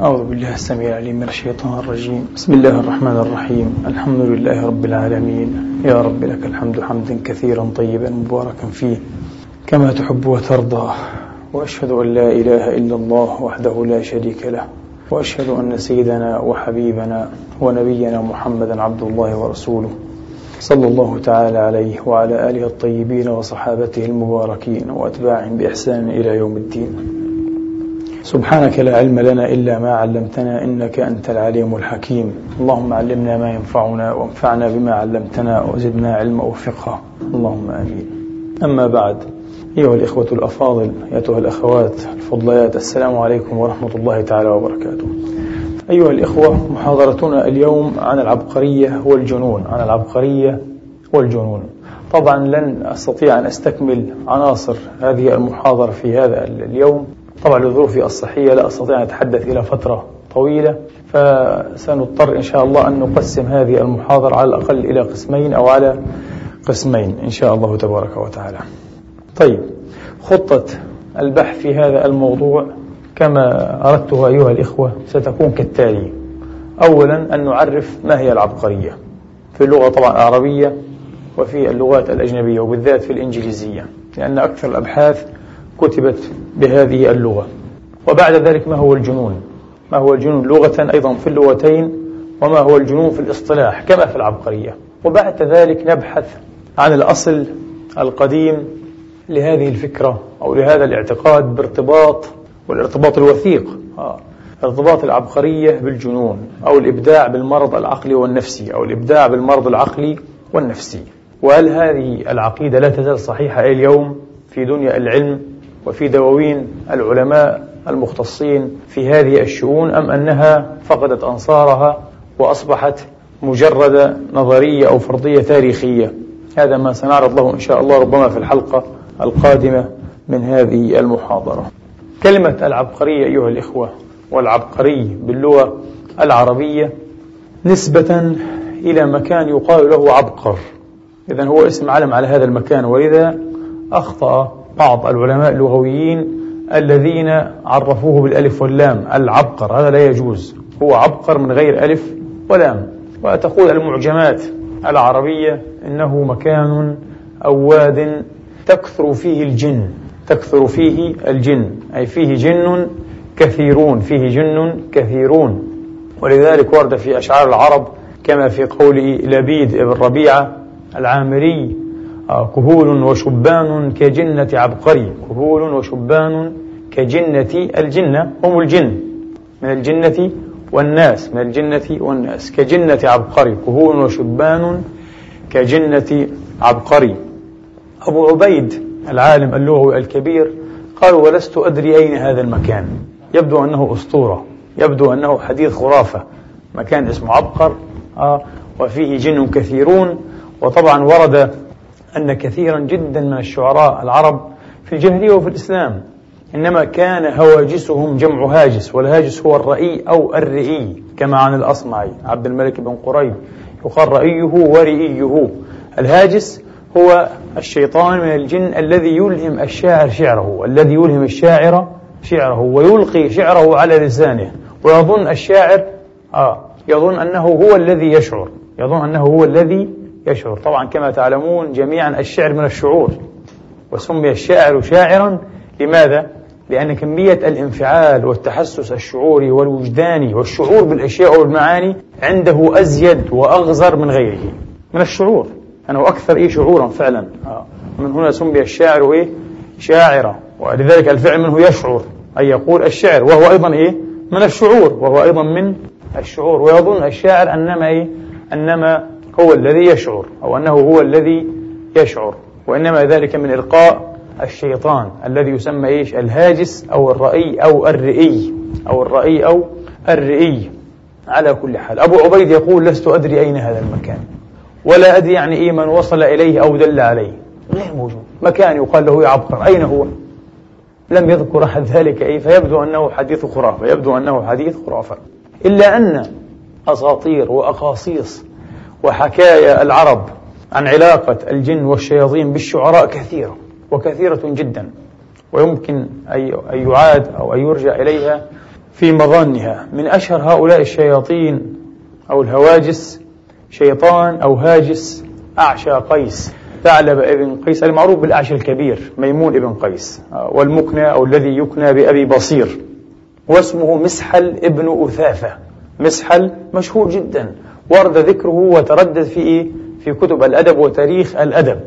أعوذ بالله السميع العليم من الشيطان الرجيم. بسم الله الرحمن الرحيم. الحمد لله رب العالمين. يا رب لك الحمد حمدا كثيرا طيبا مباركا فيه. كما تحب وترضى. وأشهد أن لا إله إلا الله وحده لا شريك له. وأشهد أن سيدنا وحبيبنا ونبينا محمدا عبد الله ورسوله صلى الله تعالى عليه وعلى آله الطيبين وصحابته المباركين وأتباعهم بإحسان إلى يوم الدين. سبحانك لا علم لنا إلا ما علمتنا إنك أنت العليم الحكيم. اللهم علمنا ما ينفعنا وانفعنا بما علمتنا وزدنا علما وفقها. اللهم آمين. أما بعد أيها الإخوة الأفاضل أيها الأخوات الفضليات السلام عليكم ورحمة الله تعالى وبركاته. أيها الإخوة محاضرتنا اليوم عن العبقرية والجنون عن العبقرية والجنون. طبعا لن أستطيع أن أستكمل عناصر هذه المحاضرة في هذا اليوم. طبعا لظروفي الصحية لا أستطيع أن أتحدث إلى فترة طويلة فسنضطر إن شاء الله أن نقسم هذه المحاضرة على الأقل إلى قسمين أو على قسمين إن شاء الله تبارك وتعالى. طيب خطة البحث في هذا الموضوع كما أردتها أيها الإخوة ستكون كالتالي. أولا أن نعرف ما هي العبقرية في اللغة طبعا العربية وفي اللغات الأجنبية وبالذات في الإنجليزية لأن أكثر الأبحاث كتبت بهذه اللغة. وبعد ذلك ما هو الجنون؟ ما هو الجنون لغة أيضا في اللغتين وما هو الجنون في الاصطلاح كما في العبقرية. وبعد ذلك نبحث عن الأصل القديم لهذه الفكرة أو لهذا الاعتقاد بارتباط والارتباط الوثيق آه. ارتباط العبقرية بالجنون أو الإبداع بالمرض العقلي والنفسي أو الإبداع بالمرض العقلي والنفسي. وهل هذه العقيدة لا تزال صحيحة اليوم في دنيا العلم؟ وفي دواوين العلماء المختصين في هذه الشؤون أم أنها فقدت أنصارها وأصبحت مجرد نظرية أو فرضية تاريخية؟ هذا ما سنعرض له إن شاء الله ربما في الحلقة القادمة من هذه المحاضرة. كلمة العبقرية أيها الإخوة والعبقري باللغة العربية نسبة إلى مكان يقال له عبقر. إذا هو اسم علم على هذا المكان ولذا أخطأ بعض العلماء اللغويين الذين عرفوه بالألف واللام العبقر هذا لا يجوز هو عبقر من غير ألف ولام. وتقول المعجمات العربية إنه مكان أو واد تكثر فيه الجن تكثر فيه الجن أي فيه جن كثيرون فيه جن كثيرون. ولذلك ورد في أشعار العرب كما في قول لبيد بن ربيعة العامري كهول وشبان كجنة عبقري. كهول وشبان كجنة الجنة هم الجن. من الجنة والناس. من الجنة والناس. كجنة عبقري. كهول وشبان كجنة عبقري. أبو عبيد العالم اللغوي الكبير قال ولست أدري أين هذا المكان. يبدو أنه أسطورة. يبدو أنه حديث خرافة. مكان اسمه عبقر. آه وفيه جن كثيرون. وطبعا ورد أن كثيرا جدا من الشعراء العرب في الجاهلية وفي الإسلام. إنما كان هواجسهم جمع هاجس والهاجس هو الرئي أو الرئي كما عن الأصمعي عبد الملك بن قريب يقال رئيه ورئيه. الهاجس هو الشيطان من الجن الذي يلهم الشاعر شعره الذي يلهم الشاعر شعره ويلقي شعره على لسانه. ويظن الشاعر آه يظن أنه هو الذي يشعر يظن أنه هو الذي يشعر. طبعا كما تعلمون جميعا الشعر من الشعور وسمي الشاعر شاعرا. لماذا؟ لأن كمية الانفعال والتحسس الشعوري والوجداني والشعور بالأشياء والمعاني عنده أزيد وأغزر من غيره من الشعور. أنه أكثر إيه شعورا فعلا. آه. من هنا سمي الشاعر إيه؟ شاعرا. ولذلك الفعل منه يشعر أي يقول الشعر وهو أيضا إيه؟ من الشعور. وهو أيضا من الشعور. ويظن الشاعر أنما إيه؟ أنما هو الذي يشعر أو أنه هو الذي يشعر. وإنما ذلك من إلقاء الشيطان الذي يسمى إيش؟ الهاجس أو الرأي أو الرئي أو الرأي أو الرئي. على كل حال. أبو عبيد يقول لست أدري أين هذا المكان. ولا أدري يعني إيه من وصل إليه أو دل عليه. غير موجود. مكان يقال له عبقر. أين هو؟ لم يذكر أحد ذلك. أي فيبدو أنه حديث خرافة. يبدو أنه حديث خرافة. إلا أن أساطير وأقاصيص وحكايا العرب عن علاقة الجن والشياطين بالشعراء كثيرة وكثيرة جدا ويمكن أن يعاد أو أن يرجع إليها في مظانها. من أشهر هؤلاء الشياطين أو الهواجس شيطان أو هاجس أعشى قيس. ثعلب ابن قيس المعروف بالأعشى الكبير ميمون ابن قيس والمكنى أو الذي يكنى بأبي بصير. واسمه مسحل ابن أثافة مسحل مشهور جدا. ورد ذكره وتردد في إيه؟ في كتب الأدب وتاريخ الأدب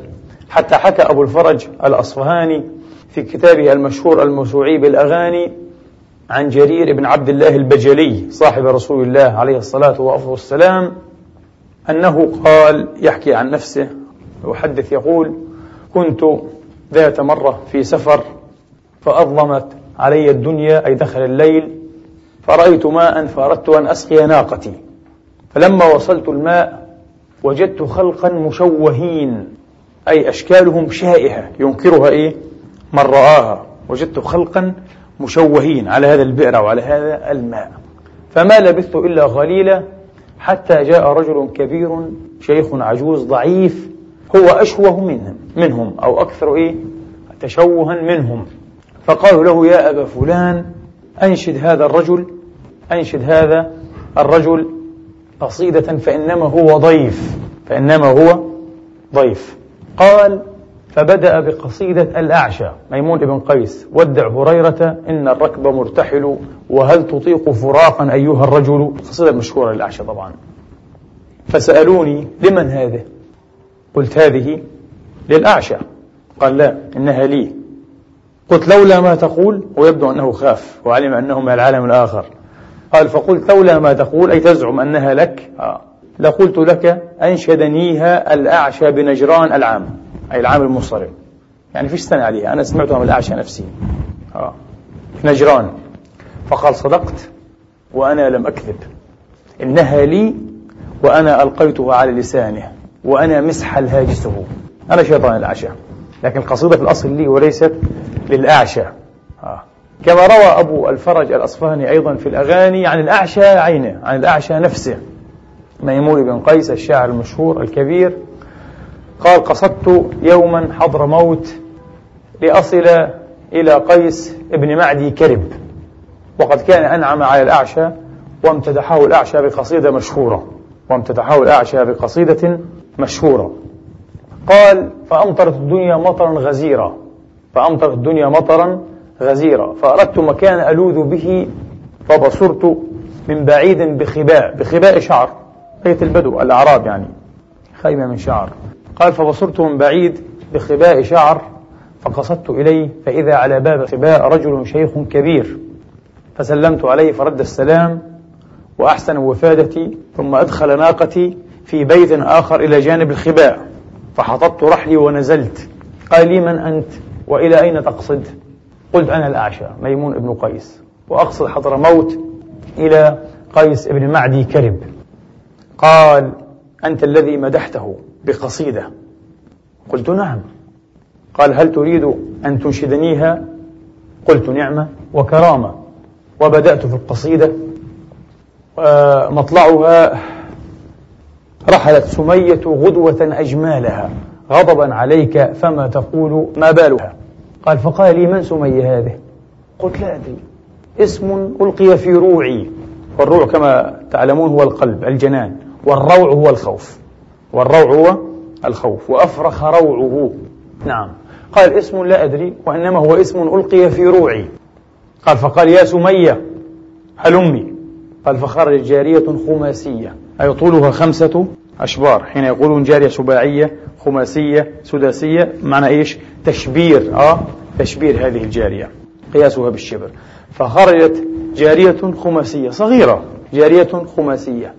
حتى حكى أبو الفرج الأصفهاني في كتابه المشهور الموسوعي بالأغاني عن جرير بن عبد الله البجلي صاحب رسول الله عليه الصلاة والسلام أنه قال يحكي عن نفسه يحدث يقول كنت ذات مرة في سفر فأظلمت علي الدنيا أي دخل الليل فرأيت ماء فأردت أن أسقي ناقتي فلما وصلت الماء وجدت خلقا مشوهين أي أشكالهم شائهة ينكرها إيه؟ من رآها. وجدت خلقا مشوهين على هذا البئر وعلى هذا الماء. فما لبثت إلا قليلا حتى جاء رجل كبير شيخ عجوز ضعيف هو أشوه منهم منهم أو أكثر إيه؟ تشوها منهم. فقالوا له يا أبا فلان أنشد هذا الرجل أنشد هذا الرجل قصيدة فإنما هو ضيف فإنما هو ضيف. قال فبدأ بقصيدة الأعشى. ميمون بن قيس ودع هريرة إن الركب مرتحل وهل تطيق فراقا أيها الرجل؟ قصيدة مشهورة للأعشى طبعا. فسألوني لمن هذه؟ قلت هذه للأعشى. قال لا إنها لي. قلت لولا ما تقول ويبدو أنه خاف وعلم أنه من العالم الآخر. قال فقلت لولا ما تقول أي تزعم أنها لك؟ آه. لقلت لك أنشدنيها الأعشى بنجران العام أي العام المنصرم يعني فيش سنة عليها أنا سمعتها من الأعشى نفسي. آه. في نجران. فقال صدقت وأنا لم أكذب. إنها لي وأنا ألقيتها على لسانه وأنا مسحل هاجسه أنا شيطان الأعشى لكن القصيدة في الأصل لي وليست للأعشى. آه. كما روى أبو الفرج الأصفهاني أيضا في الأغاني عن الأعشى عينه عن الأعشى نفسه. ميمون بن قيس الشاعر المشهور الكبير قال قصدت يوما حضر موت لأصل إلى قيس ابن معدي كرب وقد كان أنعم على الأعشى وامتدحه الأعشى بقصيدة مشهورة وامتدحه الأعشى بقصيدة مشهورة. قال فأمطرت الدنيا مطرا غزيرا فأمطرت الدنيا مطرا غزيرا فأردت مكان ألوذ به فبصرت من بعيد بخباء بخباء شعر بيت البدو الأعراب يعني خيمة من شعر. قال فبصرت من بعيد بخباء شعر فقصدت إليه فإذا على باب خباء رجل شيخ كبير. فسلمت عليه فرد السلام وأحسن وفادتي ثم أدخل ناقتي في بيت آخر إلى جانب الخباء فحطبت رحلي ونزلت. قال لي من أنت؟ وإلى أين تقصد؟ قلت أنا الأعشى ميمون ابن قيس. وأقصد حضر موت إلى قيس ابن معدي كرب. قال أنت الذي مدحته بقصيدة. قلت نعم. قال هل تريد أن تنشدنيها؟ قلت نعمة وكرامة. وبدأت في القصيدة. مطلعها رحلت سمية غدوة أجمالها. غضبا عليك فما تقول ما بالها. قال فقال لي من سمية هذه؟ قلت لا أدري. اسم ألقي في روعي. والروع كما تعلمون هو القلب الجنان. والروع هو الخوف. والروع هو الخوف. وأفرخ روعه. نعم. قال اسم لا أدري وإنما هو اسم ألقي في روعي. قال فقال يا سمية هلمي قال فخرجت جارية خماسية. أي طولها خمسة أشبار. حين يقولون جارية سباعية خماسية سداسية معنى إيش؟ تشبير آه تشبير هذه الجارية قياسها بالشبر. فخرجت جارية خماسية صغيرة جارية خماسية.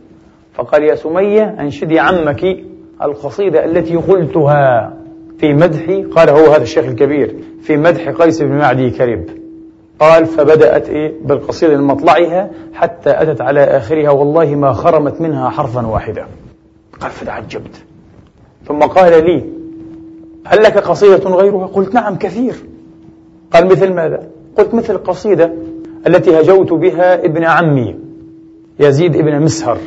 فقال يا سمية أنشدي عمك القصيدة التي قلتها في مدح قال هو هذا الشيخ الكبير في مدح قيس بن معدي كرب قال فبدأت إيه؟ بالقصيدة من مطلعها حتى أتت على آخرها والله ما خرمت منها حرفا واحدا قال فتعجبت ثم قال لي هل لك قصيدة غيرها؟ قلت نعم كثير. قال مثل ماذا؟ قلت مثل القصيدة التي هجوت بها ابن عمي يزيد ابن مسهر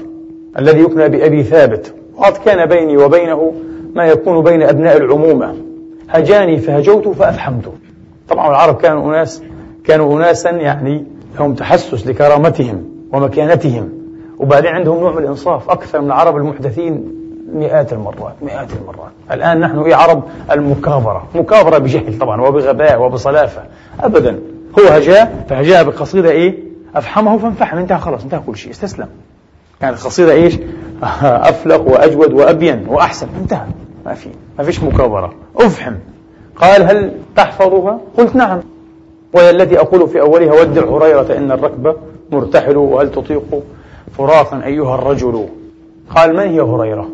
الذي يكنى بأبي ثابت. وقد كان بيني وبينه ما يكون بين أبناء العمومة. هجاني فهجوت فأفحمت طبعا العرب كانوا أناس كانوا أناسا يعني لهم تحسس لكرامتهم ومكانتهم. وبعدين عندهم نوع من الإنصاف أكثر من العرب المحدثين مئات المرات مئات المرات. الآن نحن إيه عرب المكابرة مكابرة بجهل طبعا وبغباء وبصلافة. أبدا. هو هجاء فهجاء بقصيدة إيه؟ أفحمه فانفحم. انتهى خلاص انتهى كل شيء. استسلم. يعني القصيدة إيش؟ أفلق وأجود وأبين وأحسن. انتهى. ما في ما فيش مكابرة. أفحم. قال هل تحفظها؟ قلت نعم. وهي التي أقول في أولها ودع هريرة إن الركب مرتحل وهل تطيق فراقا أيها الرجل؟ قال من هي هريرة؟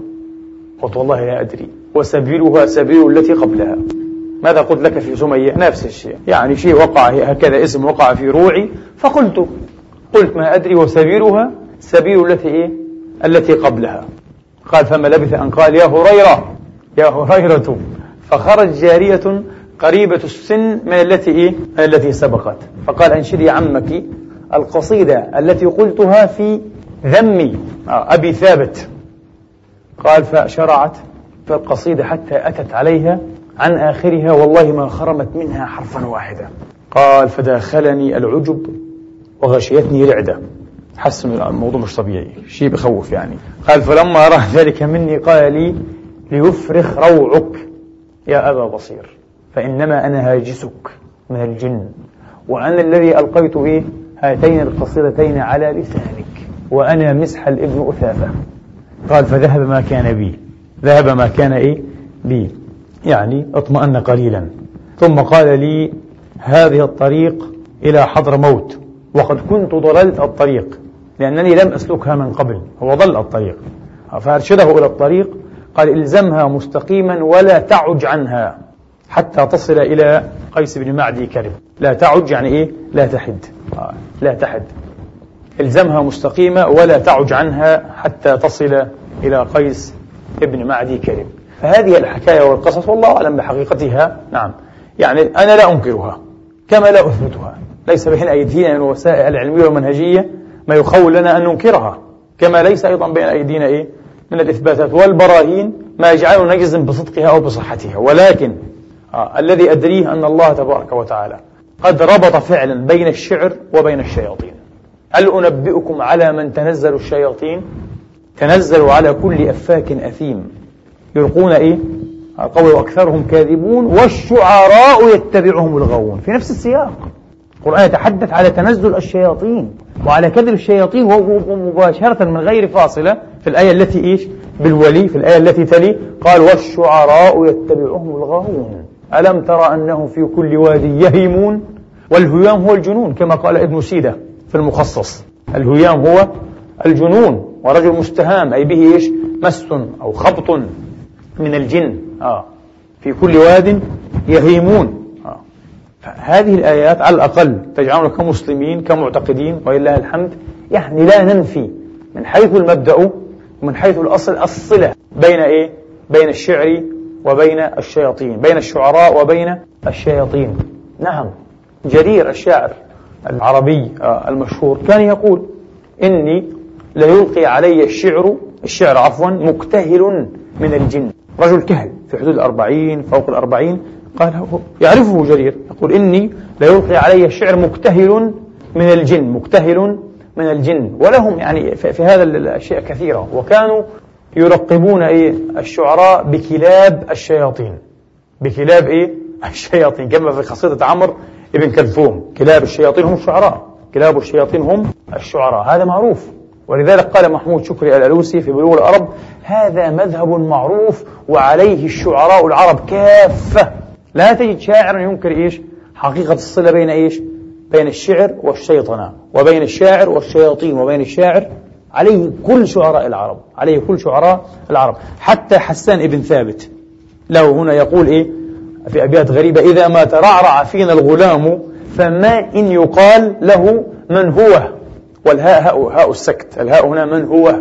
قلت والله لا أدري. وسبيلها سبيل التي قبلها. ماذا قلت لك في سمية نفس الشيء. يعني شيء وقع هكذا اسم وقع في روعي. فقلت قلت ما أدري وسبيلها سبيل التي إيه؟ التي قبلها. قال فما لبث أن قال يا هريرة يا هريرة. فخرج جارية قريبة السن من التي إيه؟ من التي سبقت. فقال أنشدي عمك القصيدة التي قلتها في ذمي آه، أبي ثابت. قال فشرعت في القصيدة حتى أتت عليها عن آخرها والله ما خرمت منها حرفا واحدا. قال فداخلني العجب وغشيتني رعدة حس انه الموضوع مش طبيعي شيء بخوف يعني. قال فلما رأى ذلك مني قال لي ليفرخ روعك يا أبا بصير فإنما أنا هاجسك من الجن وأنا الذي ألقيت إيه؟ هاتين القصيدتين على لسانك وأنا مسحل ابن أثافة قال فذهب ما كان بي. ذهب ما كان إيه؟ بي. يعني اطمأن قليلا. ثم قال لي هذه الطريق إلى حضر موت. وقد كنت ضللت الطريق. لأنني لم أسلكها من قبل. هو ضل الطريق. فأرشده إلى الطريق. قال إلزمها مستقيما ولا تعج عنها. حتى تصل إلى قيس بن معدي كرب. لا تعج يعني إيه؟ لا تحد. آه. لا تحد. إلزمها مستقيمة ولا تعج عنها حتى تصل إلى قيس ابن معدي كرب فهذه الحكاية والقصص والله أعلم بحقيقتها. نعم. يعني أنا لا أنكرها كما لا أثبتها. ليس بين أيدينا من الوسائل العلمية والمنهجية ما يخول لنا أن ننكرها كما ليس أيضا بين أيدينا إيه؟ من الإثباتات. والبراهين ما يجعلنا نجزم بصدقها أو بصحتها. ولكن آه الذي أدريه أن الله تبارك وتعالى قد ربط فعلا بين الشعر وبين الشياطين. هل أنبئكم على من تنزل الشياطين؟ تنزل على كل أفاك أثيم. يلقون إيه؟ قول أكثرهم كاذبون والشعراء يتبعهم الغاوون. في نفس السياق. القرآن يتحدث على تنزل الشياطين وعلى كذب الشياطين مباشرة من غير فاصلة في الآية التي إيش؟ بالولي. في الآية التي تلي قال والشعراء يتبعهم الغاوون. ألم ترى أنهم في كل واد يهيمون؟ والهيام هو الجنون كما قال ابن سيدة في المخصص. الهيام هو الجنون. ورجل مستهام أي به إيش؟ مس أو خبط من الجن. آه. في كل واد يهيمون. آه. هذه الآيات على الأقل تجعلنا كمسلمين كمعتقدين ولله الحمد. يعني لا ننفي من حيث المبدأ ومن حيث الأصل الصلة بين إيه؟ بين الشعر وبين الشياطين بين الشعراء وبين الشياطين. نعم. جرير الشاعر العربي آه، المشهور كان يقول إني ليلقي علي الشعر الشعر عفوا مكتهل من الجن. رجل كهل في حدود الأربعين فوق الأربعين قال هو يعرفه جرير. يقول إني ليلقي علي الشعر مكتهل من الجن مكتهل من الجن. ولهم يعني في هذا الأشياء كثيرة. وكانوا يرقبون إيه؟ الشعراء بكلاب الشياطين. بكلاب إيه؟ الشياطين. كما في قصيدة عمرو ابن كلثوم. كلاب الشياطين هم الشعراء كلاب الشياطين هم الشعراء. هذا معروف. ولذلك قال محمود شكري الألوسي في بلوغ العرب هذا مذهب معروف وعليه الشعراء العرب كافة. لا تجد شاعرا ينكر إيش؟ حقيقة الصلة بين إيش؟ بين الشعر والشيطنة وبين الشاعر والشياطين وبين الشاعر عليه كل شعراء العرب عليه كل شعراء العرب. حتى حسان ابن ثابت له هنا يقول إيه؟ في أبيات غريبة إذا ما ترعرع فينا الغلام فما إن يقال له من هو؟ والهاء هاء, هاء السكت. الهاء هنا من هو؟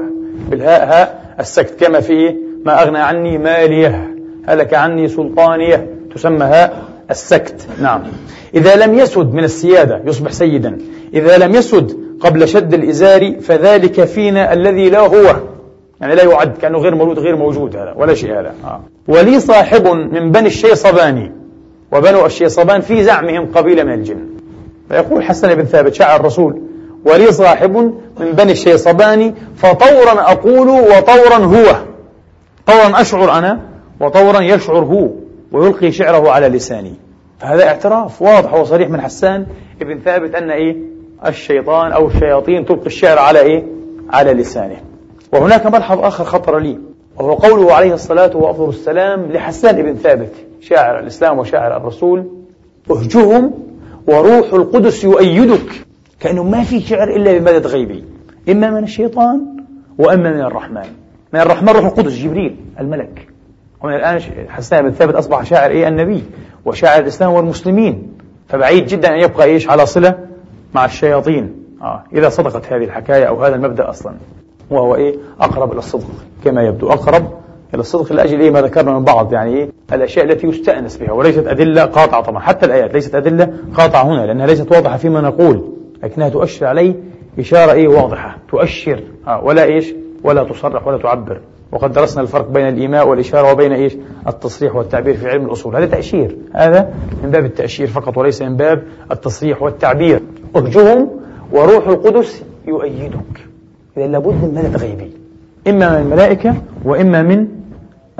بالهاء هاء السكت. كما في ما أغنى عني ماليه. هلك عني سلطانية. تسمى هاء السكت. نعم. إذا لم يسد من السيادة يصبح سيدا. إذا لم يسد قبل شد الإزار فذلك فينا الذي لا هو. يعني لا يعد كأنه غير مولود غير موجود هذا ولا شيء هذا. آه. ولي صاحب من بني الشيصباني. وبنو الشيصبان في زعمهم قبيلة من الجن. فيقول حسن بن ثابت شاعر الرسول ولي صاحب من بني الشيصباني فطورا أقول وطورا هو. طورا أشعر أنا وطورا يشعر هو ويلقي شعره على لساني. فهذا اعتراف واضح وصريح من حسان بن ثابت أن إيه؟ الشيطان أو الشياطين تلقي الشعر على إيه؟ على لسانه. وهناك ملحظ آخر خطر لي وهو قوله عليه الصلاة وأفضل السلام لحسان بن ثابت شاعر الإسلام وشاعر الرسول أهجهم وروح القدس يؤيدك. كأنه ما في شعر إلا بمدد غيبي. إما من الشيطان وإما من الرحمن. من الرحمن روح القدس جبريل الملك. ومن الآن حسان بن ثابت أصبح شاعر إيه؟ النبي وشاعر الإسلام والمسلمين. فبعيد جدا أن يبقى إيش؟ على صلة مع الشياطين. آه إذا صدقت هذه الحكاية أو هذا المبدأ أصلا. وهو إيه؟ أقرب إلى الصدق كما يبدو. أقرب إلى الصدق لأجل إيه؟ ما ذكرنا من بعض. يعني إيه؟ الأشياء التي يستأنس بها وليست أدلة قاطعة طبعا. حتى الآيات ليست أدلة قاطعة هنا لأنها ليست واضحة فيما نقول. لكنها تؤشر عليه إشارة إيه واضحة. تؤشر آه ولا إيش؟ ولا تصرح ولا تعبر. وقد درسنا الفرق بين الإيماء والإشارة وبين إيش؟ التصريح والتعبير في علم الأصول. هذا تأشير. هذا من باب التأشير فقط وليس من باب التصريح والتعبير. أرجهم وروح القدس يؤيدك. إذا لابد من مدد غيبي إما من الملائكة وإما من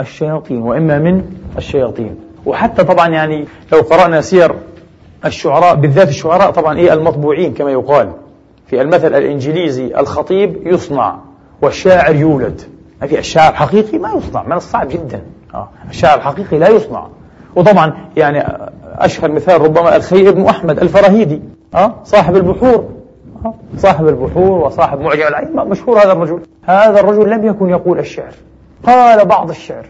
الشياطين وإما من الشياطين. وحتى طبعا يعني لو قرأنا سير الشعراء بالذات الشعراء طبعا إيه المطبوعين كما يقال في المثل الإنجليزي الخطيب يصنع والشاعر يولد ما في الشاعر الحقيقي ما يصنع من الصعب جدا آه. الشاعر الحقيقي لا يصنع وطبعا يعني أشهر مثال ربما الخير بن أحمد الفراهيدي أه؟ صاحب البحور أه؟ صاحب البحور وصاحب معجم العين مشهور هذا الرجل هذا الرجل لم يكن يقول الشعر قال بعض الشعر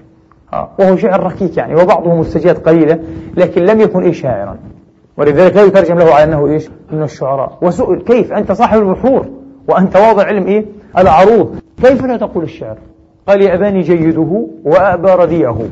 أه؟ وهو شعر ركيك يعني وبعضه مستجات قليلة لكن لم يكن إيه شاعرا ولذلك لا يترجم له على أنه إيش؟ من الشعراء. وسئل كيف؟ أنت صاحب البحور وأنت واضع علم إيه؟ العروض. كيف لا تقول الشعر؟ قال يأباني جيده وأبى رديئه.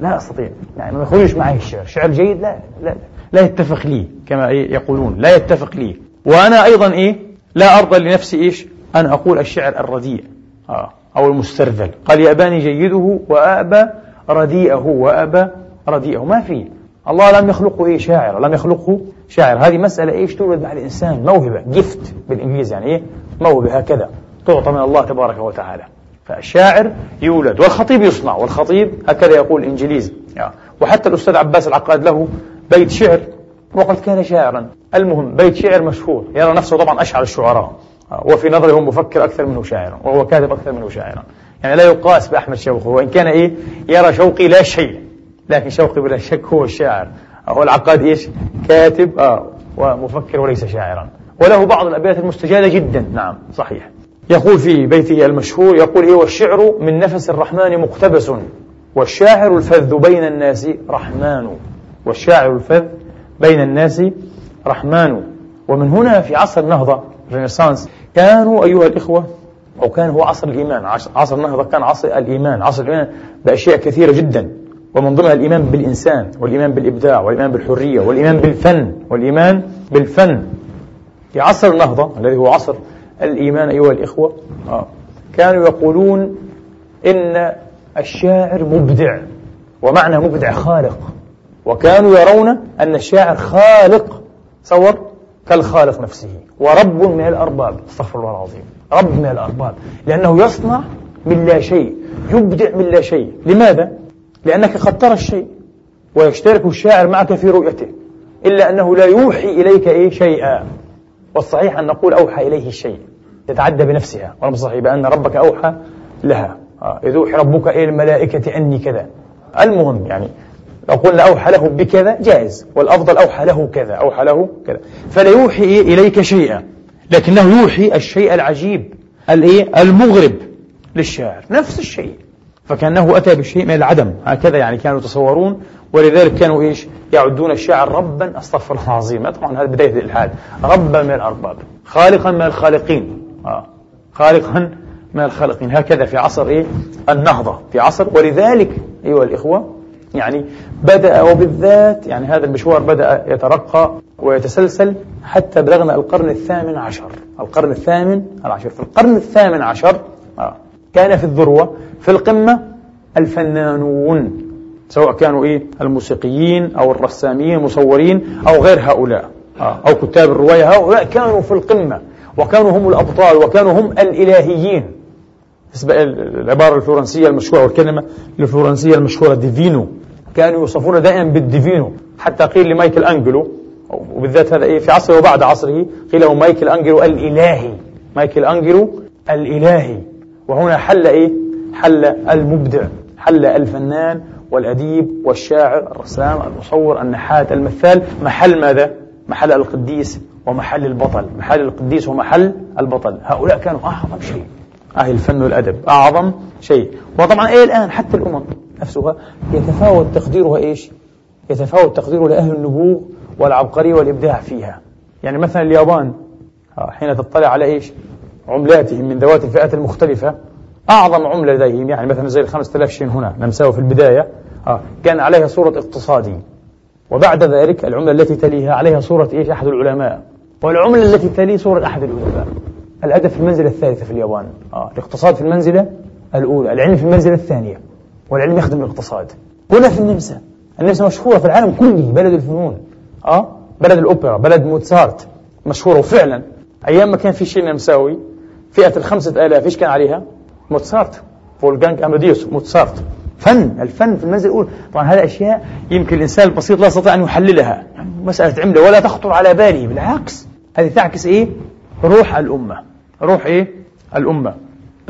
لا أستطيع. يعني ما يخرجش معي الشعر. شعر جيد لا لا لا يتفق لي كما يقولون. لا يتفق لي. وأنا أيضا إيه؟ لا أرضى لنفسي إيش؟ أن أقول الشعر الرديء. آه. أو المسترذل. قال يأباني جيده وأبى رديئه وأبى رديئه. ما في. الله لم يخلقه إيه؟ شاعر. لم يخلقه شاعر. هذه مسألة إيش تولد مع الإنسان؟ موهبة جفت بالإنجليزي يعني إيه؟ موهبة هكذا. تعطى من الله تبارك وتعالى. فالشاعر يولد والخطيب يصنع والخطيب هكذا يقول الإنجليزي. وحتى الأستاذ عباس العقاد له بيت شعر. وقد كان شاعرا. المهم بيت شعر مشهور. يرى نفسه طبعا أشعر الشعراء. وفي نظره مفكر أكثر منه شاعرا. وهو كاتب أكثر منه شاعرا. يعني لا يقاس بأحمد شوقي. وإن كان إيه؟ يرى شوقي لا شيء. لكن شوقي بلا شك هو الشاعر. هو العقاد إيش؟ كاتب آه ومفكر وليس شاعرا. وله بعض الأبيات المستجادة جدا. نعم صحيح. يقول في بيته المشهور يقول إيه والشعر من نفس الرحمن مقتبس والشاعر الفذ بين الناس رحمن. والشاعر الفذ بين الناس رحمن. ومن هنا في عصر النهضة الرينيسانس كانوا أيها الإخوة أو كان هو عصر الإيمان. عصر النهضة كان عصر الإيمان. عصر الإيمان بأشياء كثيرة جدا. ومن ضمنها الإيمان بالإنسان والإيمان بالإبداع والإيمان بالحرية والإيمان بالفن والإيمان بالفن. في عصر النهضة الذي هو عصر الإيمان أيها الإخوة آه. كانوا يقولون إن الشاعر مبدع ومعنى مبدع خالق. وكانوا يرون أن الشاعر خالق. تصور كالخالق نفسه ورب من الأرباب. استغفر الله العظيم. رب من الأرباب. لأنه يصنع من لا شيء يبدع من لا شيء. لماذا؟ لأنك قد ترى الشيء ويشترك الشاعر معك في رؤيته إلا أنه لا يوحي إليك إيه شيئا. والصحيح أن نقول أوحى إليه الشيء تتعدى بنفسها ولم صحيح بأن ربك أوحى لها. آه، إذ أوحي ربك إلى الملائكة أني كذا. المهم يعني لو قلنا أوحى له بكذا جائز والأفضل أوحى له كذا أوحى له كذا. فلا يوحي إليك شيئا لكنه يوحي الشيء العجيب الإيه؟ المغرب للشاعر نفس الشيء. فكأنه أتى بشيء من العدم. هكذا يعني كانوا يتصورون ولذلك كانوا إيش؟ يعدون الشاعر ربا. أستغفر الله العظيم. طبعا هذا بداية الإلحاد. ربا من الأرباب. خالقا من الخالقين. آه. خالقا من الخالقين. هكذا في عصر إيه؟ النهضة. في عصر ولذلك أيها الإخوة يعني بدأ وبالذات يعني هذا المشوار بدأ يترقى ويتسلسل حتى بلغنا القرن الثامن عشر. القرن الثامن العشر. في القرن الثامن عشر. كان في الذروة في القمة الفنانون سواء كانوا إيه؟ الموسيقيين أو الرسامين المصورين أو غير هؤلاء. آه، أو كتاب الرواية هؤلاء كانوا في القمة وكانوا هم الأبطال وكانوا هم الإلهيين. العبارة الفلورنسية المشهورة والكلمة الفلورنسية المشهورة divino. كانوا يوصفون دائما بال divino. حتى قيل لمايكل أنجلو وبالذات هذا إيه؟ في عصره وبعد عصره قيل له مايكل أنجلو الإلهي. مايكل أنجلو الإلهي. وهنا حل إيه؟ حل المبدع حل الفنان والأديب والشاعر الرسام المصور النحات المثال. محل ماذا؟ محل القديس ومحل البطل. محل القديس ومحل البطل. هؤلاء كانوا أعظم شيء. أهل الفن والأدب أعظم شيء. وطبعا إيه الآن حتى الأمم نفسها يتفاوت تقديرها إيش؟ يتفاوت تقديره لأهل النبوغ والعبقرية والإبداع فيها. يعني مثلا اليابان آه، حين تطلع على إيش؟ عملاتهم من ذوات الفئات المختلفة أعظم عملة لديهم يعني مثلا زي الخمسة آلاف شين هنا نمساوي في البداية آه كان عليها صورة اقتصادي. وبعد ذلك العملة التي تليها عليها صورة إيش؟ أحد العلماء. والعملة التي تلي صورة أحد الأدباء الأدب في المنزلة الثالثة في اليابان. آه. الاقتصاد في المنزلة الأولى العلم في المنزلة الثانية والعلم يخدم الاقتصاد. هنا في النمسا. النمسا مشهورة في العالم كله بلد الفنون. آه بلد الأوبرا بلد موتسارت مشهورة وفعلا أيام ما كان في شيء نمساوي فئة الخمسة آلاف إيش كان عليها؟ موتسارت. فولجانج أماديوس موتسارت. فن الفن في المنزل الأولى طبعا هذه أشياء يمكن الإنسان البسيط لا يستطيع أن يحللها. يعني مسألة عملة ولا تخطر على باله. بالعكس هذه تعكس إيه؟ روح الأمة. روح إيه؟ الأمة.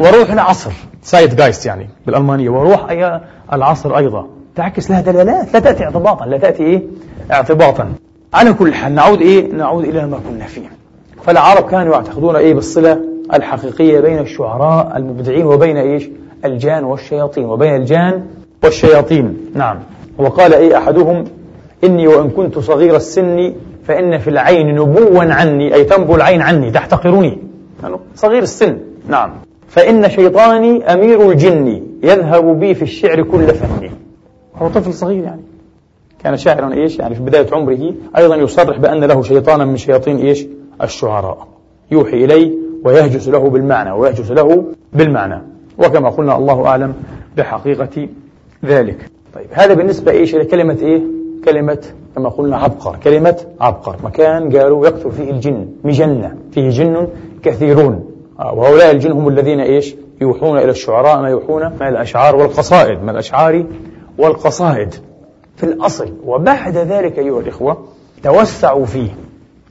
وروح العصر. سايد جايست يعني بالألمانية. وروح أي العصر أيضا. تعكس لها دلالات. لا تأتي اعتباطا. لا تأتي إيه؟ اعتباطا. على كل حال نعود إيه؟ نعود إلى ما كنا فيه. فالعرب كانوا يعتقدون إيه؟ بالصلة الحقيقية بين الشعراء المبدعين وبين إيش؟ الجان والشياطين وبين الجان والشياطين. نعم. وقال إيه أحدهم؟ إني وإن كنت صغير السن فإن في العين نبوا عني أي تنبو العين عني تحتقرني. يعني صغير السن. نعم. فإن شيطاني أمير الجن يذهب بي في الشعر كل فني. هو طفل صغير يعني. كان شاعرا إيش؟ يعني في بداية عمره أيضا يصرح بأن له شيطانا من شياطين إيش؟ الشعراء. يوحي إليه ويهجس له بالمعنى ويهجس له بالمعنى. وكما قلنا الله أعلم بحقيقة ذلك. طيب هذا بالنسبة إيش؟ لكلمة إيه؟ كلمة كما قلنا عبقر. كلمة عبقر. مكان قالوا يكثر فيه الجن مجنة. فيه جن كثيرون. آه، وهؤلاء الجن هم الذين إيش؟ يوحون إلى الشعراء ما يوحون من الأشعار والقصائد. من الأشعار والقصائد. في الأصل وبعد ذلك أيها الإخوة توسعوا فيه.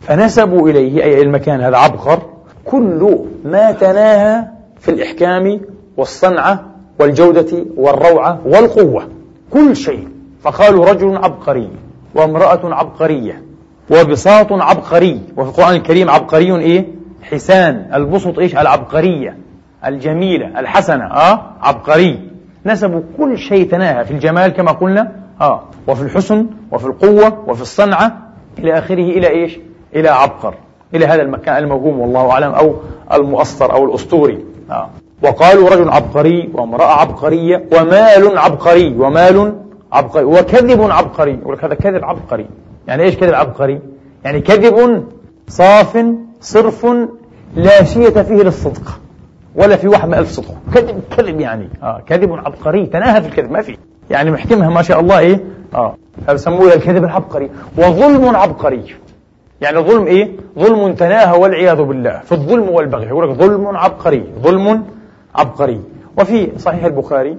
فنسبوا إليه أي المكان هذا عبقر كل ما تناهى في الإحكام والصنعة والجودة والروعة والقوة. كل شيء. فقالوا رجل عبقري وامرأة عبقرية وبساط عبقري. وفي القرآن الكريم عبقري إيه؟ حسان. البسط إيش؟ العبقرية. الجميلة. الحسنة. آه؟ عبقري. نسبوا كل شيء تناهى. في الجمال كما قلنا. آه. وفي الحسن وفي القوة وفي الصنعة إلى آخره إلى إيش؟ إلى عبقر. إلى هذا المكان الموهوم والله أعلم أو المؤثر أو الأسطوري. آه. وقالوا رجل عبقري وامرأة عبقرية ومال عبقري ومال عبقري وكذب عبقري. يقول هذا كذب عبقري. يعني إيش كذب عبقري؟ يعني كذب صاف صرف لا شية فيه للصدق ولا في واحد من ألف صدق. كذب كذب يعني. آه كذب عبقري. تناهى في الكذب ما في. يعني محكمها ما شاء الله إيه؟ آه يسموه الكذب العبقري. وظلم عبقري. يعني ظلم إيه؟ ظلم تناهى والعياذ بالله. في الظلم والبغي. يقول لك ظلم عبقري. ظلم عبقري. وفي صحيح البخاري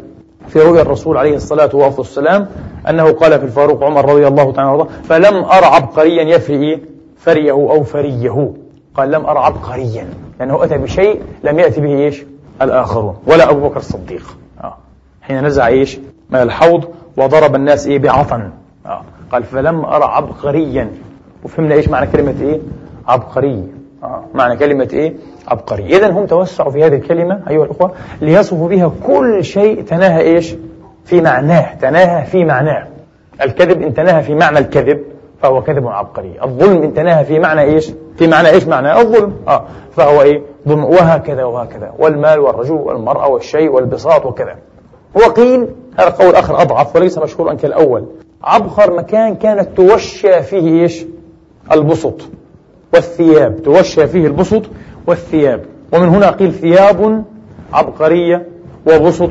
في رؤيا الرسول عليه الصلاة والسلام أنه قال في الفاروق عمر رضي الله تعالى عنه فلم أر عبقريا يفري إيه؟ فريه أو فريه. قال لم أر عبقريا. لأنه أتى بشيء لم يأتي به إيش؟ الآخرون. ولا أبو بكر الصديق. آه. حين نزع إيش؟ من الحوض وضرب الناس إيه؟ بعطن. آه. قال فلم أر عبقريا. وفهمنا إيش معنى كلمة إيه؟ عبقري. آه. معنى كلمة إيه؟ عبقري. إذا هم توسعوا في هذه الكلمة أيها الأخوة ليصفوا بها كل شيء تناهى إيش؟ في معناه تناهى في معناه. الكذب إن تناهى في معنى الكذب فهو كذب عبقري. الظلم إن تناهى في معنى إيش؟ في معنى إيش؟ معنى الظلم. آه. فهو إيه؟ ظلم. وهكذا وهكذا. والمال والرجل والمرأة والشيء والبساط وكذا. وقيل هذا قول آخر أضعف وليس مشهورا كالأول. عبقر مكان كانت توشى فيه إيش؟ البسط والثياب توشى فيه البسط والثياب. ومن هنا قيل ثياب عبقرية وبسط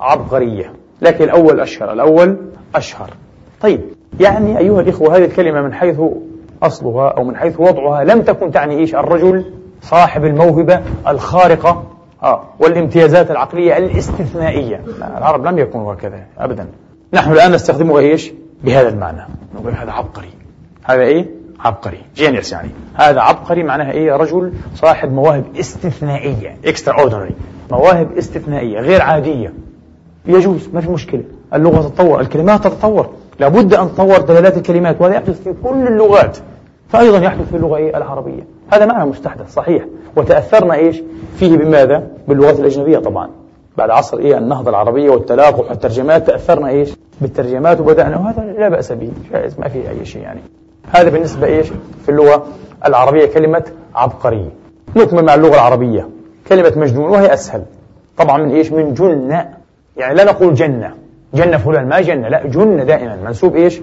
عبقرية. لكن الأول أشهر الأول أشهر. طيب يعني أيها الإخوة هذه الكلمة من حيث أصلها أو من حيث وضعها لم تكن تعني إيش؟ الرجل صاحب الموهبة الخارقة. آه والامتيازات العقلية الاستثنائية. لا العرب لم يكونوا هكذا أبدا. نحن الآن نستخدمها إيش؟ بهذا المعنى. نقول هذا عبقري. هذا إيه؟ عبقري جينيس يعني. هذا عبقري معناها إيه؟ رجل صاحب مواهب استثنائية extraordinary. مواهب استثنائية غير عادية. يجوز ما في مشكلة. اللغة تتطور الكلمات تتطور. لابد أن تطور دلالات الكلمات وهذا يحدث في كل اللغات. فأيضا يحدث في اللغة إيه؟ العربية. هذا معنى مستحدث صحيح. وتأثرنا إيش؟ فيه بماذا؟ باللغات الأجنبية طبعا. بعد عصر إيه؟ النهضة العربية والتلاقح والترجمات تأثرنا إيش؟ بالترجمات وبدأنا وهذا لا بأس به جائز ما فيه أي شيء يعني. هذا بالنسبة إيش؟ في اللغة العربية كلمة عبقري نكمل مع اللغة العربية. كلمة مجنون وهي أسهل. طبعا من إيش؟ من جنة. يعني لا نقول جنة. جنة فلان ما جنة. لا جنة دائما. منسوب إيش؟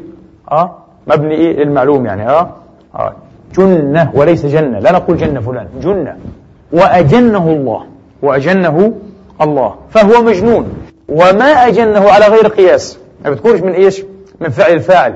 آه مبني إيه؟ للمعلوم يعني. آه, آه جنة وليس جنة. لا نقول جنة فلان. جنة. وأجنه الله. وأجنه الله. فهو مجنون. وما أجنه على غير قياس. ما بتكونش من إيش؟ من فعل الفاعل.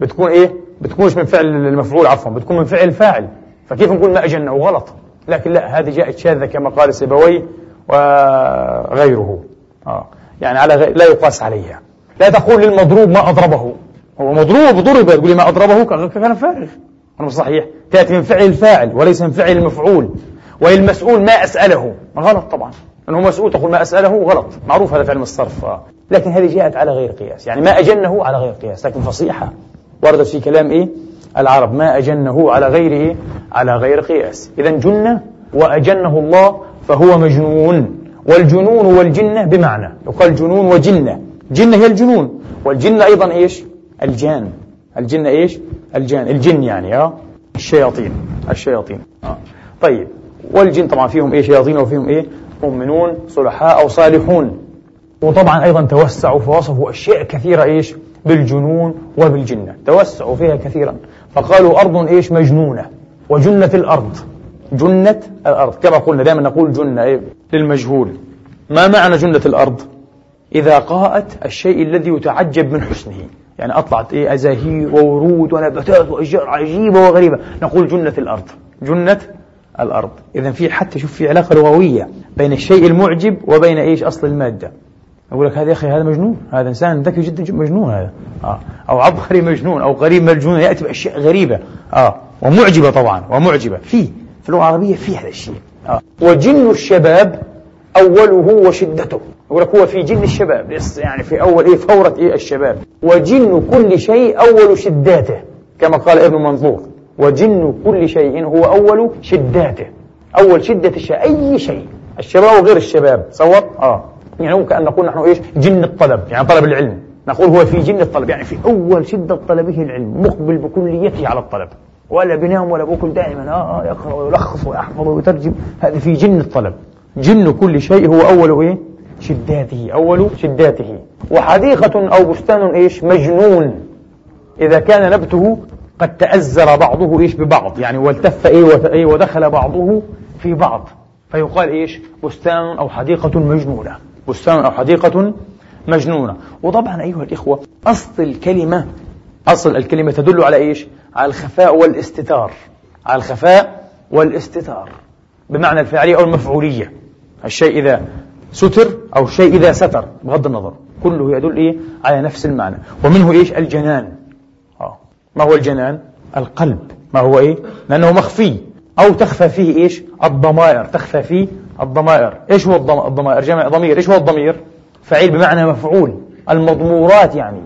بتكون إيه؟ بتكونش من فعل المفعول عفوا بتكون من فعل الفاعل فكيف نقول ما أجنه غلط؟ لكن لا هذه جاءت شاذة كما قال سيبويه وغيره. آه. يعني على غير لا يقاس عليها. لا تقول للمضروب ما أضربه. هو مضروب ضرب. تقول لي ما أضربه كان فارغ أنا صحيح. تأتي من فعل الفاعل وليس من فعل المفعول. والمسؤول ما أسأله. غلط طبعا. أنه مسؤول تقول ما أسأله غلط. معروف هذا في علم الصرف لكن هذه جاءت على غير قياس. يعني ما أجنه على غير قياس لكن فصيحة. وردت في كلام إيه؟ العرب. ما أجنه على غيره على غير قياس. إذا جن وأجنه الله فهو مجنون. والجنون والجنة بمعنى. يقال جنون وجنة. جنة هي الجنون. والجنة أيضا إيش؟ الجان. الجن إيش؟ الجان. الجن يعني آه. الشياطين. الشياطين. آه. طيب. والجن طبعا فيهم إيه؟ شياطين وفيهم إيه؟ مؤمنون صلحاء أو صالحون. وطبعا أيضا توسعوا فوصفوا أشياء كثيرة إيش؟ بالجنون وبالجنة. توسعوا فيها كثيرا. فقالوا أرض إيش؟ مجنونة. وجنة الأرض. جنة الأرض. كما قلنا دائما نقول جنة إيه؟ للمجهول. ما معنى جنة الأرض؟ إذا قاءت الشيء الذي يتعجب من حسنه. يعني أطلعت إيه؟ أزاهير وورود ونباتات وأشجار عجيبة وغريبة. نقول جنة الأرض. جنة الأرض. إذا في حتى شوف في علاقة لغوية بين الشيء المعجب وبين إيش؟ أصل المادة. أقول لك هذا يا أخي هذا مجنون هذا إنسان ذكي جدا مجنون هذا. آه. أو عبقري مجنون أو قريب مجنون يأتي بأشياء غريبة. آه. ومعجبة طبعا ومعجبة. في في اللغة العربية في هذا الشيء. آه. وجن الشباب أوله وشدته. يقول لك هو في جن الشباب يعني في أول إيه فورة إيه الشباب. وجن كل شيء أول شداته كما قال ابن منظور. وجن كل شيء هو أول شداته. أول شدة الشيء أي شيء. الشباب وغير الشباب. صور آه. يعني كأن نقول نحن إيش؟ جن الطلب يعني طلب العلم. نقول هو في جن الطلب يعني في أول شدة طلبه العلم مقبل بكليته على الطلب. ولا بنام ولا بأكل دائما آه, آه يقرأ ويلخص ويحفظ ويترجم هذا في جن الطلب. جن كل شيء هو أول إيه؟ شداته أول شداته. وحديقة أو بستان إيش؟ مجنون. إذا كان نبته قد تأزر بعضه إيش؟ ببعض. يعني والتف إيه, إيه؟ ودخل بعضه في بعض. فيقال إيش؟ بستان أو حديقة مجنونة. بستان أو حديقة مجنونة. وطبعا أيها الإخوة أصل الكلمة أصل الكلمة تدل على إيش؟ على الخفاء والاستتار. على الخفاء والاستتار. بمعنى الفعلية أو المفعولية. الشيء إذا ستر أو الشيء إذا ستر بغض النظر. كله يدل إيه؟ على نفس المعنى. ومنه إيش؟ الجنان. آه. ما هو الجنان؟ القلب. ما هو إيه؟ لأنه مخفي. أو تخفى فيه إيش؟ الضمائر. تخفى فيه الضمائر. إيش هو الضمائر؟ جمع ضمير. إيش هو الضمير؟ فعيل بمعنى مفعول. المضمورات يعني.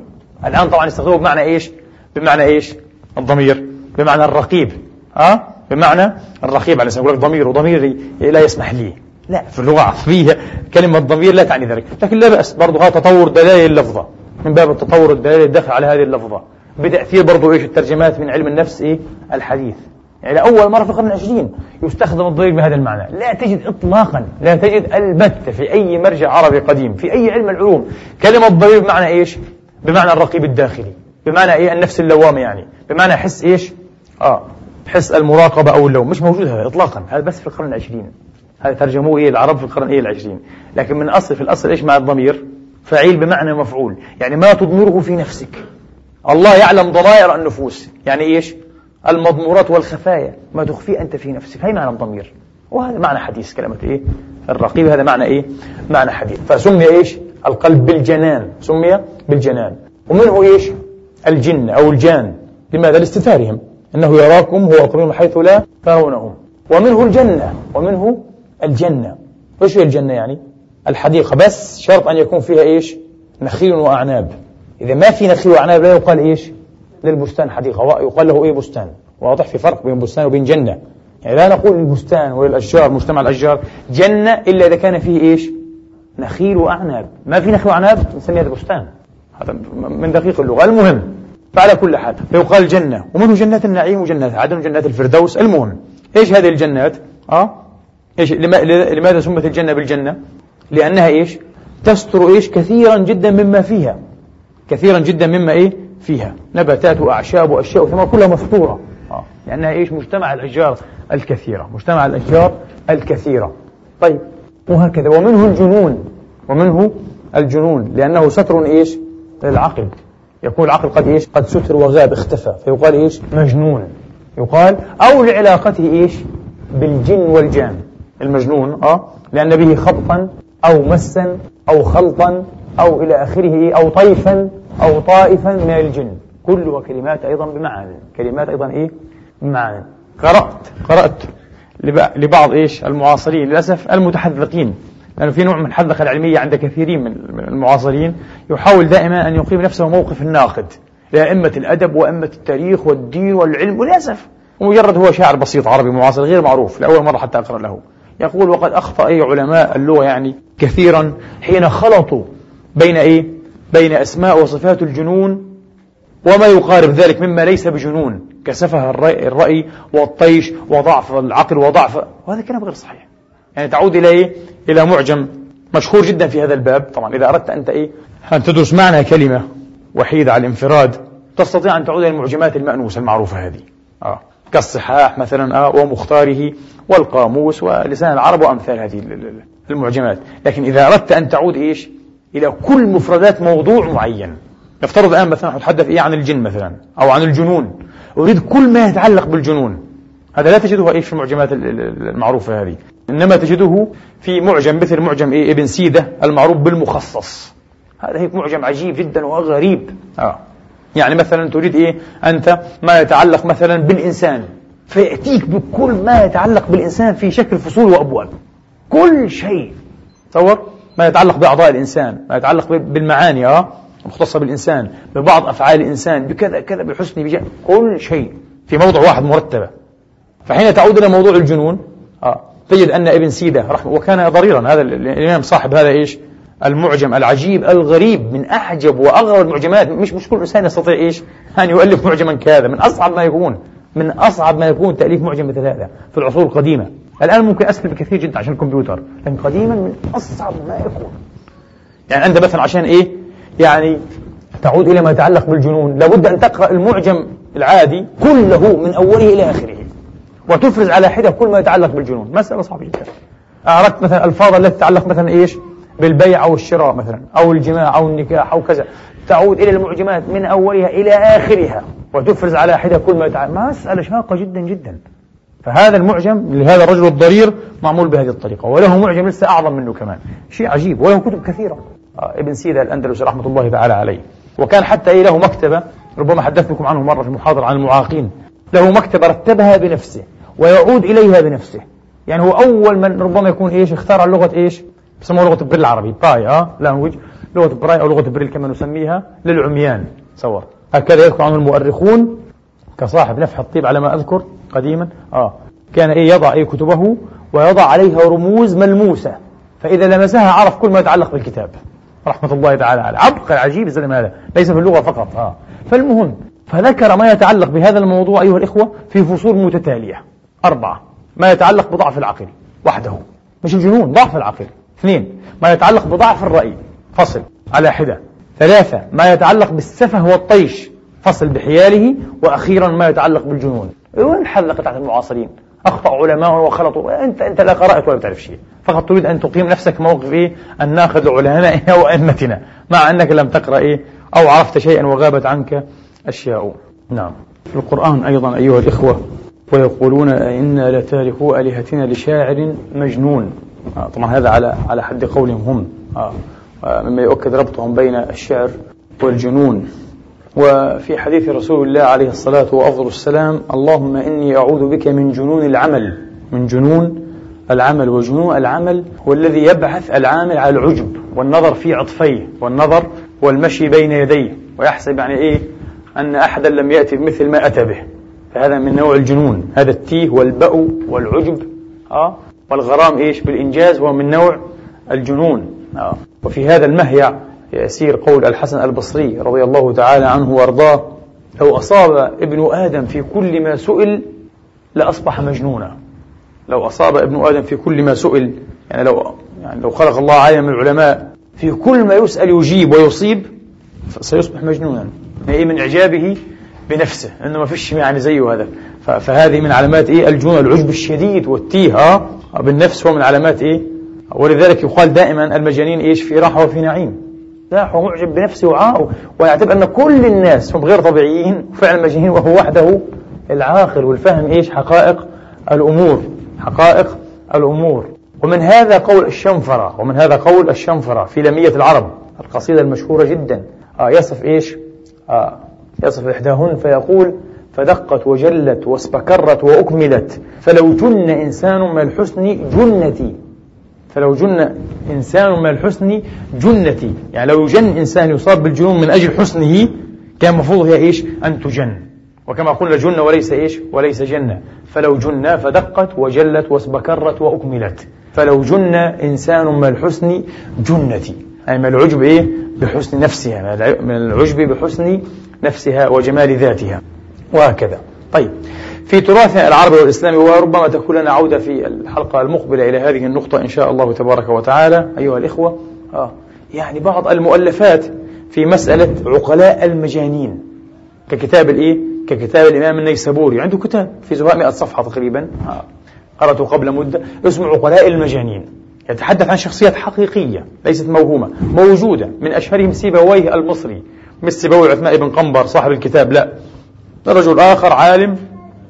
الآن طبعا يستخدمه بمعنى إيش؟ بمعنى إيش؟ الضمير. بمعنى الرقيب. أه؟ بمعنى الرقيب. على لك ضمير وضميري لا يسمح لي. لا في اللغة العربية كلمة ضمير لا تعني ذلك. لكن لا بأس برضه هذا تطور دلائل اللفظة. من باب التطور الدلائل الدخل على هذه اللفظة. بتأثير برضه إيش؟ الترجمات من علم النفس إيه؟ الحديث. يعني لأول مرة في القرن العشرين يستخدم الضمير بهذا المعنى. لا تجد إطلاقا لا تجد البتة في أي مرجع عربي قديم في أي علم العلوم. كلمة ضمير بمعنى إيش؟ بمعنى الرقيب الداخلي. بمعنى إيه؟ النفس اللوامة يعني. بمعنى حس إيش؟ آه حس المراقبة أو اللوم. مش موجود هذا إطلاقا. هذا بس في القرن العشرين. هذا ترجموه إيه؟ العرب في القرن إيه؟ العشرين. لكن من أصل في الأصل إيش مع الضمير؟ فعيل بمعنى مفعول. يعني ما تضمره في نفسك. الله يعلم ضمائر النفوس. يعني إيش؟ المضمورات والخفايا ما تخفي أنت في نفسك. هي معنى الضمير. وهذا معنى حديث كلمة إيه؟ الرقيب. هذا معنى إيه؟ معنى حديث. فسمي إيش؟ القلب بالجنان. سمي بالجنان. ومنه إيش؟ الجن أو الجان. لماذا؟ لاستثارهم. أنه يراكم هو أقرب حيث لا ترونهم. ومنه الجنة. ومنه الجنة. وإيش هي الجنة يعني؟ الحديقة. بس شرط أن يكون فيها إيش؟ نخيل وأعناب. إذا ما في نخيل وأعناب لا يقال إيش؟ للبستان حديقة. يقال له إيه بستان؟ واضح في فرق بين بستان وبين جنة. يعني لا نقول البستان والأشجار مجتمع الأشجار جنة إلا إذا كان فيه إيش؟ نخيل وأعناب. ما في نخيل وأعناب نسميها بستان هذا من دقيق اللغة. المهم فعلى كل حال فيقال جنة. ومنه جنات النعيم وجنات عدن وجنات الفردوس. المهم إيش هذه الجنات؟ آه؟ إيش لماذا سمت الجنة بالجنة؟ لأنها إيش؟ تستر إيش؟ كثيرا جدا مما فيها. كثيرا جدا مما إيه؟ فيها. نباتات وأعشاب وأشياء ثم كلها مستورة آه. لأنها إيش؟ مجتمع الأشجار الكثيرة. مجتمع الأشجار الكثيرة. طيب وهكذا. ومنه الجنون. ومنه الجنون. لأنه ستر إيش؟ للعقل. يكون العقل قد إيش؟ قد ستر وغاب اختفى. فيقال إيش؟ مجنون. يقال أو لعلاقته إيش؟ بالجن والجان. المجنون آه لأن به خبطا أو مسا أو خلطا أو إلى آخره أو طيفا أو طائفا من الجن. كلها كلمات أيضا بمعنى. كلمات أيضا إيه؟ بمعنى. قرأت. قرأت لبعض إيش؟ المعاصرين للأسف المتحذقين لأنه في نوع من الحذقة العلمية عند كثيرين من المعاصرين يحاول دائما أن يقيم نفسه موقف الناقد لأئمة الأدب وأئمة التاريخ والدين والعلم. وللأسف ومجرد هو شاعر بسيط عربي معاصر غير معروف. لأول مرة حتى أقرأ له. يقول وقد أخطأ أي علماء اللغة يعني كثيرا حين خلطوا بين إيه؟ بين أسماء وصفات الجنون وما يقارب ذلك مما ليس بجنون كسفه الرأي, الرأي والطيش وضعف العقل وضعف وهذا كلام غير صحيح. يعني تعود إلى إيه؟ إلى معجم مشهور جدا في هذا الباب. طبعا إذا أردت أنت إيه؟ أن تدرس معنى كلمة وحيدة على الانفراد تستطيع أن تعود إلى المعجمات المأنوسة المعروفة هذه. آه. كالصحاح مثلا آه ومختاره والقاموس ولسان العرب وأمثال هذه المعجمات. لكن إذا أردت أن تعود إيش؟ إلى كل مفردات موضوع معين. نفترض الآن مثلا أتحدث إيه عن الجن مثلا أو عن الجنون. أريد كل ما يتعلق بالجنون. هذا لا تجده إيش في المعجمات المعروفة هذه. إنما تجده في معجم مثل معجم إيه ابن سيدة المعروف بالمخصص. هذا هيك معجم عجيب جدا وغريب. آه. يعني مثلا تريد إيه؟ أنت ما يتعلق مثلا بالإنسان. فيأتيك بكل ما يتعلق بالإنسان في شكل فصول وأبواب. كل شيء. تصور؟ ما يتعلق بأعضاء الإنسان ما يتعلق بالمعاني آه؟ مختصة بالإنسان ببعض أفعال الإنسان بكذا كذا بحسن بجاء كل شيء في موضع واحد مرتبة. فحين تعود إلى موضوع الجنون آه تجد أن ابن سيدة رحمه وكان ضريرا هذا الإمام صاحب هذا إيش؟ المعجم العجيب الغريب من أعجب وأغرب المعجمات. مش مش كل إنسان يستطيع إيش؟ أن يؤلف معجما كهذا من أصعب ما يكون من أصعب ما يكون تأليف معجم مثل هذا في العصور القديمة. الآن ممكن أسهل بكثير جدا عشان الكمبيوتر لكن قديما من أصعب ما يكون. يعني أنت مثلا عشان إيه؟ يعني تعود إلى ما يتعلق بالجنون. لابد أن تقرأ المعجم العادي كله من أوله إلى آخره. وتفرز على حدة كل ما يتعلق بالجنون. مسألة صعبة جدا. أردت مثلا الألفاظ التي تتعلق مثلا إيش؟ بالبيع أو الشراء مثلا أو الجماع أو النكاح أو كذا. تعود إلى المعجمات من أولها إلى آخرها وتفرز على حدة كل ما يتعلق. مسألة شاقة جدا جدا. فهذا المعجم لهذا الرجل الضرير معمول بهذه الطريقة وله معجم لسه أعظم منه كمان. شيء عجيب وله كتب كثيرة. آه ابن سيدة الأندلس رحمة الله تعالى عليه. وكان حتى إيه له مكتبة ربما حدثتكم عنه مرة في محاضرة عن المعاقين. له مكتبة رتبها بنفسه ويعود إليها بنفسه. يعني هو أول من ربما يكون إيش اختار لغة إيش؟ بسموها لغة بريل العربي باي آه language لغة براي أو لغة بريل كما نسميها للعميان تصور هكذا يذكر عنه المؤرخون كصاحب نفح الطيب على ما أذكر قديما. آه. كان إيه يضع إيه كتبه ويضع عليها رموز ملموسة. فإذا لمسها عرف كل ما يتعلق بالكتاب. رحمة الله تعالى عليه. عبقري عجيب الزلم هذا. ليس في اللغة فقط. آه. فالمهم فذكر ما يتعلق بهذا الموضوع أيها الإخوة في فصول متتالية. أربعة. ما يتعلق بضعف العقل وحده. مش الجنون ضعف العقل. اثنين. ما يتعلق بضعف الرأي. فصل. على حدة. ثلاثة. ما يتعلق بالسفه والطيش. فصل بحياله وأخيرا ما يتعلق بالجنون. وين الحلقة تحت المعاصرين؟ أخطأ علماء وخلطوا. أنت أنت لا قرأت ولا بتعرف شيء. فقط تريد أن تقيم نفسك موقف إيه؟ أن ناخذ علمائنا وأئمتنا. مع أنك لم تقرأ إيه؟ أو عرفت شيئا وغابت عنك أشياء. نعم. في القرآن أيضا أيها الإخوة ويقولون إنا لتاركوا آلهتنا لشاعر مجنون. آه، طبعا هذا على على حد قولهم هم. آه، مما يؤكد ربطهم بين الشعر والجنون. وفي حديث رسول الله عليه الصلاة وأفضل السلام اللهم إني أعوذ بك من جنون العمل. من جنون العمل وجنون العمل هو الذي يبعث العامل على العجب والنظر في عطفيه والنظر والمشي بين يديه ويحسب يعني إيه؟ أن أحدا لم يأتي بمثل ما أتى به. فهذا من نوع الجنون. هذا التيه والبأو والعجب. آه؟ والغرام إيش؟ بالإنجاز. هو من نوع الجنون. آه. وفي هذا المهيع يسير قول الحسن البصري رضي الله تعالى عنه وارضاه لو أصاب ابن آدم في كل ما سئل لأصبح مجنونا. لو أصاب ابن آدم في كل ما سئل يعني لو يعني لو خلق الله عالم من العلماء في كل ما يسأل يجيب ويصيب سيصبح مجنونا. يعني من إعجابه بنفسه انه ما فيش يعني زيه هذا. فهذه من علامات إيه؟ الجنون العجب الشديد والتيه بالنفس هو من علامات إيه؟ ولذلك يقال دائما المجانين إيش؟ في راحة وفي نعيم. لاح ومعجب بنفسه وعاء ويعتبر أن كل الناس هم غير طبيعيين وفعلا مجانين وهو وحده العاقل والفهم إيش؟ حقائق الأمور حقائق الأمور. ومن هذا قول الشنفرة ومن هذا قول الشنفرة في لمية العرب القصيدة المشهورة جدا. آه يصف إيش؟ آه يصف إحداهن فيقول فدقت وجلت واسبكرت وأكملت فلو جن إنسان من الحسن جنتي. فلو جن إنسان من الحسن جنتي. يعني لو جن إنسان يصاب بالجنون من أجل حسنه كان المفروض هي إيش؟ أن تجن. وكما قلنا جن وليس إيش؟ وليس جنة. فلو جن فدقت وجلت واسبكرت وأكملت. فلو جن إنسان من الحسن جنتي. أي من العجب إيه؟ بحسن نفسها. من العجب بحسن نفسها وجمال ذاتها. وهكذا. طيب. في تراثنا العربي والإسلامي وربما تكون لنا عودة في الحلقة المقبلة إلى هذه النقطة إن شاء الله تبارك وتعالى أيها الإخوة آه يعني بعض المؤلفات في مسألة عقلاء المجانين ككتاب الإيه؟ ككتاب الإمام النيسابوري عنده كتاب في زهاء 100 صفحة تقريبا آه. قرأته قبل مدة اسمه عقلاء المجانين يتحدث عن شخصيات حقيقية ليست موهومة موجودة من أشهرهم سيبويه المصري مش سيبوي عثمان بن قنبر صاحب الكتاب لا رجل آخر عالم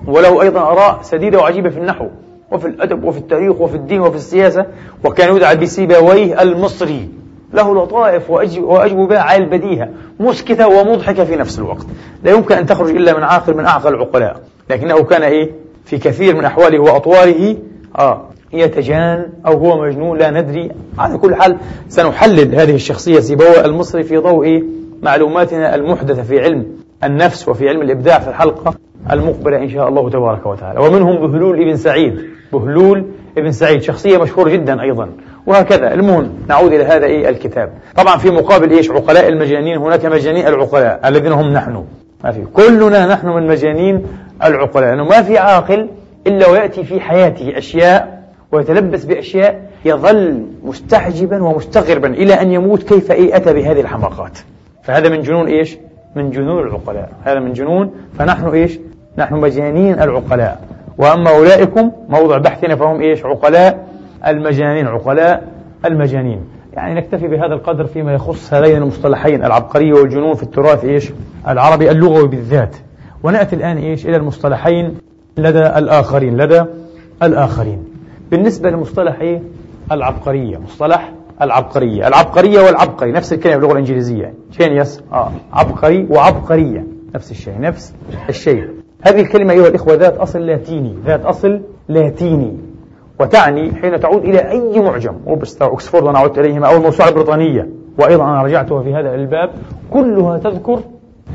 وله أيضا آراء سديدة وعجيبة في النحو وفي الأدب وفي التاريخ وفي الدين وفي السياسة وكان يدعى بسيبويه المصري. له لطائف وأجوبة على البديهة مسكتة ومضحكة في نفس الوقت. لا يمكن أن تخرج إلا من عاقل من أعقل العقلاء. لكنه كان إيه؟ في كثير من أحواله وأطواره. آه يتجان أو هو مجنون لا ندري. على كل حال سنحلل هذه الشخصية سيبويه المصري في ضوء إيه؟ معلوماتنا المحدثة في علم. النفس وفي علم الإبداع في الحلقة المقبلة إن شاء الله تبارك وتعالى. ومنهم بهلول ابن سعيد. بهلول ابن سعيد. شخصية مشهورة جدا أيضا. وهكذا. المهم نعود إلى هذا إيه الكتاب. طبعا في مقابل إيش؟ عقلاء المجانين. هناك مجانين العقلاء الذين هم نحن. ما في. كلنا نحن من مجانين العقلاء. لأنه ما في عاقل إلا ويأتي في حياته أشياء ويتلبس بأشياء يظل مستعجبا ومستغربا إلى أن يموت كيف إيه أتى بهذه الحماقات. فهذا من جنون إيش؟ من جنون العقلاء. هذا من جنون فنحن إيش؟ نحن مجانين العقلاء. وأما أولئكم موضع بحثنا فهم إيش؟ عقلاء المجانين عقلاء المجانين. يعني نكتفي بهذا القدر فيما يخص هذين المصطلحين العبقرية والجنون في التراث إيش؟ العربي اللغوي بالذات. ونأتي الآن إيش؟ إلى المصطلحين لدى الآخرين لدى الآخرين. بالنسبة لمصطلح إيه العبقرية مصطلح العبقرية. العبقرية والعبقري نفس الكلمة باللغة الإنجليزية. جينيوس آه. عبقري وعبقرية. نفس الشيء نفس الشيء. هذه الكلمة أيها الإخوة ذات أصل لاتيني ذات أصل لاتيني. وتعني حين تعود إلى أي معجم. أوبستا أكسفورد وأنا عدت إليهما أو الموسوعة البريطانية. وأيضا أنا رجعتها في هذا الباب. كلها تذكر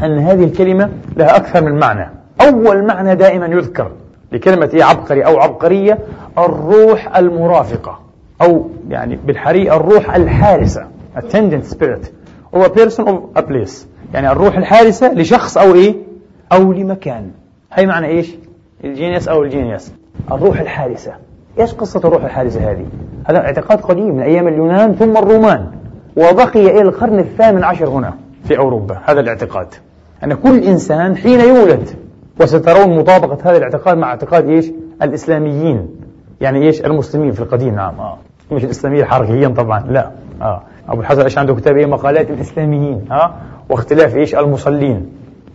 أن هذه الكلمة لها أكثر من معنى. أول معنى دائما يذكر لكلمة عبقري أو عبقرية الروح المرافقة. أو يعني بالحري الروح الحارسة attendant spirit or a person of a place. يعني الروح الحارسة لشخص أو إيه؟ أو لمكان. هي معنى إيش؟ الجينيس أو الجينيس الروح الحارسة. إيش قصة الروح الحارسة هذه؟ هذا اعتقاد قديم من أيام اليونان ثم الرومان. وبقي إلى القرن الثامن عشر هنا في أوروبا. هذا الاعتقاد. أن كل إنسان حين يولد وسترون مطابقة هذا الاعتقاد مع اعتقاد إيش؟ الإسلاميين. يعني إيش؟ المسلمين في القديم نعم. آه. مش الإسلامية حركيا طبعا لا. آه. أبو الحسن إيش عنده كتاب إيه؟ مقالات الإسلاميين ها آه. واختلاف إيش؟ المصلين.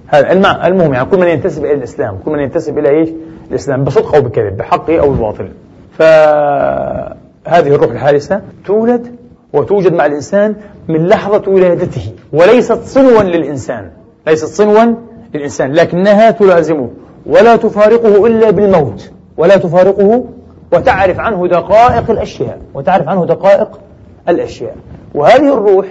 هذا المهم يعني كل من ينتسب إلى الإسلام كل من ينتسب إلى إيش؟ الإسلام بصدق أو بكذب بحق أو بباطل. فهذه الروح الحارسة تولد وتوجد مع الإنسان من لحظة ولادته وليست صنوا للإنسان. ليست صنوا للإنسان لكنها تلازمه ولا تفارقه إلا بالموت ولا تفارقه وتعرف عنه دقائق الأشياء وتعرف عنه دقائق الأشياء. وهذه الروح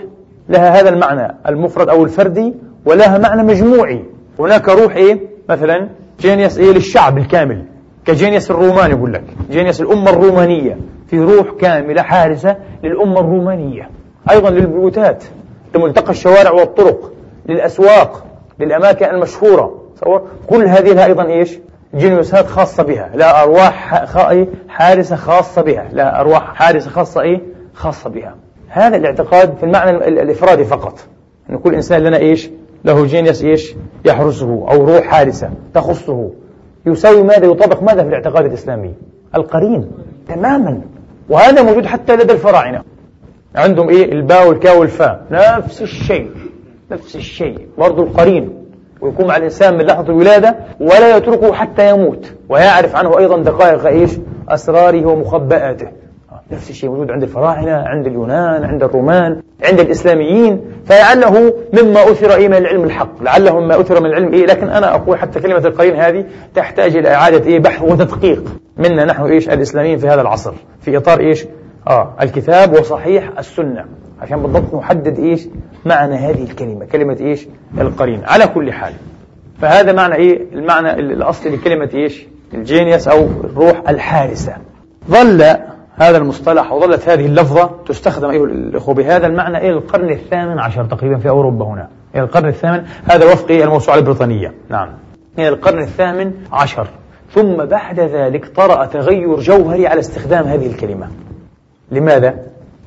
لها هذا المعنى المفرد أو الفردي ولها معنى مجموعي. هناك روح إيه؟ مثلا جينيس إيه؟ للشعب الكامل. كجينيس الروماني يقول لك جينيس الأمة الرومانية. في روح كاملة حارسة للأمة الرومانية. أيضا للبيوتات لملتقى الشوارع والطرق للأسواق للأماكن المشهورة. كل هذه لها أيضا إيش؟ جينيوسات خاصة بها لا أرواح حارسة خاصة بها لا أرواح حارسة خاصة إيه خاصة بها. هذا الاعتقاد في المعنى الإفرادي فقط أن كل إنسان لنا إيش؟ له جينيس إيش؟ يحرسه أو روح حارسة تخصه. يساوي ماذا؟ يطابق ماذا في الاعتقاد الإسلامي؟ القرين تماما. وهذا موجود حتى لدى الفراعنة. عندهم إيه؟ الباء والكاء والفاء. نفس الشيء نفس الشيء. برضو القرين. ويكون مع الإنسان من لحظة الولادة ولا يتركه حتى يموت. ويعرف عنه أيضا دقائق إيش؟ أسراره ومخبئاته نفس الشيء موجود عند الفراعنة عند اليونان عند الرومان عند الإسلاميين. فلعله مما أثر إيه من العلم الحق. لعله مما أثر من العلم إيه؟ لكن أنا أقول حتى كلمة القرين هذه تحتاج إلى إعادة إيه؟ بحث وتدقيق. منا نحن إيش؟ الإسلاميين في هذا العصر. في إطار إيش؟ آه الكتاب وصحيح السنة. عشان بالضبط نحدد إيش معنى هذه الكلمة. كلمة إيش؟ القرين. على كل حال. فهذا معنى إيه؟ المعنى الأصلي لكلمة إيش؟ الجينيس أو الروح الحارسة. ظل هذا المصطلح وظلت هذه اللفظة تستخدم أيها الأخوة بهذا المعنى إلى القرن الثامن عشر تقريبا في أوروبا هنا. إلى القرن الثامن. هذا وفق الموسوعة البريطانية. نعم. إلى القرن الثامن عشر. ثم بعد ذلك طرأ تغير جوهري على استخدام هذه الكلمة. لماذا؟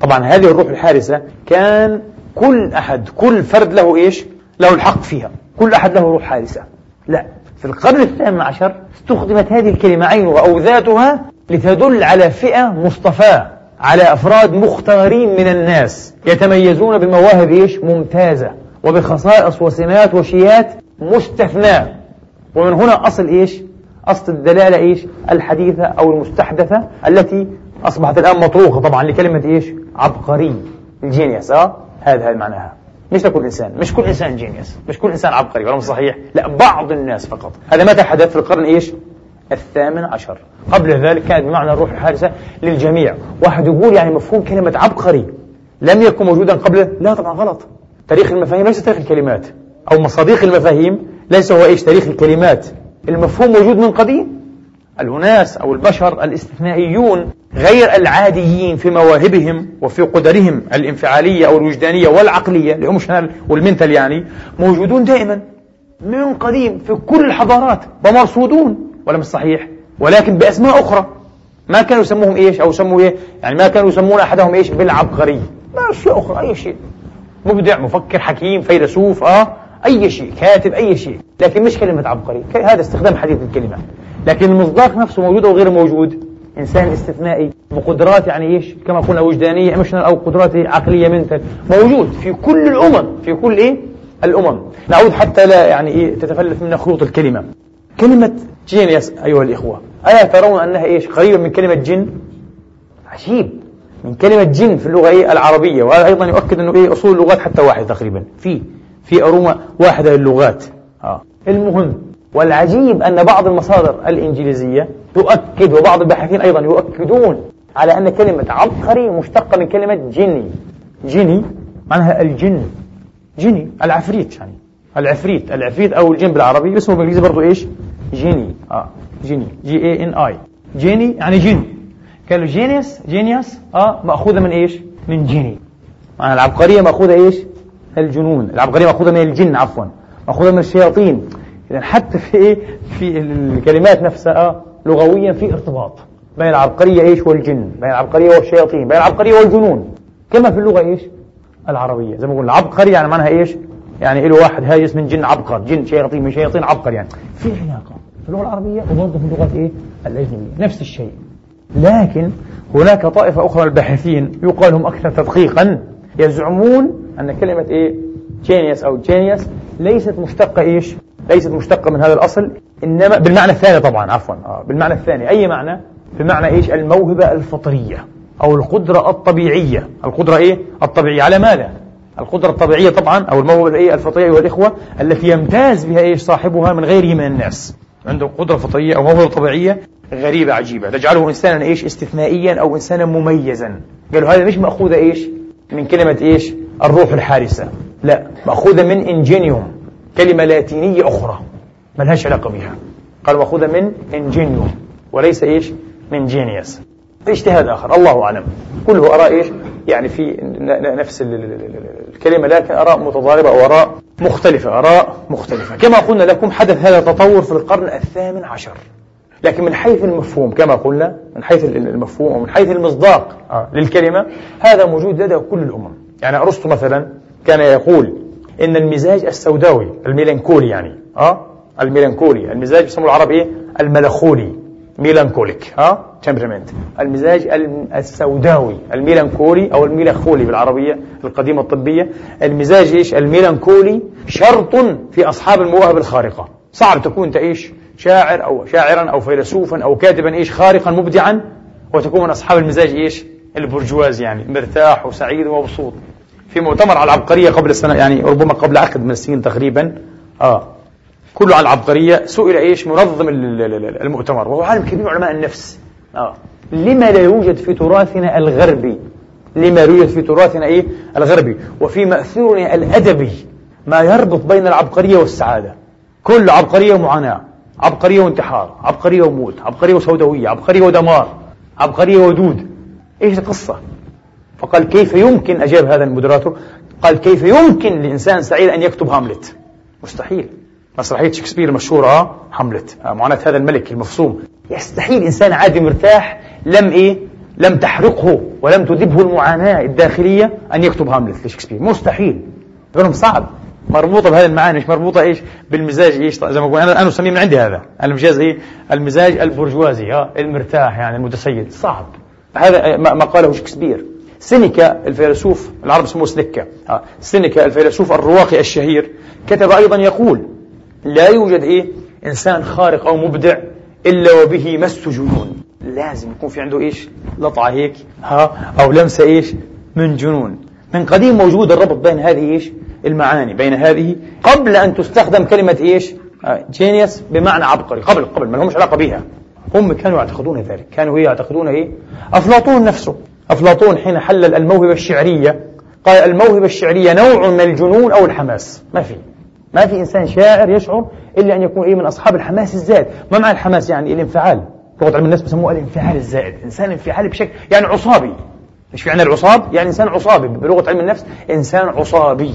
طبعا هذه الروح الحارسة كان كل أحد كل فرد له إيش؟ له الحق فيها. كل أحد له روح حارسة. لا في القرن الثامن عشر استخدمت هذه الكلمة عينها أو ذاتها لتدل على فئة مصطفاة على أفراد مختارين من الناس يتميزون بمواهب إيش؟ ممتازة وبخصائص وسمات وشيات مستثناة. ومن هنا أصل إيش؟ أصل الدلالة إيش؟ الحديثة أو المستحدثة التي أصبحت الآن مطروقة طبعا لكلمة إيش؟ عبقري. الجينيوس أه؟ هذا هذا معناها. مش لكل إنسان مش كل إنسان جينيوس مش كل إنسان عبقري ولا صحيح. لا بعض الناس فقط. هذا متى حدث في القرن إيش؟ الثامن عشر. قبل ذلك كانت بمعنى الروح الحارسة للجميع. واحد يقول يعني مفهوم كلمة عبقري لم يكن موجودا قبل؟ لا طبعا غلط. تاريخ المفاهيم ليس تاريخ الكلمات أو مصاديق المفاهيم ليس هو إيش؟ تاريخ الكلمات. المفهوم موجود من قديم. الأناس أو البشر الاستثنائيون غير العاديين في مواهبهم وفي قدرهم الانفعالية أو الوجدانية والعقلية الإيموشنال والمنتال يعني موجودون دائما من قديم في كل الحضارات ومرصودون ولا مش صحيح؟ ولكن بأسماء أخرى. ما كانوا يسموهم إيش؟ أو يسموا إيه؟ يعني ما كانوا يسمون أحدهم إيش؟ بالعبقري. ما أشياء أخرى أي شيء. مبدع مفكر حكيم فيلسوف آه أي شيء كاتب أي شيء. لكن مش كلمة عبقري هذا استخدام حديث الكلمة. لكن المصداق نفسه موجود أو غير موجود؟ إنسان استثنائي بقدرات يعني إيش؟ كما قلنا وجدانية ايموشنال أو قدرات عقلية منتل موجود في كل الأمم في كل إيه؟ الأمم. نعود حتى لا يعني إيه؟ تتفلت منا خيوط الكلمة. كلمة جينيس أيها الإخوة ألا ترون أنها إيش؟ قريبة من كلمة جن؟ عجيب. من كلمة جن في اللغة إيه؟ العربية. وهذا أيضا يؤكد أنه إيه؟ أصول اللغات حتى واحد تقريبا. في في أرومة واحدة للغات. آه. المهم والعجيب أن بعض المصادر الإنجليزية تؤكد وبعض الباحثين أيضا يؤكدون على أن كلمة عبقري مشتقة من كلمة جني جني معناها الجن. جني العفريت يعني. العفريت العفريت أو الجن بالعربي. اسمه بالإنجليزي برضه إيش؟ genie. آه genie. G E N I genie يعني جن. قالوا genius genius آه مأخوذة من إيش؟ من genie. معنى العبقرية مأخوذة إيش؟ الجنون. العبقرية مأخوذة من الجن عفوا. مأخوذة من الشياطين. إذا حتى في إيه؟ في الكلمات نفسها آه لغويا في ارتباط بين العبقرية إيش والجن بين العبقرية والشياطين بين العبقرية والجنون. كما في اللغة إيش؟ العربية. زي ما قلنا عبقري يعني معناها إيش؟ يعني له واحد هاجس من جن عبقر جن شياطين من شياطين عبقر يعني. في علاقة في اللغة العربية وبرضه في اللغات إيه؟ الأجنبية. نفس الشيء. لكن هناك طائفة أخرى الباحثين يقال هم أكثر تدقيقا يزعمون أن كلمة إيه؟ جينيوس أو جينيوس ليست مشتقة إيش؟ ليست مشتقة من هذا الأصل إنما بالمعنى الثاني طبعا عفوا آه بالمعنى الثاني. أي معنى؟ بمعنى إيش؟ الموهبة الفطرية أو القدرة الطبيعية. القدرة إيه؟ الطبيعية. على ماذا؟ القدرة الطبيعية طبعا أو الموهبة إيه الفطرية والإخوة التي يمتاز بها إيش؟ صاحبها من غيره من الناس. عنده قدرة فطرية أو موهبة طبيعية غريبة عجيبة. تجعله إنسانا إيش؟ استثنائيا أو إنسانا مميزا. قالوا هذا مش مأخوذة إيش؟ من كلمة إيش؟ الروح الحارسة. لا مأخوذة من إنجينيوم. كلمة لاتينية أخرى ما لهاش علاقة بها قال مأخوذة من إنجينيوم وليس إيش؟ من جينيوس اجتهاد آخر الله أعلم. كله آراء إيش؟ يعني في نفس الكلمة لكن آراء متضاربة أو آراء مختلفة آراء مختلفة. كما قلنا لكم حدث هذا التطور في القرن الثامن عشر. لكن من حيث المفهوم كما قلنا من حيث المفهوم ومن حيث المصداق آه. للكلمة هذا موجود لدى كل الأمم. يعني أرسطو مثلا كان يقول إن المزاج السوداوي ال melancholy يعني آه؟ ال melancholy. المزاج يسموه العرب إيه؟ المالنخولي melancholic ها temperament المزاج السوداوي ال melancholy أو المالنخولي بالعربية القديمة الطبية. المزاج إيش؟ ال melancholy شرط في أصحاب المواهب الخارقة. صعب تكون تعيش شاعر أو شاعرا أو فيلسوفا أو كاتبا إيش؟ خارقا مبدعا. وتكون من أصحاب المزاج إيش؟ البرجواز يعني مرتاح وسعيد ومبسوط. في مؤتمر على العبقرية قبل سنه يعني ربما قبل عقد من السنين تقريبا. آه. كله عن العبقرية. سئل إيش؟ منظم المؤتمر. وهو عالم كبير من علماء النفس. آه. لما لا يوجد في تراثنا الغربي؟ لما لا يوجد في تراثنا إيه؟ الغربي. وفي مأثورنا الأدبي ما يربط بين العبقرية والسعادة. كل عبقرية ومعاناة عبقرية وانتحار. عبقرية وموت. عبقرية وسوداوية. عبقرية ودمار. عبقرية ودود. إيش القصة؟ فقال كيف يمكن أجاب هذا المودراتور قال كيف يمكن لإنسان سعيد أن يكتب هاملت مستحيل. مسرحية شكسبير المشهورة حملت آه، معاناة هذا الملك المفصوم. يستحيل إنسان عادي مرتاح لم إيه؟ لم تحرقه ولم تذبه المعاناة الداخلية أن يكتب هاملت لشكسبير. مستحيل. لهم صعب. مربوطة بهذه المعاني. مش مربوطة إيش؟ بالمزاج إيش؟ زي ما بقول أنا أنا أسميه من عندي هذا. المجاز إيه؟ المزاج البرجوازي ها المرتاح يعني المتسيد. صعب. هذا ما قاله شكسبير. سينيكا الفيلسوف العرب اسمه سنكا سينيكا الفيلسوف الرواقي الشهير كتب أيضا يقول لا يوجد إيه؟ إنسان خارق أو مبدع إلا وبه مس جنون لازم يكون في عنده إيش؟ لطعة هيك ها؟ أو لمسة إيش؟ من جنون. من قديم موجود الربط بين هذه إيش؟ المعاني بين هذه قبل أن تستخدم كلمة إيش؟ جينيوس بمعنى عبقري. قبل قبل ما لهمش علاقة بها هم كانوا يعتقدون ذلك. كانوا يعتقدون إيه؟ أفلاطون نفسه. أفلاطون حين حلل الموهبة الشعرية قال الموهبة الشعرية نوع من الجنون أو الحماس. ما في. ما في إنسان شاعر يشعر إلا أن يكون إيه من أصحاب الحماس الزائد. ما معنى الحماس؟ يعني الانفعال. لغة علم النفس بسموه الانفعال الزائد. إنسان انفعالي بشكل يعني عصابي. إيش في عندنا العصاب؟ يعني إنسان عصابي. بلغة علم النفس إنسان عصابي.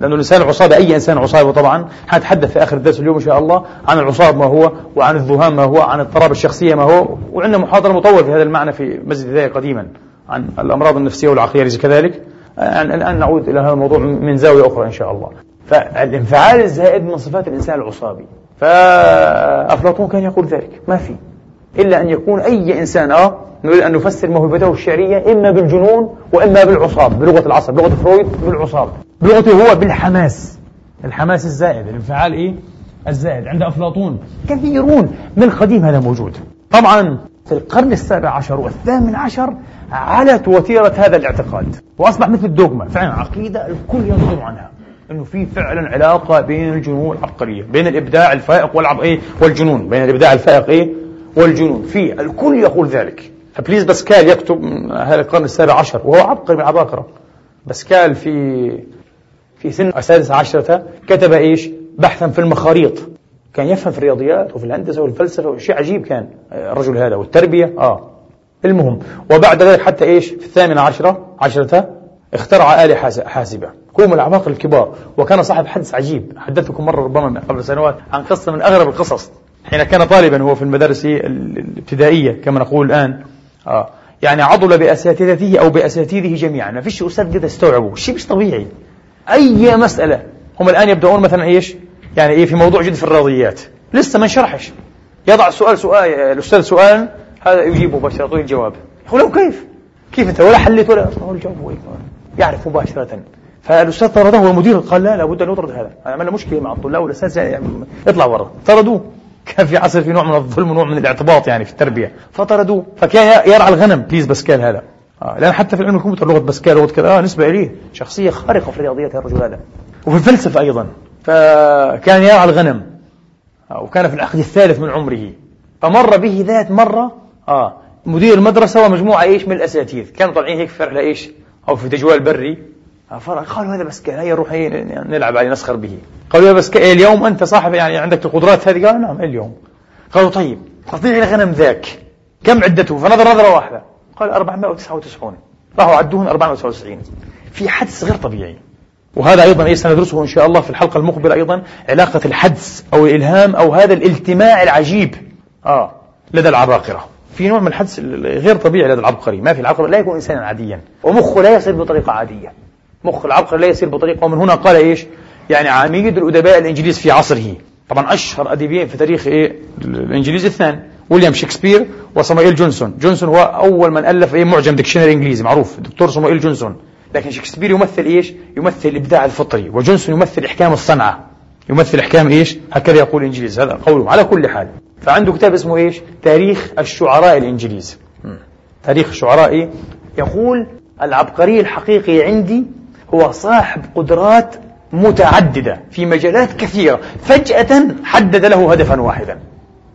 لأنه الإنسان العصابي أي إنسان عصابي طبعا حنتحدث في آخر الدرس اليوم إن شاء الله عن العصاب ما هو وعن الذهان ما هو عن اضطراب الشخصية ما هو وعندنا محاضرة مطولة في هذا المعنى في مسجد الهداية قديما. عن الأمراض النفسية والعقلية كذلك؟ الآن نعود إلى هذا الموضوع من زاوية أخرى إن شاء الله. فالانفعال الزائد من صفات الإنسان العصابي. فأفلاطون كان يقول ذلك. ما في. إلا أن يكون أي إنسان آه نريد أن نفسر موهبته الشعرية إما بالجنون وإما بالعصاب بلغة العصب بلغة فرويد بالعصاب. بلغته هو بالحماس. الحماس الزائد. الانفعال إيه؟ الزائد. عند أفلاطون كثيرون. من القديم هذا موجود. طبعا في القرن السابع عشر والثامن عشر علت وتيرة هذا الاعتقاد وأصبح مثل الدوغما فعلا عقيدة الكل ينظر عنها إنه في فعلا علاقة بين الجنون والعبقريه، بين الإبداع الفائق والعب إيه والجنون، بين الإبداع الفائق إيه والجنون، في الكل يقول ذلك. فبليز باسكال يكتب من هذا القرن السابع عشر وهو عبقري من العباقره. باسكال في في سن السادسة عشرة كتب إيش؟ بحثا في المخاريط. كان يفهم في الرياضيات وفي الهندسة والفلسفة شيء عجيب كان الرجل هذا والتربية آه. المهم وبعد ذلك حتى إيش؟ في الثامنة عشرة عشرة اخترع آلة حاسبة. هو من العباقرة الكبار. وكان صاحب حدث عجيب. حدثتكم مرة ربما قبل سنوات عن قصة من أغرب القصص. حين كان طالبا هو في المدارس الابتدائية كما نقول الآن آه. يعني عضل بأساتذته أو بأساتذته جميعا. ما فيش أستاذ قد استوعبه شيء مش طبيعي. أي مسألة. هم الآن يبدأون مثلا إيش؟ يعني إيه في موضوع جديد في الرياضيات. لسه ما انشرحش. يضع السؤال سؤال الأستاذ سؤال هذا يجيبه مباشرة الجواب. يقول له كيف؟ كيف أنت؟ ولا حليت ولا الجواب هو يعرف مباشرة. فالأستاذ طرده والمدير قال لا لابد أن يطرد هذا. عمل مشكلة مع الطلاب والاستاذ يعني اطلع برا طردوه. كان في عصر في نوع من الظلم ونوع من الاعتباط يعني في التربية. فطردوه. فكان يرعى الغنم. بليز باسكال هذا. آه لأن حتى في علم الكمبيوتر لغة باسكال لغة كذا آه نسبة إليه. شخصية خارقة في الرياضيات الرجل هذا. وفي الفلسفة أيضا. فكان يرعى الغنم. آه وكان في العقد الثالث من عمره. فمر به ذات مرة آه مدير المدرسة ومجموعة إيش من الاساتذه كانوا طالعين هيك في رحله إيش؟ أو في تجوال بري. قالوا هذا بسكال هيا نروح نلعب عليه نسخر به. قالوا يا بسكال اليوم أنت صاحب يعني عندك القدرات هذه؟ قال نعم اليوم. قالوا طيب تطيع الغنم ذاك كم عدته؟ فنظر نظرة واحدة. قال 499 راحوا عدوهم 499 في حدس غير طبيعي. وهذا أيضا إيه سندرسه إن شاء الله في الحلقة المقبلة أيضا علاقة الحدس أو الإلهام أو هذا الالتماع العجيب آه لدى العباقرة. في نوع من الحدس غير طبيعي لدى العبقري ما في العبقري لا يكون إنسانا عاديا ومخه لا يصير بطريقة عادية. مخ العبقري لا يسير بطريقة ومن هنا قال إيش؟ يعني عميد الأدباء الإنجليز في عصره. طبعا أشهر أديبين في تاريخ إيه؟ الإنجليز اثنان ويليام شكسبير وصموئيل جونسون. جونسون هو أول من ألف إيه؟ معجم dictionary إنجليزي معروف. دكتور صموئيل جونسون. لكن شكسبير يمثل إيش؟ يمثل الإبداع الفطري وجونسون يمثل إحكام الصنعة. يمثل إحكام إيش؟ هكذا يقول الإنجليز. هذا قوله على كل حال. فعنده كتاب اسمه إيش؟ تاريخ الشعراء الإنجليز. تاريخ الشعراء إيه؟ يقول العبقري الحقيقي عندي هو صاحب قدرات متعددة في مجالات كثيرة فجأة حدد له هدفا واحدا.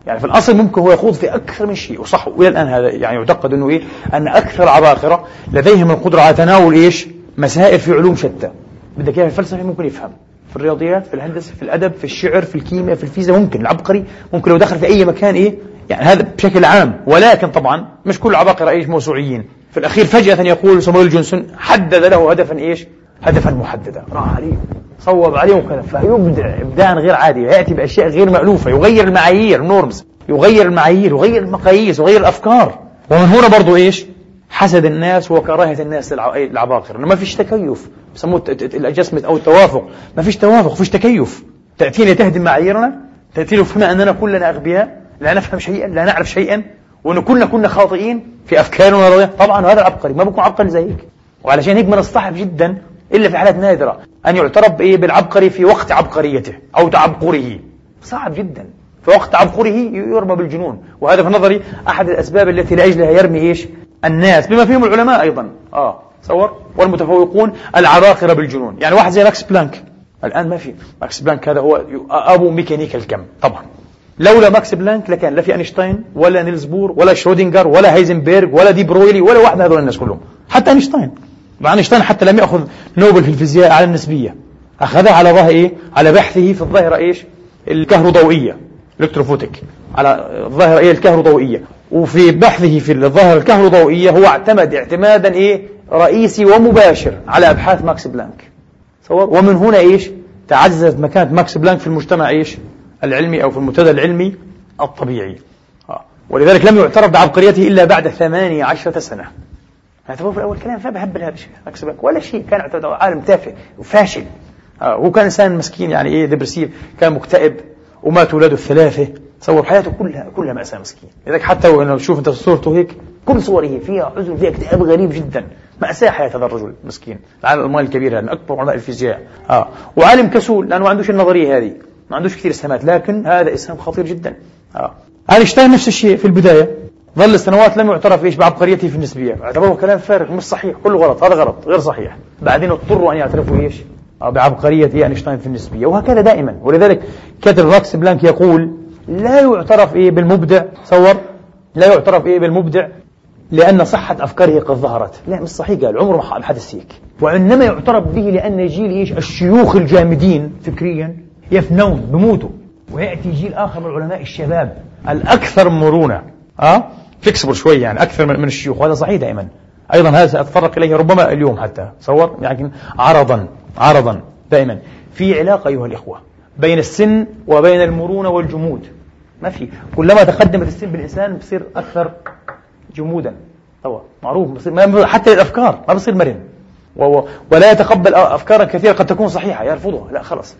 يعني في الأصل ممكن هو يخوض في أكثر من شيء وصح. وإلى الآن هذا يعني يعتقد أنه إيه؟ أن أكثر العباقرة لديهم القدرة على تناول إيش؟ مسائل في علوم شتى. بدك إياها في الفلسفة ممكن يفهم. في الرياضيات في الهندسة في الأدب في الشعر في الكيمياء في الفيزياء ممكن. العبقري ممكن لو دخل في أي مكان إيه؟ يعني هذا بشكل عام. ولكن طبعا مش كل العباقرة إيش؟ موسوعيين. في الأخير فجأة يقول سامويل جونسون حدد له هدفا إيش؟ هدفا محددا. راح عليه صوب عليه وكذا. فيبدع ابداعا غير عادي. يأتي بأشياء غير مألوفة. يغير المعايير norms يغير المعايير يغير المقاييس يغير الأفكار. ومن هنا برضو إيش؟ حسد الناس وكراهية الناس للعباقرة ما فيش تكيف. بسموه ال adjustment أو التوافق. ما فيش توافق فيش تكيف. تأتينا تهدم معاييرنا. تأتينا فهمنا أننا كلنا أغبياء. لا نفهم شيئا لا نعرف شيئا. وإن كلنا كنا خاطئين في أفكارنا طبعا هذا العبقري ما بكون عبقري زي هيك وعلشان هيك بيصعب جدا إلا في حالات نادرة. أن يعترف بإيه؟ بالعبقري في وقت عبقريته أو تعبقره. صعب جدا. في وقت عبقره يرمى بالجنون. وهذا في نظري أحد الأسباب التي لأجلها يرمي إيش؟ الناس. بما فيهم العلماء أيضا. آه. تصور. والمتفوقون العباقرة بالجنون. يعني واحد زي ماكس بلانك. الآن ما في. ماكس بلانك هذا هو أبو ميكانيكا الكم طبعا. لولا ماكس بلانك لكان لا في أينشتاين ولا نيلز بور ولا شرودنجر ولا هايزنبرغ ولا دي برويلي ولا واحد من هذول الناس كلهم. حتى أينشتاين. مع أينشتاين حتى لم يأخذ نوبل في الفيزياء على النسبية. أخذها على ظهر إيه؟ على بحثه في الظاهرة إيش؟ الكهروضوئية electrophotic على الظاهرة إيه؟ الكهروضوئية. وفي بحثه في الظاهرة الكهروضوئية هو اعتمد اعتمادا إيه؟ رئيسي ومباشر على أبحاث ماكس بلانك. صور ومن هنا إيش؟ تعززت مكانة ماكس بلانك في المجتمع إيش؟ العلمي أو في المنتدى العلمي الطبيعي. آه. ولذلك لم يعترف بعبقريته إلا بعد ثمانية عشرة سنة. اعتبروه في الأول كلام هذا الشيء اكسبك ولا شيء كان اعتبره عالم تافه وفاشل. آه هو كان إنسان مسكين يعني إيه depressive كان مكتئب ومات اولاده الثلاثة تصور حياته كلها كلها مأساة مسكين. لذلك حتى لو تشوف أنت صورته هيك كل صوره فيها حزن فيها اكتئاب غريب جدا. مأساة حياة هذا الرجل مسكين العالم المال الكبير هذا من أكبر علماء الفيزياء. آه. وعالم كسول لأنه ما عندوش النظرية هذه. ما عندوش كثير اسهامات لكن هذا اسهام خطير جدا. آه. آينشتاين نفس الشيء في البداية. ظل سنوات لم يعترف إيش بعبقريته في النسبية. اعتبروه كلام فارغ مش صحيح كله غلط هذا غلط غير صحيح. بعدين اضطروا أن يعترفوا إيش بعبقريه اينشتاين في النسبية وهكذا دائما. ولذلك كان ماكس بلانك يقول لا يعترف إيه بالمبدع تصور لا يعترف إيه بالمبدع لأن صحة أفكاره قد ظهرت. لا مش صحيح قال عمره ما حدث هيك. وإنما يعترف به لأن جيل إيش؟ الشيوخ الجامدين فكريا يفنون بموتوا ويأتي جيل آخر من العلماء الشباب الأكثر مرونة. أه؟ فليكسبل شوي يعني أكثر من الشيوخ وهذا صحيح دائما. أيضا هذا سأتطرق إليه ربما اليوم حتى تصور يعني عرضا عرضا دائما. في علاقة أيها الإخوة بين السن وبين المرونة والجمود. ما في كلما تقدمت السن بالإنسان بصير أكثر جمودا. طبعا معروف بصير حتى الأفكار ما بصير مرن. ولا يتقبل أفكارا كثيرة قد تكون صحيحة يرفضها. لا خلاص.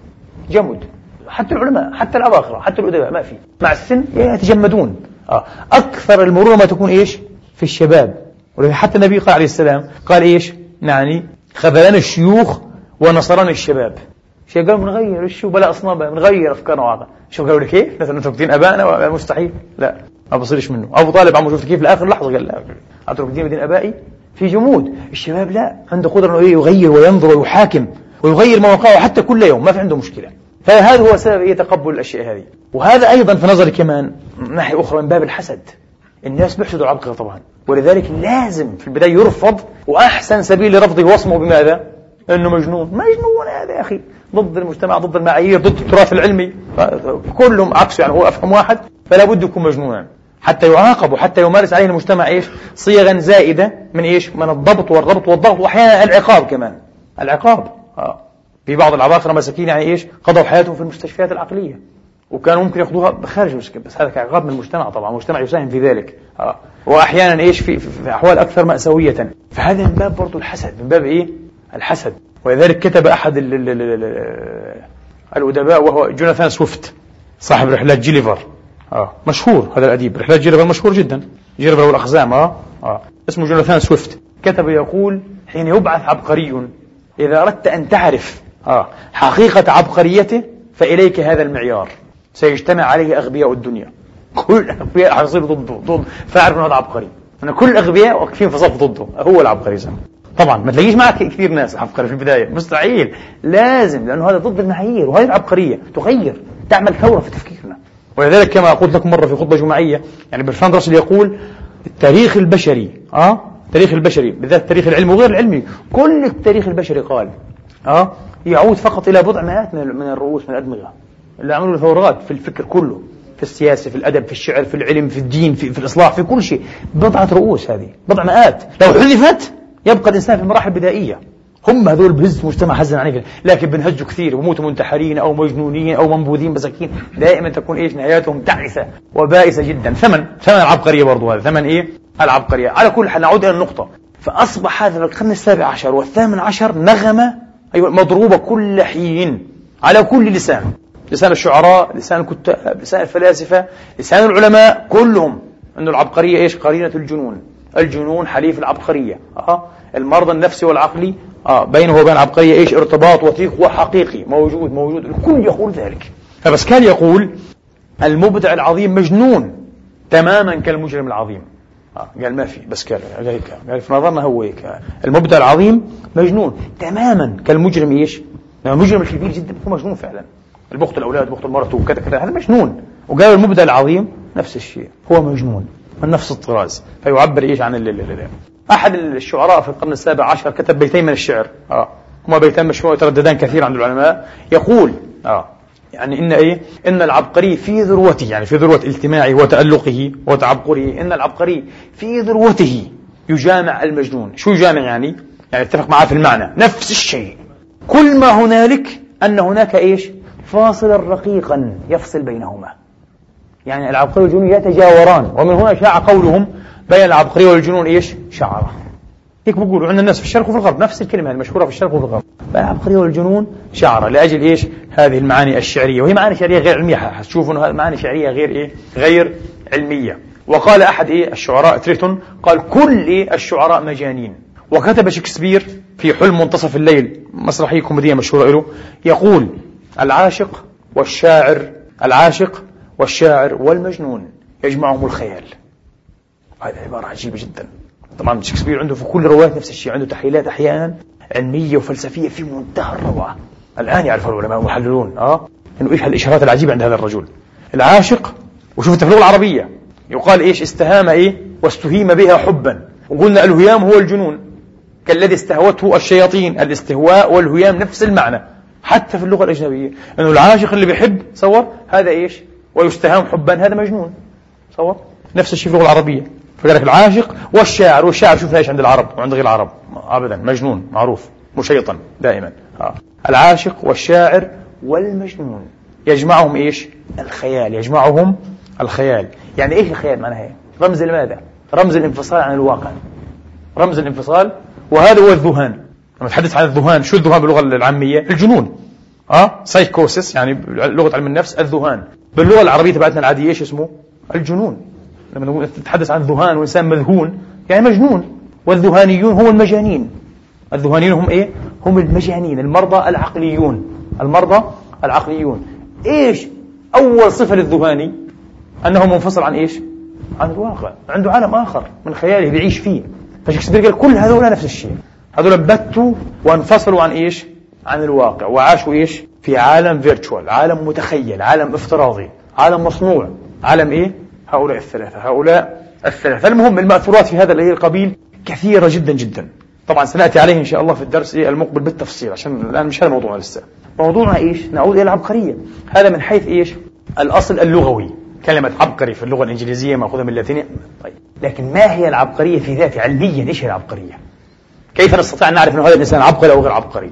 جمد حتى العلماء حتى العباقرة حتى الأدباء ما في. مع السن يتجمدون. آه. أكثر المرونة ما تكون إيش؟ في الشباب. حتى النبي قال عليه السلام قال إيش؟ يعني خذلان الشيوخ ونصرني الشباب. شيء قالوا بنغير شو بلا أصنام بنغير أفكارنا وعطا شو قالوا لك كيف؟ مثلا نترك دين ابائنا مستحيل. لا ما بصيرش منه. أبو طالب عمو شفت كيف؟ لآخر لحظة قال لا. أترك دين ودين أبائي في جمود. الشباب لا عنده قدرة إنه يغير وينظر ويحاكم ويغير مواقعه حتى كل يوم ما في عنده مشكلة. فهذا هو سبب إيه؟ تقبل الأشياء هذه. وهذا أيضا في نظري كمان من ناحية أخرى من باب الحسد الناس بيحسدوا العبقري طبعا ولذلك لازم في البداية يرفض وأحسن سبيل لرفضه وصمه بماذا؟ إنه مجنون مجنون هذا يا أخي ضد المجتمع ضد المعايير ضد التراث العلمي كلهم عكسه يعني هو أفهم واحد فلا بد يكون مجنونا حتى يعاقب وحتى يمارس عليه المجتمع إيش؟ صيغا زائدة من إيش؟ من الضبط والربط والضغط واحيانا العقاب كمان العقاب آه. في بعض العباقرة مساكين يعني إيش؟ قضوا حياتهم في المستشفيات العقلية وكانوا ممكن ياخذوها خارج المستشفى بس هذا كعقاب من المجتمع طبعا المجتمع يساهم في ذلك. آه. واحيانا إيش في, في, في أحوال أكثر مأساوية. فهذا من باب برضه الحسد من باب إيه؟ الحسد. ولذلك كتب أحد الأدباء وهو جوناثان سويفت صاحب رحلات جيليفر. آه. مشهور هذا الأديب رحلات جيليفر مشهور جدا. جيليفر والاقزام آه. آه. اسمه جوناثان سويفت. كتب يقول حين يبعث عبقري إذا أردت أن تعرف آه حقيقة عبقريته فإليك هذا المعيار. سيجتمع عليه أغبياء الدنيا. كل الاغبياء حيصير ضده ضد فاعرف انه هذا عبقري. أنا كل الاغبياء واقفين في صف ضده هو العبقري زمان. طبعا ما تلاقيش معك كثير ناس عبقري في البداية. مستحيل. لازم لأنه هذا ضد المعايير وهذه العبقرية. تغير. تعمل ثورة في تفكيرنا. ولذلك كما قلت لكم مرة في خطبة جماعيه يعني برفاند راسل يقول التاريخ البشري. آه؟ التاريخ البشري. بالذات التاريخ العلمي وغير العلمي. كل التاريخ البشري قال آه؟ يعود فقط إلى بضع مئات من الرؤوس من الأدمغة. اللي عملوا ثورات في الفكر كله في السياسة في الأدب في الشعر في العلم في الدين في, في الإصلاح في كل شيء. بضعة رؤوس هذه بضع مئات. لو حذفت يبقى الإنسان في مراحل بدائية. هم هذول بهز مجتمع حزن عليك لكن بنهجوا كثير وموتوا منتحرين أو مجنونين أو منبوذين مساكين. دائما تكون إيش؟ نهاياتهم تعسة وبائسة جدا. ثمن ثمن العبقرية برضو هذا. ثمن إيه؟ العبقرية. على كل حال نعود إلى النقطة. فأصبح هذا القرن السابع عشر والثامن عشر نغمة أيوة مضروبة كل حين على كل لسان. لسان الشعراء لسان الكتاب لسان الفلاسفة لسان العلماء كلهم. أن العبقرية إيش؟ قرينة الجنون. الجنون حليف العبقرية. أه. المرض النفسي والعقلي. آه بينه وبين العبقرية إيش؟ ارتباط وثيق وحقيقي. موجود موجود. الكل يقول ذلك. فبس كان يقول المبدع العظيم مجنون تماما كالمجرم العظيم. آه قال ما في بس قال هيك قال في نظرنا هو هيك. المبدع العظيم مجنون تماما كالمجرم إيش؟ المجرم الكبير جدا هو مجنون فعلا. البخت الأولاد بخت المرأة وكذا كذا هذا مجنون. وقال المبدع العظيم نفس الشيء هو مجنون من نفس الطراز. فيعبر إيش عن اللي أحد الشعراء في القرن السابع عشر كتب بيتين من الشعر. آه. هما بيتين مشهور يترددان كثير عند العلماء. يقول آه يعني إن إيه؟ إن العبقري في ذروته يعني في ذروة التماعه وتألقه وتعبقره إن العبقري في ذروته يجامع المجنون. شو يجامع يعني؟ يعني اتفق معاه في المعنى. نفس الشيء. كل ما هنالك أن هناك إيش؟ فاصلا رقيقا يفصل بينهما. يعني العبقري والجنون يتجاوران ومن هنا شاع قولهم بين العبقري والجنون إيش؟ شعرة. هيك بقولوا عندنا الناس في الشرق وفي الغرب نفس الكلمة المشهورة في الشرق وفي الغرب. بين العبقري والجنون شعرة لأجل إيش؟ هذه المعاني الشعرية. وهي معاني شعرية غير علمية حتشوفوا إنه معاني شعرية غير إيه؟ غير علمية. وقال أحد إيه؟ الشعراء تريتون قال كل إيه الشعراء مجانين. وكتب شكسبير في حلم منتصف الليل مسرحية كوميدية مشهورة له يقول العاشق والشاعر العاشق والشاعر والمجنون يجمعهم الخيال. هذه عبارة عجيبة جدا. طبعا شكسبير عنده في كل روايات نفس الشيء عنده تحليلات أحيانا علمية وفلسفية في منتهى الروعة. الآن يعرف العلماء المحللون آه؟ إنه إيش هالإشارات العجيبة عند هذا الرجل. العاشق وشوف في اللغة العربية يقال إيش؟ استهام إيه؟ واستهيم بها حبا. وقلنا الهيام هو الجنون. كالذي استهوته الشياطين. الاستهواء والهيام نفس المعنى. حتى في اللغة الأجنبية. أنه العاشق اللي بيحب صور هذا إيش؟ ويستهام حبا هذا مجنون. صور؟ نفس الشيء في اللغة العربية. فقال لك العاشق والشاعر والشاعر شوف إيش عند العرب وعند غير العرب. ابدا مجنون معروف مشيطن دائما. آه. العاشق والشاعر والمجنون. يجمعهم إيش؟ الخيال. يجمعهم الخيال. يعني إيش الخيال معناها إيه رمز لماذا؟ رمز الانفصال عن الواقع. رمز الانفصال وهذا هو الذهان. لما نتحدث عن الذهان شو الذهان باللغة العامية؟ الجنون. آه؟ سايكوسيس يعني لغة علم النفس الذهان. باللغة العربية تبعتنا العادية إيش اسمه؟ الجنون. لما نقول تتحدث عن ذهان وإنسان مذهون يعني مجنون. والذهانيون هم المجانين. الذهانيون هم إيه؟ هم المجانين المرضى العقليون. المرضى العقليون. إيش أول صفة للذهاني؟ أنه منفصل عن إيش؟ عن الواقع. عنده عالم آخر من خياله بيعيش فيه. فشكسبير قال كل هذول نفس الشيء. هذول بتوا وانفصلوا عن إيش؟ عن الواقع. وعاشوا إيش؟ في عالم فيرتشوال عالم متخيل عالم افتراضي عالم مصنوع. عالم إيه؟ هؤلاء الثلاثة هؤلاء الثلاثة. المهم المأثورات في هذا القبيل كثيرة جدا جدا. طبعا سنأتي عليه إن شاء الله في الدرس المقبل بالتفصيل عشان الآن مش هذا موضوعنا لسه. موضوعنا إيش؟ نعود إلى العبقرية. هذا من حيث إيش؟ الأصل اللغوي. كلمة عبقري في اللغة الإنجليزية مأخوذة من اللاتينية. طيب لكن ما هي العبقرية في ذاتها علميا؟ إيش هي العبقرية؟ كيف نستطيع أن نعرف أن هذا الإنسان عبقري أو غير عبقري؟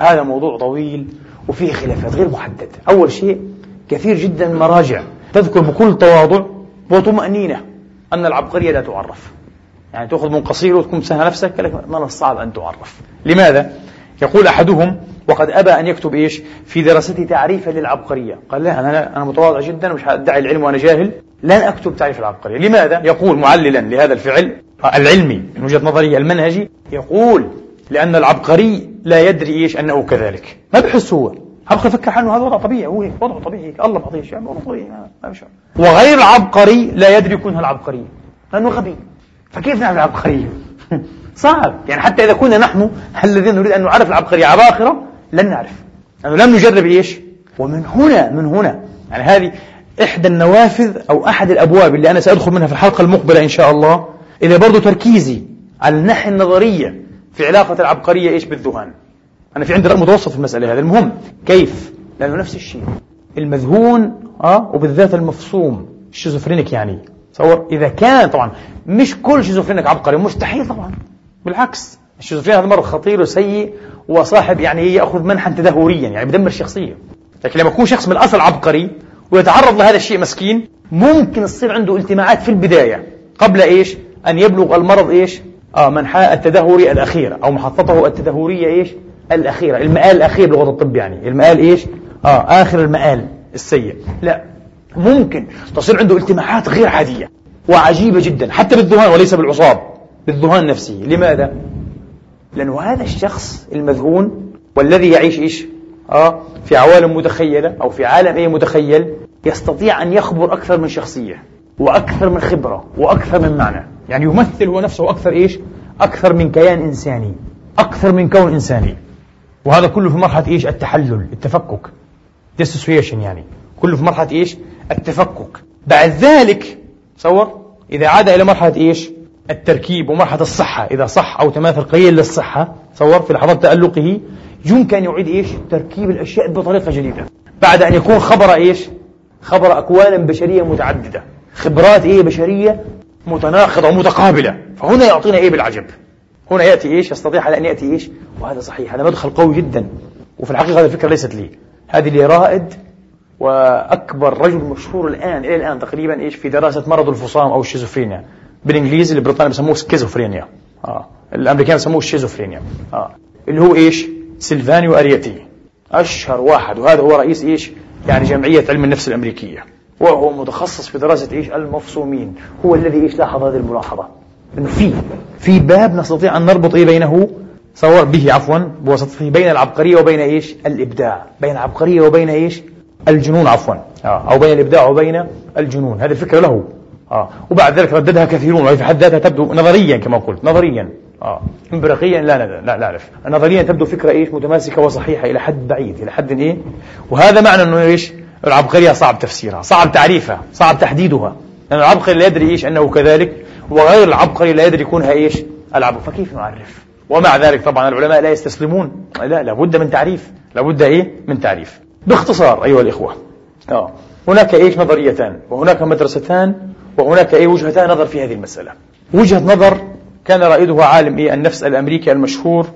هذا موضوع طويل وفيه خلافات غير محددة. أول شيء كثير جدا من المراجع تذكر بكل تواضع وطمأنينة أن العبقرية لا تعرف. يعني تأخذ من قصير وتكون سهل نفسك لك من الصعب أن تعرف. لماذا؟ يقول أحدهم وقد أبى أن يكتب إيش؟ في دراسته تعريفا للعبقرية. قال لا أنا أنا متواضع جدا ومش أدعي العلم وأنا جاهل. لن أكتب تعريف العبقرية. لماذا؟ يقول معللا لهذا الفعل العلمي من وجهة نظري المنهجي يقول لأن العبقري لا يدري إيش أنه كذلك. ما بحس هو. عبقري فكر عنه هذا وضع طبيعي هو هيك وضع طبيعي الله بعطيه شيء وضع طبيعي ما وغير العبقري لا يدري كونها العبقرية لأنه غبي. فكيف نعرف العبقرية؟ صعب. يعني حتى إذا كنا نحن الذين نريد أن نعرف العبقرية عباقرة لن نعرف. لأنه يعني لم نجرب إيش؟ ومن هنا من هنا. يعني هذه إحدى النوافذ أو أحد الأبواب اللي أنا سأدخل منها في الحلقة المقبلة إن شاء الله إلى برضو تركيزي على الناحية النظرية في علاقة العبقرية إيش بالذهان. أنا في عندي رأي متوسط في المسألة هذه. المهم كيف؟ لأنه نفس الشيء. المذهون أه وبالذات المفصوم. ال schizophrenic يعني. تصور. إذا كان طبعا مش كل schizophrenic عبقري مستحيل طبعا. بالعكس الشيزوفرينيا هذا مرض خطير وسيء وصاحب يعني يأخذ منحا تدهوريا يعني بدمر الشخصية لكن لما يكون شخص من الأصل عبقري ويتعرض لهذا الشيء مسكين ممكن تصير عنده التماعات في البداية. قبل إيش؟ أن يبلغ المرض إيش؟ آه منحاء التدهوري الأخيرة أو محطته التدهورية إيش؟ الأخيرة المآل الأخير بلغة الطب يعني. المآل إيش؟ آه آخر المآل السيء. لا ممكن تصير عنده التماعات غير عادية وعجيبة جدا حتى بالذهان وليس بالعصاب بالذهان نفسه لماذا؟ لأنه هذا الشخص المذهون والذي يعيش إيش؟ آه في عوالم متخيلة أو في عالم أي متخيل يستطيع أن يخبر أكثر من شخصية وأكثر من خبرة وأكثر من معنى يعني يمثل هو نفسه أكثر إيش؟ أكثر من كيان إنساني أكثر من كون إنساني وهذا كله في مرحلة إيش؟ التحلل التفكك dissociation يعني كله في مرحلة إيش؟ التفكك. بعد ذلك تصور إذا عاد إلى مرحلة إيش؟ التركيب ومرحلة الصحة. إذا صح أو تماثل قليل للصحة تصور في لحظات تألقه يمكن أن يعيد إيش؟ تركيب الأشياء بطريقة جديدة. بعد أن يكون خبر إيش؟ خبر أكوان بشرية متعددة. خبرات إيه بشرية متناقضة ومتقابلة. فهنا يعطينا إيه بالعجب؟ هنا يأتي إيش؟ يستطيع على أن يأتي إيش؟ وهذا صحيح. هذا مدخل قوي جدا. وفي الحقيقة هذه الفكرة ليست لي. هذه اللي وأكبر رجل مشهور الآن إلى الآن تقريبا إيش؟ في دراسة مرض الفصام أو الشيزوفرينيا. بالإنجليزي البريطاني بسموه سكيزوفرينيا آه. الأمريكان بسموه الشيزوفرينيا آه. اللي هو إيش؟ سيلفانيو أريتي أشهر واحد. وهذا هو رئيس إيش؟ يعني جمعية علم النفس الأمريكية. وهو متخصص في دراسة إيش؟ المفصومين. هو الذي إيش لاحظ هذه الملاحظة؟ إنه في في باب نستطيع أن نربط إيه بينه؟ صور به عفوا بواسطته بين العبقرية وبين إيش؟ الإبداع. بين العبقرية وبين إيش؟ الجنون عفوا. آه. أو بين الإبداع وبين الجنون. هذه الفكرة له. آه. وبعد ذلك رددها كثيرون وهي في حد ذاتها تبدو نظريا كما قلت نظريا. آه. امبريقيا لا لا لا نعرف. نظريا تبدو فكرة إيش؟ متماسكة وصحيحة إلى حد بعيد إلى حد إيه؟ وهذا معنى أنه إيش؟ العبقرية صعب تفسيرها صعب تعريفها صعب تحديدها. لأن العبقري لا يدري إيش أنه كذلك وغير العبقري لا يدري كونها إيش؟ العبقري فكيف نعرف؟ ومع ذلك طبعا العلماء لا يستسلمون. لا لابد من تعريف. لابد إيه؟ من تعريف. باختصار أيها الإخوة. آه. هناك إيش؟ نظريتان. وهناك مدرستان وهناك أي وجهتان نظر في هذه المسألة. وجهة نظر كان رائدها عالم إيه؟ النفس الأمريكي المشهور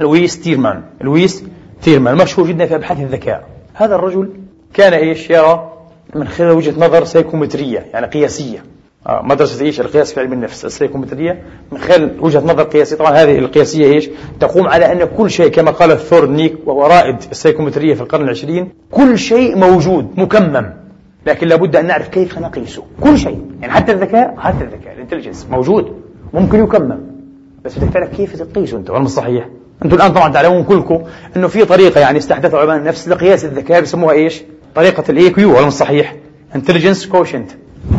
لويس تيرمان. لويس تيرمان مشهور جدا في أبحاث الذكاء. هذا الرجل كان إيش؟ يرى من خلال وجهة نظر سيكومترية يعني قياسية. مدرسة إيش؟ القياس في علم النفس. السيكومترية من خلال وجهة نظر قياسية. طبعا هذه القياسية إيش؟ تقوم على أن كل شيء كما قال ثورندايك وهو رائد السيكومترية في القرن العشرين كل شيء موجود مكمم. لكن لابد أن نعرف كيف نقيسه. كل شيء. يعني حتى الذكاء حتى الذكاء ال intelligence موجود. ممكن يكمم. بس بدك تعرف كيف تقيسه أنت. والله صحيح أنتم الآن طبعا تعلمون كلكم إنه في طريقة يعني استحدثها علماء النفس لقياس الذكاء بيسموها إيش؟ طريقة ال IQ مش صحيح؟ intelligence quotient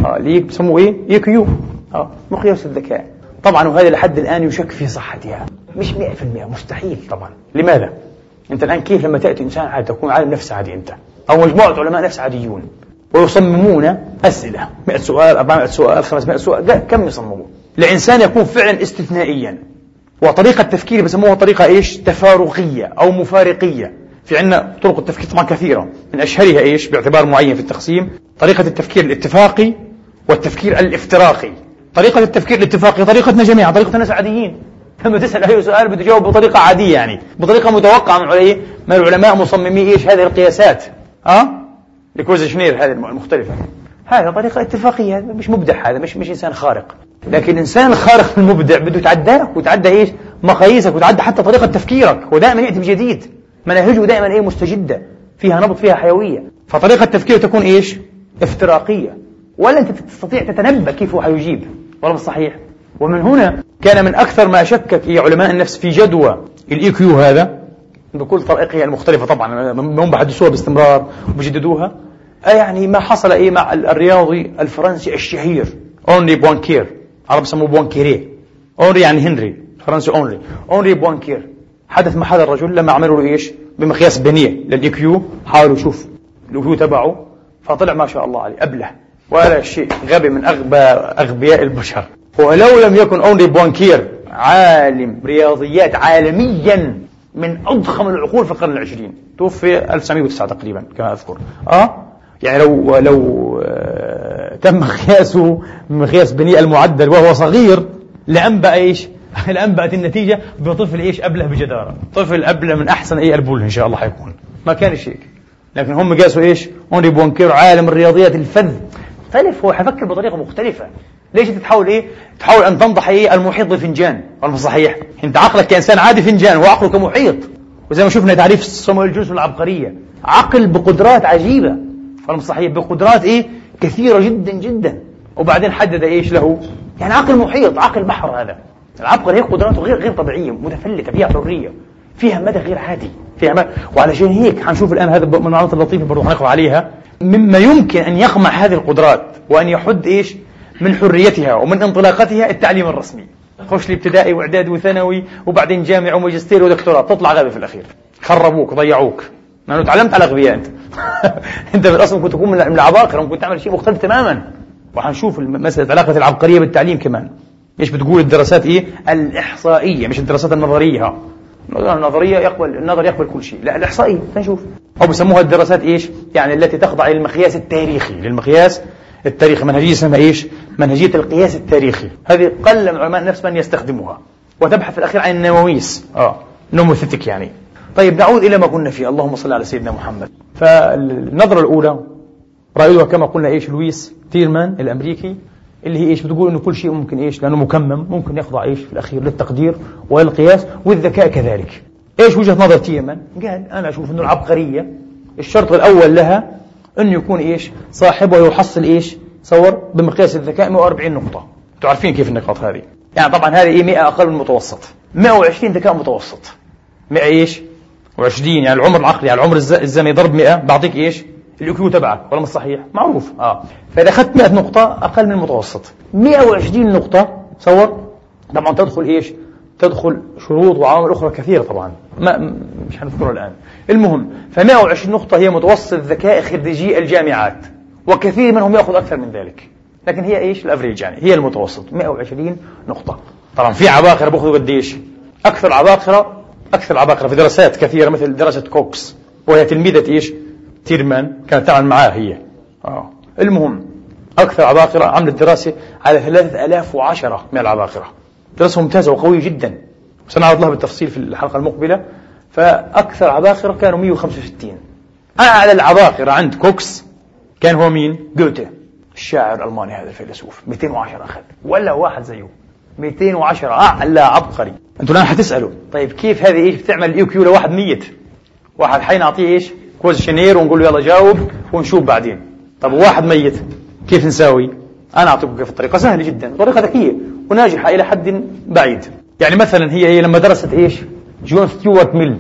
آه اللي بيسموه إيه؟ IQ آه مقياس الذكاء. طبعا وهذا لحد الآن يشك في صحتها. مش 100% مستحيل طبعا. لماذا؟ أنت الآن كيف لما تأتي إنسان عادي تكون عالم نفس عادي أنت؟ أو مجموعة علماء نفس عاديون. ويصممون أسئلة. 100 سؤال 400 سؤال 500 سؤال. كم يصممون؟ لإنسان يكون فعلا استثنائيا. وطريقة تفكير بسموها طريقة إيش؟ تفارقية أو مفارقية. في عندنا طرق التفكير طبعا كثيرة. من أشهرها إيش؟ باعتبار معين في التقسيم. طريقة التفكير الاتفاقي والتفكير الإفتراقي. طريقة التفكير الاتفاقي طريقتنا جميعا طريقة الناس عاديين لما تسأل أي سؤال بده يجاوب بطريقة عادية يعني بطريقة متوقعة من عليه من العلماء مصممي إيش هذه القياسات؟ أه؟ لكوزشنير هذه المختلفة. هذا طريقة اتفاقية مش مبدع هذا مش مش إنسان خارق. لكن الإنسان الخارق المبدع بده يتعداك ويتعدى إيش؟ مقاييسك ويتعدى حتى طريقة تفكيرك ودائما يأتي بجديد. مناهجه دائما إيه؟ مستجدة فيها نبض فيها حيوية. فطريقة التفكير تكون إيش؟ افتراقية. ولا أنت تستطيع تتنبأ كيف هو حيجيب. ولا صحيح. ومن هنا كان من أكثر ما شكك علماء النفس في جدوى ال IQ هذا. بكل طرائقها المختلفة طبعا. هم بحدثوها باستمرار وبجددوها. يعني ما حصل إيه مع الرياضي الفرنسي الشهير. أونري بوانكير عرب يسموه بوانكيري أونري يعني هنري. فرنسي أونري أونري بوانكير حدث مع هذا الرجل لما عملوا له إيش؟ بمقياس بينيه لل IQ. حاولوا يشوف ال IQ تبعه. فطلع ما شاء الله عليه أبله. ولا شيء غبي من أغبى أغبياء البشر. ولو لم يكن أونري بوانكير عالم رياضيات عالميا من أضخم العقول في القرن العشرين. توفي 1909 تقريبا كما أذكر. أه؟ يعني لو لو آه، تم قياسه بمقياس بينيه المعدل وهو صغير لأنبأ إيش؟ لأنبأت النتيجة بطفل إيش أبله بجدارة، طفل أبله من أحسن أي البول إن شاء الله حيكون، ما كان هيك، لكن هم قاسوا إيش؟ اونري بونكير عالم الرياضيات الفذ، مختلف هو حيفكر بطريقة مختلفة، ليش تحاول إيه؟ تحاول أن تنضح إيه المحيط بفنجان، صحيح؟ أنت عقلك كإنسان عادي فنجان وعقله كمحيط، وزي ما شفنا تعريف صمويل جونسون العبقرية، عقل بقدرات عجيبة، صحيح؟ بقدرات إيه؟ كثيرة جدا جدا، وبعدين حدد إيش له؟ يعني عقل محيط، عقل بحر هذا. العبقري هي قدراته غير غير طبيعية، متفلتة، فيها حرية، فيها مدى غير عادي، فيها مدى وعلشان هيك حنشوف الآن هذا من المعلومات اللطيفة برضه حنقرأ عليها. مما يمكن أن يقمع هذه القدرات وأن يحد إيش؟ من حريتها ومن انطلاقتها التعليم الرسمي. خش لي ابتدائي وإعدادي وثانوي وبعدين جامعة وماجستير ودكتوراه. تطلع غبي في الأخير. خربوك ضيعوك. لأنه تعلمت على اغبياء أنت. أنت في الاصل ممكن تكون من العباقرة ممكن تعمل شيء مختلف تماما. وحنشوف مساله علاقة العبقرية بالتعليم كمان. إيش بتقول الدراسات؟ إيه؟ الإحصائية مش الدراسات النظرية. النظريه يقبل النظر يقبل كل شيء. لا الإحصائية. نشوف أو بسموها الدراسات إيش؟ يعني التي تخضع للمقياس التاريخي. للمقياس التاريخي. منهجية اسمها إيش؟ منهجية القياس التاريخي. هذه قل من علماء النفس من يستخدمها وتبحث في الأخير عن النوويس آه. نوموثيتك يعني. طيب نعود إلى ما كنا فيه. اللهم صل على سيدنا محمد. فالنظرة الأولى رأيوها كما قلنا إيش لويس تيرمان الأمريكي. اللي هي إيش؟ بتقول إنه كل شيء ممكن إيش؟ لأنه مكمم ممكن يخضع إيش في الأخير للتقدير والقياس والذكاء كذلك. إيش وجهة نظر تيرمان قال أنا أشوف إنه العبقرية. الشرط الأول لها انه يكون إيش؟ صاحبه يحصل إيش؟ صور بمقياس الذكاء 140 نقطة. أنتوا عارفين كيف النقاط هذه؟ يعني طبعا هذه إيه؟ 100 أقل من المتوسط. 120 ذكاء متوسط. 100 إيش؟ و20 يعني العمر العقلي يعني العمر الزمني ضرب 100 بعطيك إيش؟ الاكيو تبعك ولا مش صحيح معروف. آه. فإذا أخذت 100 نقطة أقل من المتوسط. 120 نقطة تصور؟ طبعا تدخل إيش؟ تدخل شروط وعوامل أخرى كثيرة طبعا. ما مش حنذكرها الآن. المهم ف 120 نقطة هي متوسط ذكاء خريجي الجامعات وكثير منهم يأخذ أكثر من ذلك. لكن هي إيش؟ ال average يعني. هي المتوسط 120 نقطة. طبعا في عباقرة بأخذوا قديش أكثر عباقرة أكثر عباقرة في دراسات كثيرة مثل دراسة كوكس. وهي تلميذة تيرمان كانت تعمل معاه هي. آه. المهم أكثر عباقرة عملت دراسة على 3010 من العباقرة. دراسة ممتازة وقوية جدا. سنعرض لها بالتفصيل في الحلقة المقبلة. فأكثر عباقرة كانوا 165 أعلى العباقرة عند كوكس كان هو مين؟ جوته. الشاعر الألماني هذا الفيلسوف. 210 أخذ ولا واحد زيه. 210 أعلى عبقري. أنتوا الآن حتسألوا. طيب كيف هذه إيش بتعمل؟ ال IQ لواحد ميت. واحد حي نعطيه إيش؟ questionnaire ونقول له يلا جاوب ونشوف بعدين. طب واحد ميت كيف نساوي؟ أنا أعطيكم كيف الطريقة سهلة جدا. طريقة ذكية وناجحة إلى حد بعيد. يعني مثلا هي هي لما درست إيش؟ جون ستيوارت ميل.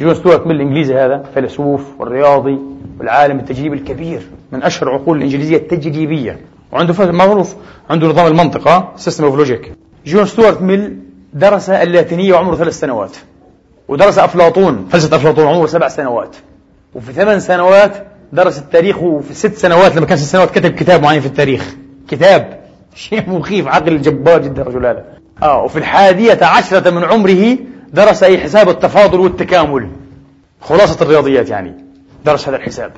جون ستيوارت ميل الإنجليزي هذا فيلسوف والرياضي والعالم التجريبي الكبير من أشهر عقول الإنجليزية التجريبية. وعنده معروف عنده نظام المنطق System of Logic جون ستيوارت ميل درس اللاتينية وعمره ثلاث سنوات ودرس أفلاطون فلسفة أفلاطون عمره سبع سنوات. وفي ثمان سنوات درس التاريخ وفي ست سنوات لما كان ست سنوات كتب كتاب معين في التاريخ. كتاب. شيء مخيف عقل جبار جدا الرجل هذا. آه وفي الحادية عشرة من عمره درس أي حساب التفاضل والتكامل. خلاصة الرياضيات يعني. درس هذا الحساب.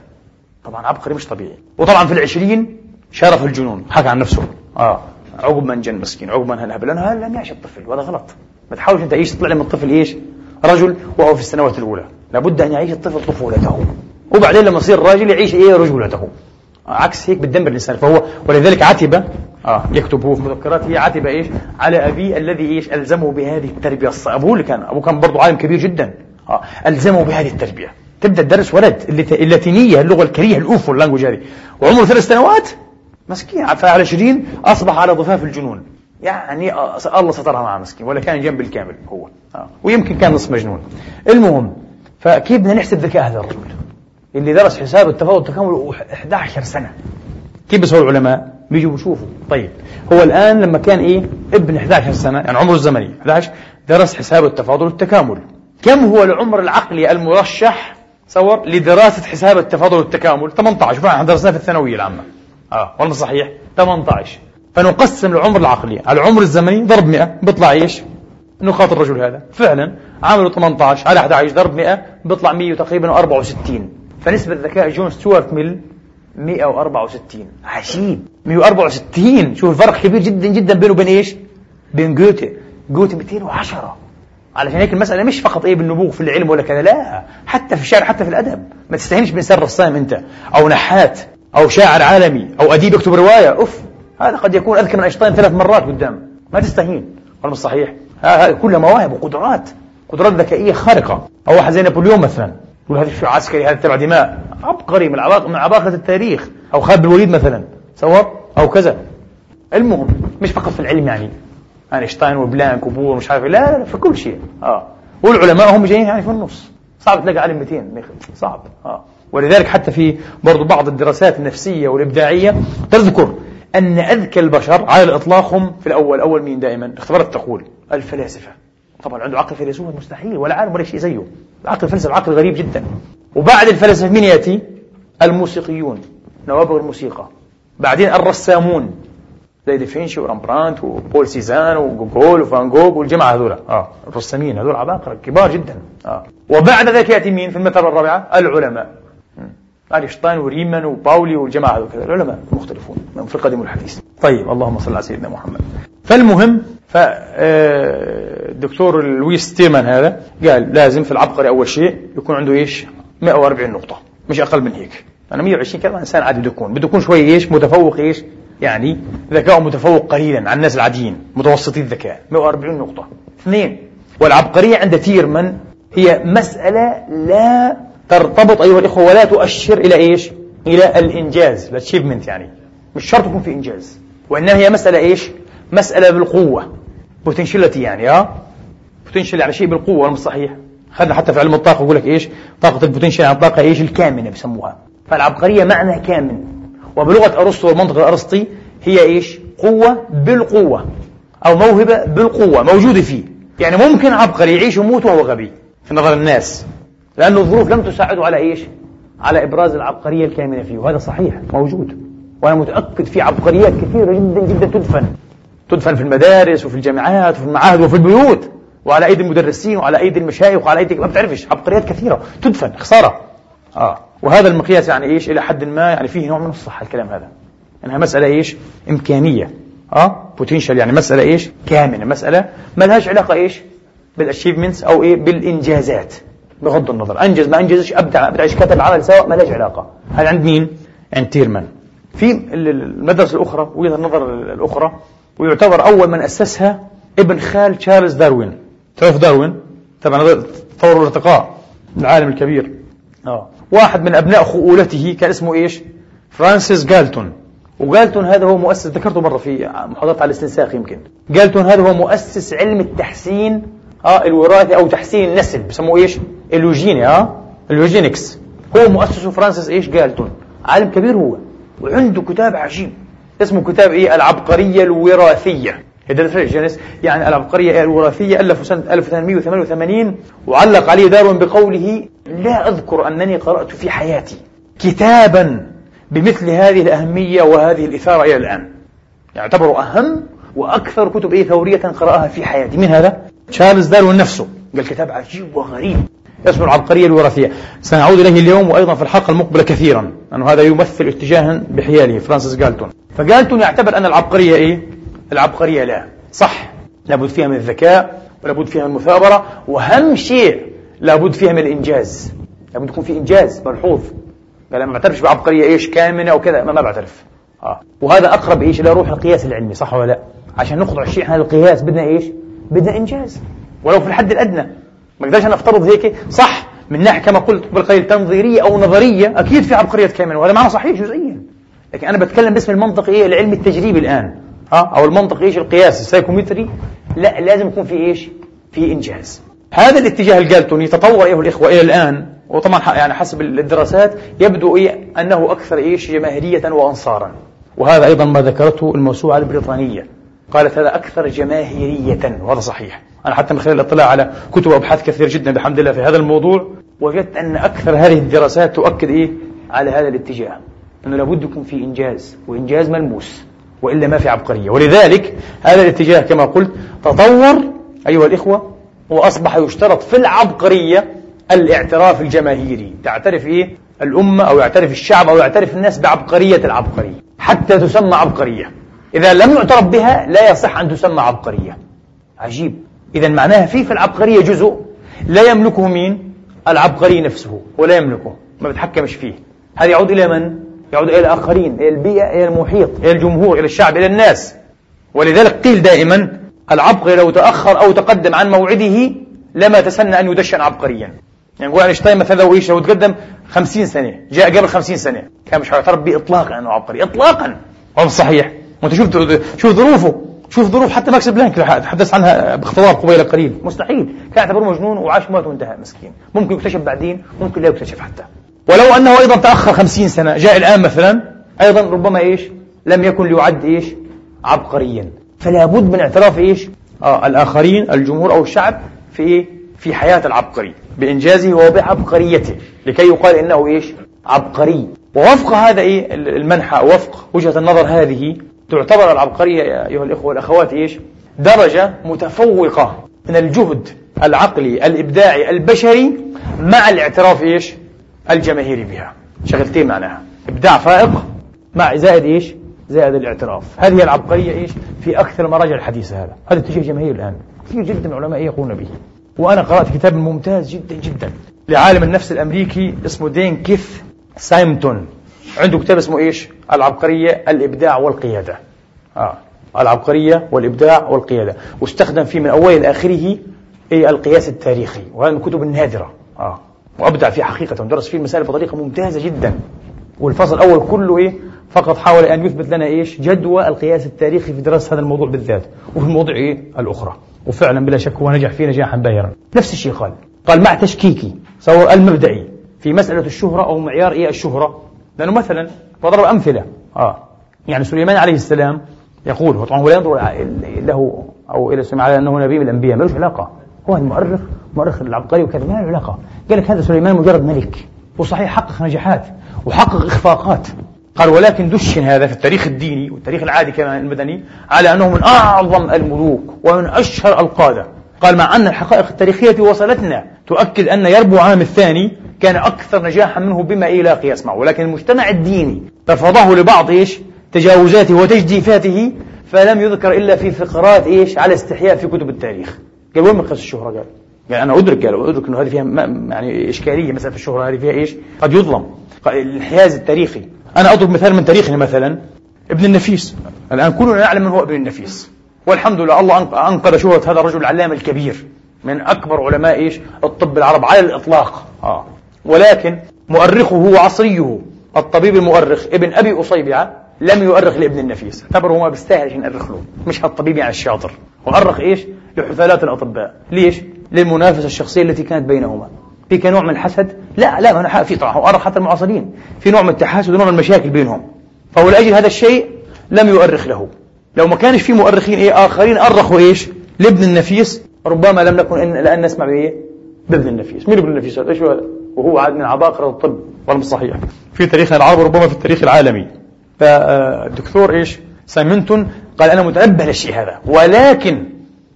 طبعا عبقري مش طبيعي. وطبعا في العشرين شرف الجنون. حكى عن نفسه. آه. عقب ما انجن مسكين عقب ما انهب لأنه لم يعيش الطفل وهذا غلط. ما تحاولش أنت تعيش تطلع من الطفل إيش رجل وهو في السنوات الأولى. لابد أن يعيش الطفل طفولته. وبعدين لما يصير راجل يعيش إيه رجولته. عكس هيك بتدمر الإنسان. فهو ولذلك عتب آه يكتب هو في مذكراته عتب إيش؟ على ابيه الذي إيش؟ ألزمه بهذه التربية الصعبه أبوه اللي كان أبوه كان برضه عالم كبير جدا. آه ألزمه بهذه التربية. تبدأ تدرس ولد اللاتينية اللغة الكريهة ال awful language هذه. وعمره ثلاث سنوات؟ مسكين. فعلى 20 أصبح على ضفاف الجنون. يعني الله سترها معه مسكين. ولا كان جنب الكامل هو. آه. ويمكن كان نصف مجنون. المهم فكيف بدنا نحسب ذكاء هذا الرجل. اللي درس حساب التفاوض والتكامل 11 سنة. كيف بيسووا العلماء؟ بيجوا بيشوفوا. طيب هو الآن لما كان إيه؟ ابن 11 سنة يعني عمره الزمني 11 درس حساب التفاضل والتكامل. كم هو العمر العقلي المرشح تصور لدراسة حساب التفاضل والتكامل؟ 18 شوف إحنا درسناه في الثانوية العامة. آه والله صحيح. 18 فنقسم العمر العقلي. على العمر الزمني ضرب 100 بيطلع إيش؟ نقاط الرجل هذا. فعلا عامله 18 على 11 ضرب 100 بيطلع 100 تقريبا 64 فنسبة ذكاء جون ستيوارت ميل 164 عجيب. 164 شوف الفرق كبير جدا جدا بينه وبين إيش؟ بين جوته جوته 210 علشان هيك المسألة مش فقط إيه بالنبوغ في العلم ولا كذا لا. حتى في الشعر حتى في الأدب. ما تستهينش بإنسان رسام أنت أو نحات أو شاعر عالمي أو أديب يكتب رواية. أوف هذا قد يكون أذكى من أينشتاين ثلاث مرات قدام. ما تستهين. مش صحيح. هذا كلها مواهب وقدرات. قدرات ذكائية خارقة. أو واحد زي نابليون مثلا. يقول هذا عسكري هذا تبع دماء. عبقري من عباقرة من عباقرة التاريخ. أو خالد بن الوليد مثلا. صور؟ أو كذا. المهم مش فقط في العلم يعني. أينشتاين وبلانك وبور مش عارف إيه. لا لا في كل شيء. آه. والعلماء هم جايين يعني في النص. صعب تلاقي عالم 200 صعب. آه. ولذلك حتى في برضو بعض الدراسات النفسية والإبداعية تذكر أن أذكى البشر على الإطلاق هم في الأول أول مين دائما؟ اختبارات تقول الفلاسفة. طبعا عنده عقل فيلسوف مستحيل ولا عالم ولا شيء زيه. عقل الفلسفة عقل غريب جدا. وبعد الفلسفة مين يأتي الموسيقيون نوابغ الموسيقى. بعدين الرسامون زي ديفينشي ورامبرانت وبول سيزان وجوجان وفان جوغ والجماعة هذول. آه الرسامين هذول عباقرة كبار جدا. آه. وبعد ذلك يأتي مين في المرتبة الرابعة؟ العلماء. اينشتاين وريمان وباولي والجماعة هذول. العلماء مختلفون من في القديم والحديث طيب اللهم صل على سيدنا محمد. فالمهم فالدكتور لويس تيرمان هذا قال لازم في العبقري أول شيء يكون عنده إيش؟ 140 نقطة مش أقل من هيك. أنا 120 كذا إنسان عادي بده يكون بده يكون شوي إيش؟ متفوق إيش؟ يعني ذكاء متفوق قليلا عن الناس العاديين متوسطي الذكاء. 140 نقطة. اثنين والعبقرية عند تيرمان هي مسألة لا ترتبط أيها الإخوة ولا تؤشر إلى إيش؟ إلى الإنجاز ال achievement يعني. مش شرط يكون في إنجاز. وإنما هي مسألة إيش؟ مسألة بالقوة. potentiality يعني آه potential يعني شيء بالقوة مش صحيح. خدنا حتى في علم الطاقة يقول لك إيش؟ طاقة ال potential يعني الطاقة إيش؟ الكامنة بيسموها فالعبقرية معنى كامن. وبلغة أرسطو والمنطق الأرسطي هي إيش؟ قوة بالقوة. أو موهبة بالقوة موجودة فيه. يعني ممكن عبقري يعيش ويموت وهو غبي. في نظر الناس. لأن الظروف لم تساعده على إيش؟ على إبراز العبقرية الكامنة فيه. وهذا صحيح موجود. وأنا متأكد في عبقريات كثيرة جدا جدا تدفن. تدفن في المدارس وفي الجامعات وفي المعاهد وفي البيوت وعلى أيدي المدرسين وعلى أيدي المشايخ وعلى أيدي ما بتعرفش عبقريات كثيرة. تدفن خسارة. آه. وهذا المقياس يعني إيش؟ إلى حد ما يعني فيه نوع من الصحة الكلام هذا. إنها مسألة إيش؟ إمكانية. آه. potential يعني مسألة إيش؟ كامنة. مسألة ما لهاش علاقة إيش؟ بال achievements أو إيه؟ بالإنجازات. بغض النظر. أنجز ما أنجزش أبدع أبدع كتب عمل سواء ما لهاش علاقة. هذا عند مين؟ عند تيرمان. في المدرسة الأخرى وجهة النظر الأخرى ويعتبر أول من أسسها ابن خال تشارلز داروين. تعرف داروين؟ تبع تطور الارتقاء العالم الكبير. آه. واحد من أبناء خؤولته كان اسمه إيش؟ فرانسيس جالتون وجالتون هذا هو مؤسس ذكرته مرة في محاضرة على الاستنساخ يمكن. جالتون هذا هو مؤسس علم التحسين آه الوراثة أو تحسين النسل بسموه إيش؟ ال eugeni آه ال eugenics هو مؤسسه فرانسيس إيش؟ جالتون عالم كبير هو. وعنده كتاب عجيب. اسمه كتاب إيه؟ العبقرية الوراثية. genius يعني العبقرية الوراثية ألفه سنة 1888 وعلق عليه دارون بقوله لا أذكر أنني قرأت في حياتي كتابا بمثل هذه الأهمية وهذه الإثارة إلى الآن. يعتبر أهم وأكثر كتب إيه؟ ثورية قرأها في حياتي. من هذا؟ تشارلز داروين نفسه. قال كتاب عجيب وغريب. اسمه العبقرية الوراثية. سنعود إليه اليوم وأيضا في الحلقة المقبلة كثيرا أنه هذا يمثل اتجاها بحياله فرانسيس جالتون فجالتون يعتبر أن العبقرية إيه؟ العبقرية لا. صح لابد فيها من الذكاء ولابد فيها من المثابرة وأهم شيء لابد فيها من الإنجاز. لابد يكون في إنجاز ملحوظ. قال ما بعترفش بعبقرية إيش كامنة أو كذا ما, ما بعترف. آه. وهذا أقرب إيش إلى روح القياس العلمي صح ولا لا؟ عشان نخضع الشيء هذا القياس بدنا إيش؟ بدنا إنجاز. ولو في الحد الأدنى. ما نقدرش نفترض هيك. صح من ناحية كما قلت بالقليل تنظيرية أو نظرية أكيد في عبقرية كامنة وهذا معنى صحيح جزئيا. لكن أنا بتكلم باسم المنطق إيه؟ العلم التجريبي الآن. أه؟ أو المنطق إيش؟ القياسي السايكومتري. لا لازم يكون في إيش؟ في إنجاز. هذا الاتجاه الجالتوني تطور أيها الإخوة إلى الآن وطبعا يعني حسب الدراسات يبدو إيه؟ أنه أكثر إيش؟ جماهيرية وأنصارا. وهذا أيضا ما ذكرته الموسوعة البريطانية. قالت هذا أكثر جماهيرية وهذا صحيح. أنا حتى من خلال الاطلاع على كتب وأبحاث كثير جدا بحمد الله في هذا الموضوع. وجدت أن أكثر هذه الدراسات تؤكد إيه؟ على هذا الاتجاه أنه لابد يكون في إنجاز وإنجاز ملموس وإلا ما في عبقرية. ولذلك هذا الاتجاه كما قلت تطور أيها الإخوة وأصبح يشترط في العبقرية الاعتراف الجماهيري. تعترف إيه؟ الأمة أو يعترف الشعب أو يعترف الناس بعبقرية العبقرية حتى تسمى عبقرية. إذا لم يعترف بها لا يصح أن تسمى عبقرية. عجيب. إذا معناها في في العبقرية جزء لا يملكه مين؟ العبقري نفسه ولا يملكه ما بتحكمش فيه. هذا يعود إلى من؟ يعود إلى الآخرين إلى البيئة إلى المحيط إلى الجمهور إلى الشعب إلى الناس. ولذلك قيل دائما العبقري لو تأخر أو تقدم عن موعده لما تسنى أن يدشن عبقريا. يعني نقول أينشتاين مثلا لو إيش لو تقدم خمسين سنة جاء قبل خمسين سنة كان مش هيعترف به إطلاقا أنه عبقري إطلاقا. هو صحيح. وأنت شوف شوف ظروفه. شوف ظروف حتى ماكس بلانك تحدث عنها باختصار قبيل قليل. مستحيل. كان يعتبره مجنون وعاش موت وانتهى مسكين. ممكن يكتشف بعدين ممكن لا يكتشف حتى. ولو أنه أيضا تأخر خمسين سنة جاء الآن مثلا أيضا ربما إيش؟ لم يكن ليعد إيش؟ عبقريا. فلا بد من اعتراف إيش؟ آه الآخرين الجمهور أو الشعب في إيه؟ في حياة العبقري. بإنجازه وبعبقريته. لكي يقال إنه إيش؟ عبقري. ووفق هذا إيه؟ المنحى وفق وجهة النظر هذه تعتبر العبقرية يا أيها الإخوة والأخوات إيش؟ درجة متفوقة من الجهد العقلي الإبداعي البشري مع الاعتراف إيش؟ الجماهيري بها. شغلتين معناها. إبداع فائق مع زائد إيش؟ زائد الاعتراف. هذه العبقرية إيش؟ في أكثر المراجع الحديثة هذا. هذا اتجاه جماهير الآن. كثير جدا من العلماء يقولون به. وأنا قرأت كتاب ممتاز جدا جدا لعالم النفس الأمريكي اسمه دين كيث سايمتون. عنده كتاب اسمه إيش؟ العبقرية الإبداع والقيادة. آه. العبقرية والإبداع والقيادة. واستخدم فيه من أوله لآخره إيه؟ القياس التاريخي وهذا من الكتب النادرة. آه. وأبدع فيه حقيقة ودرس فيه المسائل بطريقة ممتازة جدا. والفصل الأول كله إيه؟ فقط حاول أن يثبت لنا إيش؟ جدوى القياس التاريخي في دراسة هذا الموضوع بالذات وفي المواضيع إيه؟ الأخرى. وفعلا بلا شك هو نجح فيه نجاحا باهرا. نفس الشيء قال. قال مع تشكيكي صور المبدئي في مسألة الشهرة أو معيار إيه؟ الشهرة. لأنه مثلا وضرب أمثلة. آه. يعني سليمان عليه السلام يقول طبعا هو لا ينظر له أو إلى سليمان على أنه نبي من الأنبياء ما علاقة. هو المؤرخ مؤرخ العبقري وكذا ما له علاقة. قال لك هذا سليمان مجرد ملك وصحيح حقق نجاحات وحقق إخفاقات. قال ولكن دشن هذا في التاريخ الديني والتاريخ العادي كمان المدني على أنه من أعظم الملوك ومن أشهر القادة. قال مع أن الحقائق التاريخية وصلتنا تؤكد أن يربو عام الثاني كان أكثر نجاحا منه بما إيه لا قياس معه. ولكن المجتمع الديني رفضه لبعض إيش؟ تجاوزاته وتجديفاته فلم يذكر إلا في فقرات إيش؟ على استحياء في كتب التاريخ. قال وين مقياس الشهرة؟ قال يعني أنا أدرك قال أدرك أنه هذه فيها يعني إشكالية مسألة الشهرة هذه فيها إيش؟ قد يظلم. الانحياز التاريخي. أنا أضرب مثال من تاريخنا مثلا ابن النفيس. الآن كلنا نعلم من هو ابن النفيس. والحمد لله الله أنقذ شهرة هذا الرجل العلامة الكبير من أكبر علماء إيش؟ الطب العرب على الإطلاق. آه. ولكن مؤرخه وعصريه الطبيب المؤرخ ابن أبي أصيبعة لم يؤرخ لابن النفيس. اعتبره ما بيستاهل عشان يؤرخ له مش هالطبيب يعني الشاطر. وأرخ إيش؟ لحثالات الأطباء. ليش؟ للمنافسة الشخصية التي كانت بينهما. في كنوع من الحسد؟ لا لا أنا في طبعا حتى المعاصرين. في نوع من التحاسد ونوع من المشاكل بينهم. فهو لأجل هذا الشيء لم يؤرخ له. لو ما كانش في مؤرخين إيه آخرين أرخوا إيش؟ لابن النفيس. ربما لم نكن لأن نسمع بإيه؟ بابن النفيس. مين ابن النفيس؟ هذا إيش هذا؟ وهو عاد من عباقرة الطب والله صحيح. في تاريخنا العربي ربما في التاريخ العالمي. فالدكتور إيش؟ سايمنتون قال أنا متنبه للشيء هذا ولكن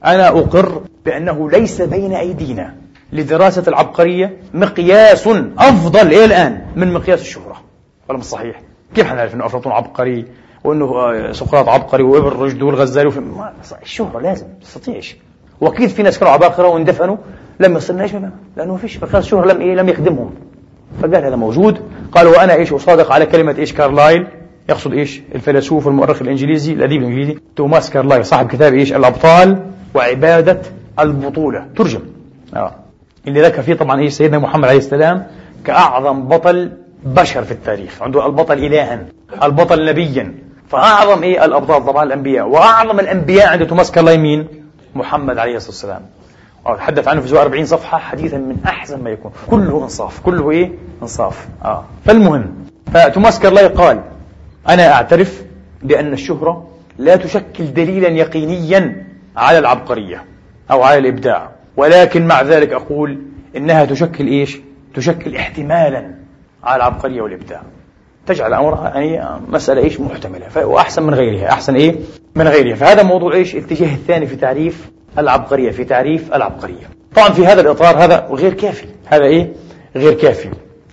أنا أقر بأنه ليس بين أيدينا لدراسة العبقرية مقياس أفضل إلى الآن من مقياس الشهرة. ولا صحيح. كيف حنعرف أنه أفلاطون عبقري وأنه آه، سقراط عبقري وإبن رشد والغزالي. الشهرة لازم تستطيعش وأكيد في ناس كانوا عباقرة واندفنوا؟ لم يصلنا إيش لأنه ما فيش مقياس الشهرة لم إيه لم يخدمهم. فقال هذا موجود. قال وأنا إيش أصادق على كلمة إيش كارلايل؟ يقصد إيش؟ الفيلسوف والمؤرخ الإنجليزي الأديب الإنجليزي توماس كارلايل صاحب كتاب إيش؟ الأبطال وعبادة البطولة. ترجم. آه. اللي ذكر فيه طبعا إيش؟ سيدنا محمد عليه السلام كأعظم بطل بشر في التاريخ. عنده البطل إلها البطل نبيا. فأعظم إيه؟ الأبطال طبعا الأنبياء. وأعظم الأنبياء عند توماس كارلايل مين؟ محمد عليه الصلاة والسلام. تحدث عنه في 40 صفحة حديثا من أحسن ما يكون. كله إنصاف. كله إيه؟ إنصاف. آه. فالمهم فتوماس كارلاي قال أنا أعترف بأن الشهرة لا تشكل دليلا يقينيا على العبقرية أو على الإبداع. ولكن مع ذلك أقول إنها تشكل إيش؟ تشكل احتمالا على العبقرية والإبداع. تجعل الأمر يعني مسألة إيش محتملة. وأحسن من غيرها. أحسن إيه؟ من غيرها. فهذا موضوع إيش؟ الاتجاه الثاني في تعريف العبقرية في تعريف العبقرية. طبعا في هذا الإطار هذا غير كافي. هذا إيه؟ غير كافي.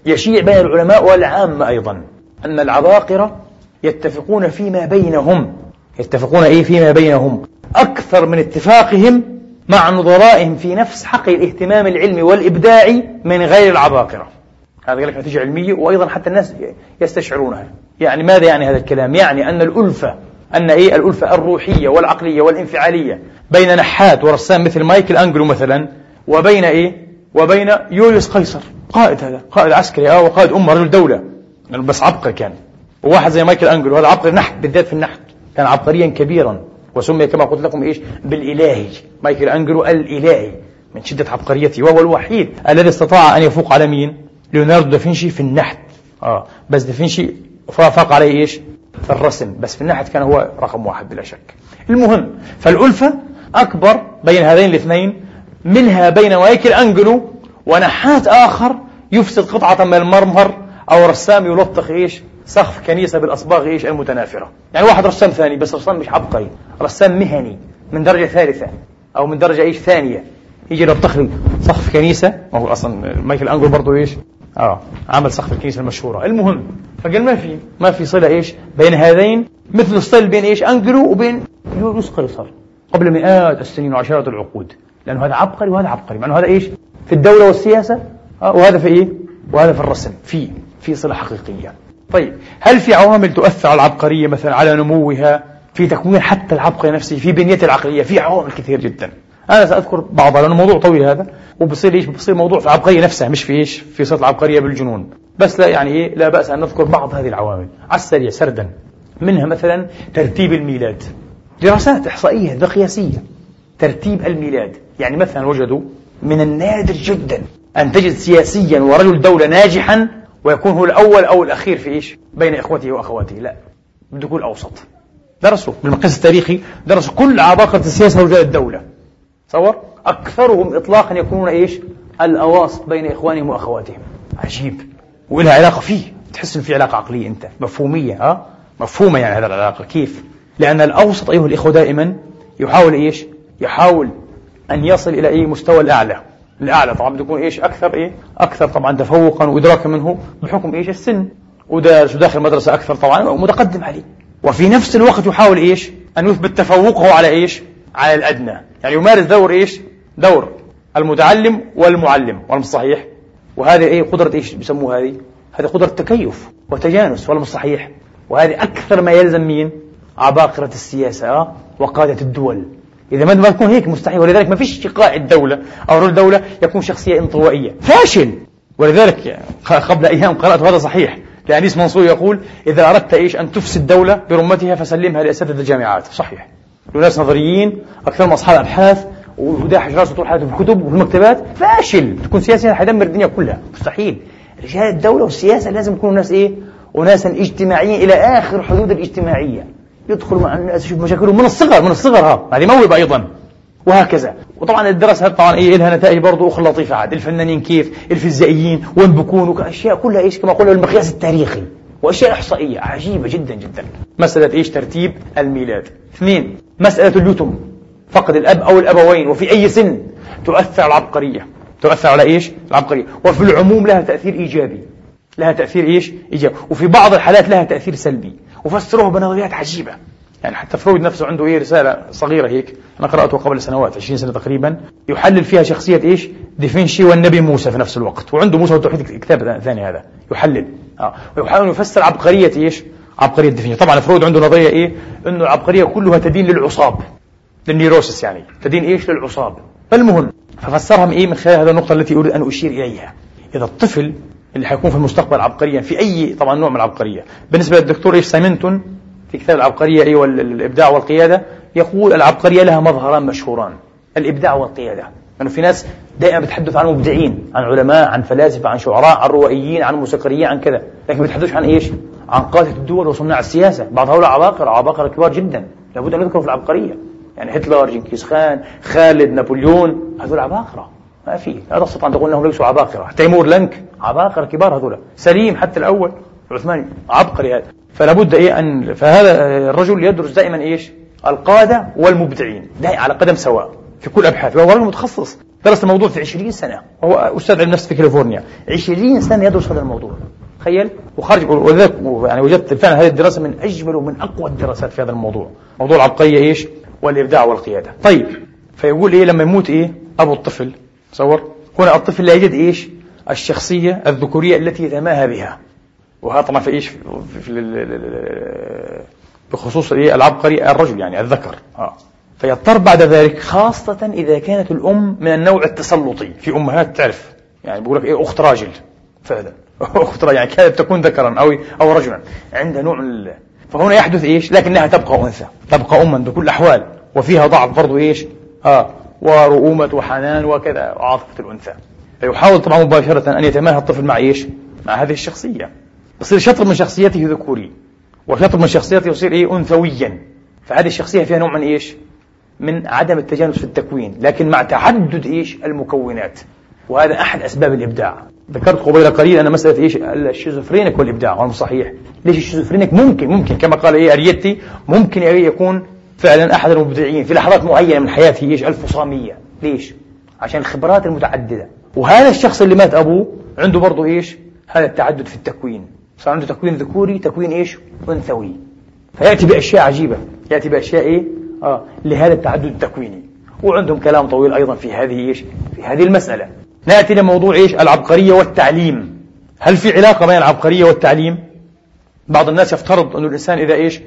يشيع بين العلماء والعامة أيضا أن العباقرة يتفقون فيما بينهم. يتفقون إيه؟ فيما بينهم. أكثر من اتفاقهم مع نظرائهم في نفس حقل الاهتمام العلمي والإبداعي من غير العباقرة. هذا لك نتيجة علمية وأيضا حتى الناس يستشعرونها. يعني ماذا يعني هذا الكلام؟ يعني أن الألفة أن إيه؟ الألفة الروحية والعقلية والانفعالية بين نحات ورسام مثل مايكل أنجلو مثلا وبين إيه؟ وبين يوليوس قيصر. قائد هذا قائد عسكري آه وقائد أمة رجل دولة. بس عبقري كان. وواحد زي مايكل أنجلو هذا عبقري نحت بالذات في النحت. كان عبقريا كبيرا. وسمي كما قلت لكم إيش؟ بالإلهي. مايكل أنجلو الإلهي من شدة عبقريته وهو الوحيد الذي استطاع أن يفوق على مين؟ ليوناردو دافنشي في النحت. آه. بس دافنشي فاق عليه إيش؟ في الرسم. بس في النحت كان هو رقم واحد بلا شك. المهم فالألفة أكبر بين هذين الاثنين منها بين مايكل أنجلو ونحات آخر يفسد قطعة من المرمر أو رسام يلطخ إيش؟ سقف كنيسة بالأصباغ إيش؟ المتنافرة. يعني واحد رسام ثاني بس رسام مش عبقري. رسام مهني من درجة ثالثة أو من درجة إيش؟ ثانية. يجي يلطخ لي سقف كنيسة ما هو أصلا مايكل أنجلو برضه إيش؟ آه عمل سقف الكنيسة المشهورة. المهم فقال ما في ما في صلة إيش؟ بين هذين مثل الصلة بين إيش؟ أنجلو وبين يونس قيصر قبل مئات السنين وعشرات العقود. لأنه هذا عبقري وهذا عبقري. مع أنه هذا إيش؟ في الدولة والسياسة. آه وهذا في إيه؟ وهذا في الرسم. في في صلة حقيقية. طيب هل في عوامل تؤثر على العبقرية مثلا على نموها؟ في تكوين حتى العبقري نفسه في بنية العقلية في عوامل كثير جدا. أنا سأذكر بعضها لأنه موضوع طويل هذا وبصير إيش؟ بصير موضوع في العبقرية نفسها مش في إيش؟ في صلة العبقرية بالجنون. بس لا يعني إيه؟ لا بأس أن نذكر بعض هذه العوامل. على السريع سردا. منها مثلا ترتيب الميلاد. دراسات إحصائية ذا قياسية. ترتيب الميلاد. يعني مثلا وجدوا من النادر جدا أن تجد سياسيا ورجل دولة ناجحا ويكون هو الأول أو الأخير في إيش؟ بين إخوته وأخواته. لا بده يكون الأوسط درسوا بالمقياس التاريخي درسوا كل عباقرة السياسة ورجال الدولة. تصور؟ أكثرهم إطلاقا يكونون إيش؟ الأواسط بين إخوانهم وأخواتهم. عجيب. ولها علاقة فيه؟ تحس إن في علاقة عقلية أنت. مفهومية ها؟ مفهومة يعني هذه العلاقة. كيف؟ لأن الأوسط أيها الإخوة دائما يحاول إيش؟ يحاول أن يصل إلى أي مستوى الأعلى. الأعلى طبعا بده يكون إيش؟ أكثر إيه؟ أكثر طبعا تفوقا وإدراكا منه بحكم إيش؟ السن. ودارس وداخل مدرسة أكثر طبعا متقدم عليه. وفي نفس الوقت يحاول إيش؟ أن يثبت تفوقه على إيش؟ على الأدنى. يعني يمارس دور إيش؟ دور المتعلم والمعلم والمش صحيح وهذه إيه؟ قدرة إيش بيسموها هذه؟ هذه قدرة تكيف وتجانس والمش صحيح وهذه أكثر ما يلزم مين عباقرة السياسة؟ وقادة الدول. إذا ما تكون هيك مستحيل ولذلك ما فيش قائد دولة أو رجل دولة يكون شخصية انطوائية. فاشل! ولذلك قبل أيام قرأت هذا صحيح. لأنيس منصور يقول إذا أردت إيش؟ أن تفسد دولة برمتها فسلمها لأساتذة الجامعات. صحيح. وناس نظريين أكثرهم أصحاب أبحاث وداحش راسه طول حياته في الكتب وفي المكتبات. فاشل تكون سياسي حيدمر الدنيا كلها. مستحيل. رجال الدولة والسياسة لازم يكونوا ناس إيه؟ أناسا اجتماعيين إلى آخر حدود الاجتماعية. يدخلوا مع الناس يشوف مشاكلهم من الصغر من الصغر ها. هذه موهبة أيضا. وهكذا. وطبعا الدراسة طبعا إيه لها نتائج برضه أخرى لطيفة. عاد الفنانين كيف؟ الفيزيائيين وين بكونوا؟ أشياء كلها إيش؟ كما قلنا المقياس التاريخي. وأشياء إحصائية عجيبة جدا جدا. مسألة إيش؟ ترتيب الميلاد. اثنين مسألة اليتم. فقد الأب أو الأبوين وفي أي سن تؤثر على العبقرية. تؤثر على إيش؟ العبقرية. وفي العموم لها تأثير إيجابي. لها تأثير إيش؟ إيجابي. وفي بعض الحالات لها تأثير سلبي. وفسروها بنظريات عجيبة. يعني حتى فرويد نفسه عنده إيه؟ رسالة صغيرة هيك. أنا قرأته قبل سنوات 20 سنة تقريبا. يحلل فيها شخصية إيش؟ ديفينشي والنبي موسى في نفس الوقت. وعنده موسى والتوحيد كتاب ثاني هذا. يحلل. آه. ويحاول يفسر عبقرية إيش؟ عبقرية ديفينشي طبعا فرويد عنده نظرية إيه؟ إنه العبقرية كلها تدين للعصاب لل neurosis يعني. تدين إيش؟ للعصاب. فالمهم ففسرها إيه من خلال هذه النقطة التي أريد أن أشير إليها. إذا الطفل اللي حيكون في المستقبل عبقريا في أي طبعا نوع من العبقرية. بالنسبة للدكتور إيش؟ سايمنتون في كتاب العبقرية أيوة الإبداع والقيادة يقول العبقرية لها مظهران مشهوران. الإبداع والقيادة. لأنه في ناس دائما بتحدث عن مبدعين عن علماء عن فلاسفة عن شعراء عن روائيين عن موسيقيين عن كذا. لكن بيتحدثوش عن إيش؟ عن قادة الدول وصناع السياسة. بعض هؤلاء عباقرة عباقرة كبار جدا. لابد أن يذكروا في العبقرية. يعني هتلر جنكيز خان خالد نابليون. هذول عباقرة. ما في. لا تستطيع أن تقول أنهم ليسوا عباقرة. تيمور لنك. عباقرة كبار هذول. سليم حتى الأول. العثماني عبقري هذا. فلا بد إيه أن فهذا الرجل يدرس دائما إيش؟ القادة والمبدعين. دائما على قدم سواء. في كل أبحاث وهو رجل متخصص درس الموضوع في 20 سنة وهو أستاذ علم نفس في كاليفورنيا 20 سنة يدرس هذا الموضوع تخيل وخرج ولذلك يعني وجدت فعلا هذه الدراسة من أجمل ومن أقوى الدراسات في هذا الموضوع موضوع العبقرية إيش والإبداع والقيادة طيب فيقول إيه لما يموت إيه أبو الطفل تصور هنا الطفل لا يجد إيش الشخصية الذكورية التي يتماهى بها وهذا طبعا في إيش في, في بخصوص إيه العبقري الرجل يعني الذكر آه. فيضطر بعد ذلك خاصة إذا كانت الأم من النوع التسلطي. في أمهات تعرف. يعني بيقول لك إيه أخت راجل. فعلا أخت راجل يعني كانت تكون ذكرا أو أو رجلا. عند نوع من فهنا يحدث إيش؟ لكنها تبقى أنثى. تبقى أما بكل الأحوال. وفيها ضعف برضو إيش؟ آه. ورؤومة وحنان وكذا. عاطفة الأنثى. فيحاول طبعا مباشرة أن يتماهى الطفل مع إيش؟ مع هذه الشخصية. يصير شطر من شخصيته ذكوري. وشطر من شخصيته يصير إيه؟ أنثويا. فهذه الشخصية فيها نوع من إيش؟ من عدم التجانس في التكوين لكن مع تعدد إيش؟ المكونات. وهذا أحد أسباب الإبداع. ذكرت قبيل قليل أن مسألة إيش؟ الشيزوفرينيك والإبداع وهذا صحيح. ليش الشيزوفرينيك ممكن ممكن. كما قال إيه أريتي ممكن يكون فعلا أحد المبدعين في لحظات معينة من حياته إيش؟ الفصامية. ليش؟ عشان الخبرات المتعددة. وهذا الشخص اللي مات أبوه عنده برضه إيش؟ هذا التعدد في التكوين. صار عنده تكوين ذكوري تكوين إيش؟ أنثوي. فيأتي بأشياء عجيبة. يأتي بأشياء إيه؟ آه لهذا التعدد التكويني. وعندهم كلام طويل أيضا في هذه إيش؟ في هذه المسألة. نأتي لموضوع إيش؟ العبقرية والتعليم. هل في علاقة بين العبقرية والتعليم؟ بعض الناس يفترض أن الإنسان إذا إيش؟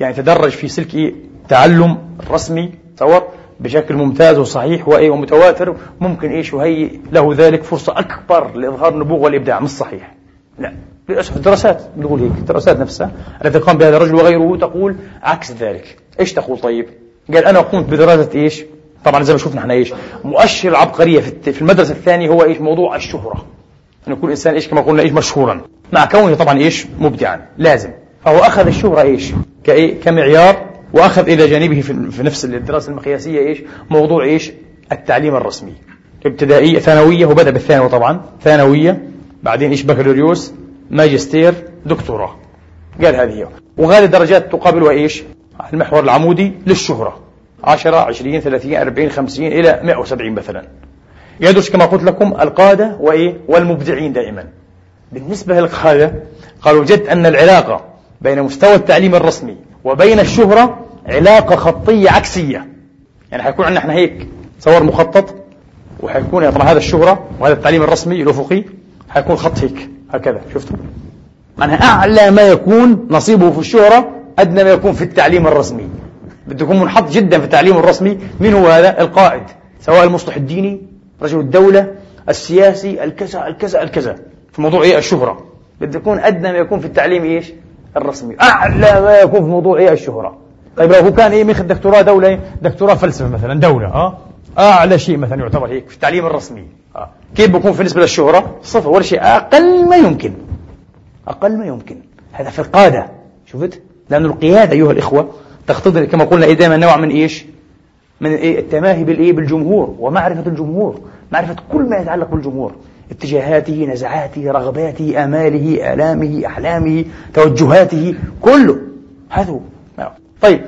يعني تدرج في سلك إيه؟ تعلم رسمي تصور بشكل ممتاز وصحيح وإيه؟ ومتواتر ممكن إيش؟ يهيئ له ذلك فرصة أكبر لإظهار النبوغ والإبداع. مش صحيح. لا. للأسف الدراسات بتقول هيك الدراسات نفسها التي قام بها الرجل وغيره تقول عكس ذلك. إيش تقول طيب؟ قال أنا قمت بدراسة إيش؟ طبعا زي ما شفنا إحنا إيش؟ مؤشر العبقرية في المدرسة الثانية هو إيش؟ موضوع الشهرة. إن يكون الانسان إيش كما قلنا إيش؟ مشهورا. مع كونه طبعا إيش؟ مبدعا. لازم. فهو أخذ الشهرة إيش؟ كإيه؟ كمعيار. وأخذ إلى جانبه في نفس الدراسة المقياسية إيش؟ موضوع إيش؟ التعليم الرسمي. ابتدائيه ثانوية وبدا بالثانوي طبعا. ثانوية بعدين إيش؟ بكالوريوس ماجستير دكتوراه. قال هذه وهذه الدرجات تقابلها إيش المحور العمودي للشهرة. 10 20 30 40 50 إلى 170 مثلا. يدرس كما قلت لكم القادة وإيه؟ والمبدعين دائما. بالنسبة للقادة قالوا وجدت أن العلاقة بين مستوى التعليم الرسمي وبين الشهرة علاقة خطية عكسية. يعني حيكون عندنا إحنا هيك تصور مخطط وحيكون طبعا هذا الشهرة وهذا التعليم الرسمي الأفقي حيكون خط هيك هكذا. شفتوا؟ معناها أعلى ما يكون نصيبه في الشهرة أدنى ما يكون في التعليم الرسمي. بده يكون منحط جدا في التعليم الرسمي. من هو هذا؟ القائد. سواء المصلح الديني رجل الدولة السياسي الكذا الكذا الكذا في موضوع إيه؟ الشهرة. بده يكون أدنى ما يكون في التعليم إيش؟ الرسمي. أعلى ما يكون في موضوع إيه؟ الشهرة. طيب لو هو كان إيه؟ ماخذ دكتوراه دولة دكتوراه فلسفة مثلا دولة آه؟ أعلى شيء مثلا يعتبر هيك في التعليم الرسمي. آه. كيف بكون في نسبة للشهرة؟ صفر ولا شيء أقل ما يمكن. أقل ما يمكن. هذا في القادة. شفت؟ لأن القيادة أيها الإخوة تقتضي كما قلنا إيه دائما نوع من إيش؟ من إيه؟ التماهي بالإيه؟ بالجمهور ومعرفة الجمهور معرفة كل ما يتعلق بالجمهور اتجاهاته نزعاته رغباته آماله آلامه أحلامه توجهاته كله. هذا هو. طيب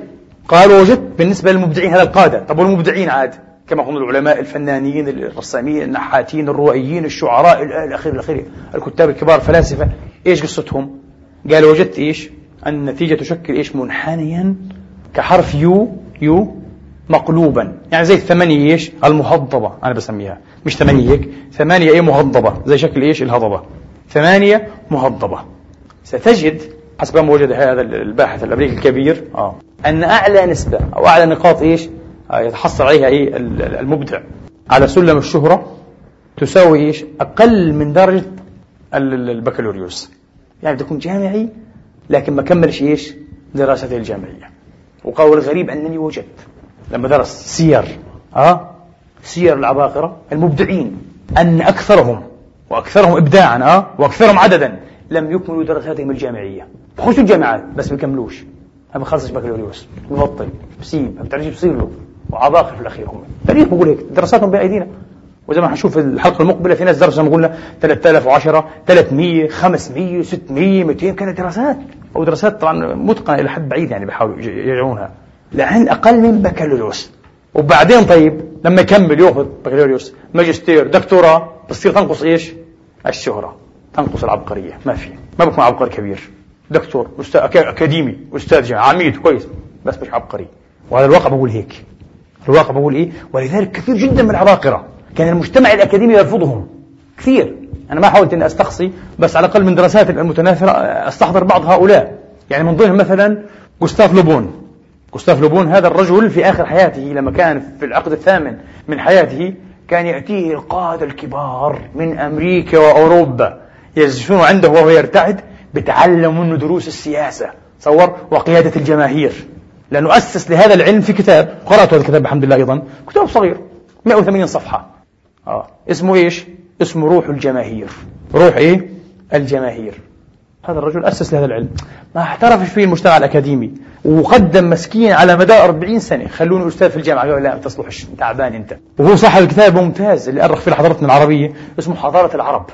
قال وجدت بالنسبة للمبدعين هذا القادة. طب والمبدعين عاد؟ كما هم العلماء الفنانين الرسامين النحاتين الروائيين الشعراء إلى آخره إلى آخره. الكتاب الكبار الفلاسفة إيش قصتهم؟ قال وجدت إيش؟ النتيجة تشكل إيش؟ منحنيا كحرف يو يو مقلوبا. يعني زي الثمانية إيش؟ المهضبة أنا بسميها. مش ثمانية ثمانية إيه مهضبة. زي شكل إيش؟ الهضبة. ثمانية مهضبة. ستجد حسب ما وجد هذا الباحث الأمريكي الكبير آه. أن أعلى نسبة أو أعلى نقاط إيش؟ آه يتحصل عليها إيه؟ المبدع. على سلم الشهرة تساوي إيش؟ أقل من درجة البكالوريوس. يعني بده يكون جامعي لكن ما كملش إيش؟ دراسته الجامعية. وقول الغريب أنني وجدت لما درس سير أه؟ سير العباقرة المبدعين أن أكثرهم وأكثرهم إبداعا أه؟ وأكثرهم عددا لم يكملوا دراساتهم الجامعية. بخشوا الجامعات بس ما بيكملوش ما بخلصش بكالوريوس. ببطل بسيب ما بتعرفش بصير له. وعباقر في الأخير هم. تاريخ بقول هيك دراساتهم بأيدينا. وزي ما حنشوف الحلقة المقبلة في ناس درسوا قلنا 3010 300 500 600 200 كانت دراسات. أو دراسات طبعا متقنة إلى حد بعيد يعني بيحاولوا يجعونها لعن أقل من بكالوريوس. وبعدين طيب لما يكمل يأخذ بكالوريوس ماجستير دكتوراه بتصير تنقص إيش؟ الشهرة. تنقص العبقرية. ما في. ما بكون عبقري كبير. دكتور أستاذ أكاديمي أستاذ جامعة عميد كويس. بس مش عبقري. وهذا الواقع بقول هيك. الواقع بقول إيه؟ ولذلك كثير جدا من العباقرة. كان المجتمع الأكاديمي يرفضهم. كثير. أنا ما حاولت أني أستقصي بس على الأقل من دراسات المتناثرة أستحضر بعض هؤلاء. يعني من ضمنهم مثلا جوستاف لوبون. جوستاف لوبون هذا الرجل في آخر حياته لما كان في العقد الثامن من حياته كان يأتيه القادة الكبار من أمريكا وأوروبا يجلسون عنده وهو يرتعد بتعلم منه دروس السياسة. تصور وقيادة الجماهير. لأنه أسس لهذا العلم في كتاب قرأت هذا الكتاب الحمد لله أيضا. كتاب صغير 180 صفحة. آه. اسمه إيش؟ اسمه روح الجماهير. روح إيه؟ الجماهير. هذا الرجل أسس لهذا العلم. ما احترفش فيه المجتمع الأكاديمي. وقدم مسكين على مدى 40 سنة. خلوني أستاذ في الجامعة. قالوا لا ما تصلحش. تعبان أنت. وهو صاحب الكتاب ممتاز اللي أرخ فيه حضارتنا العربية. اسمه حضارة العرب.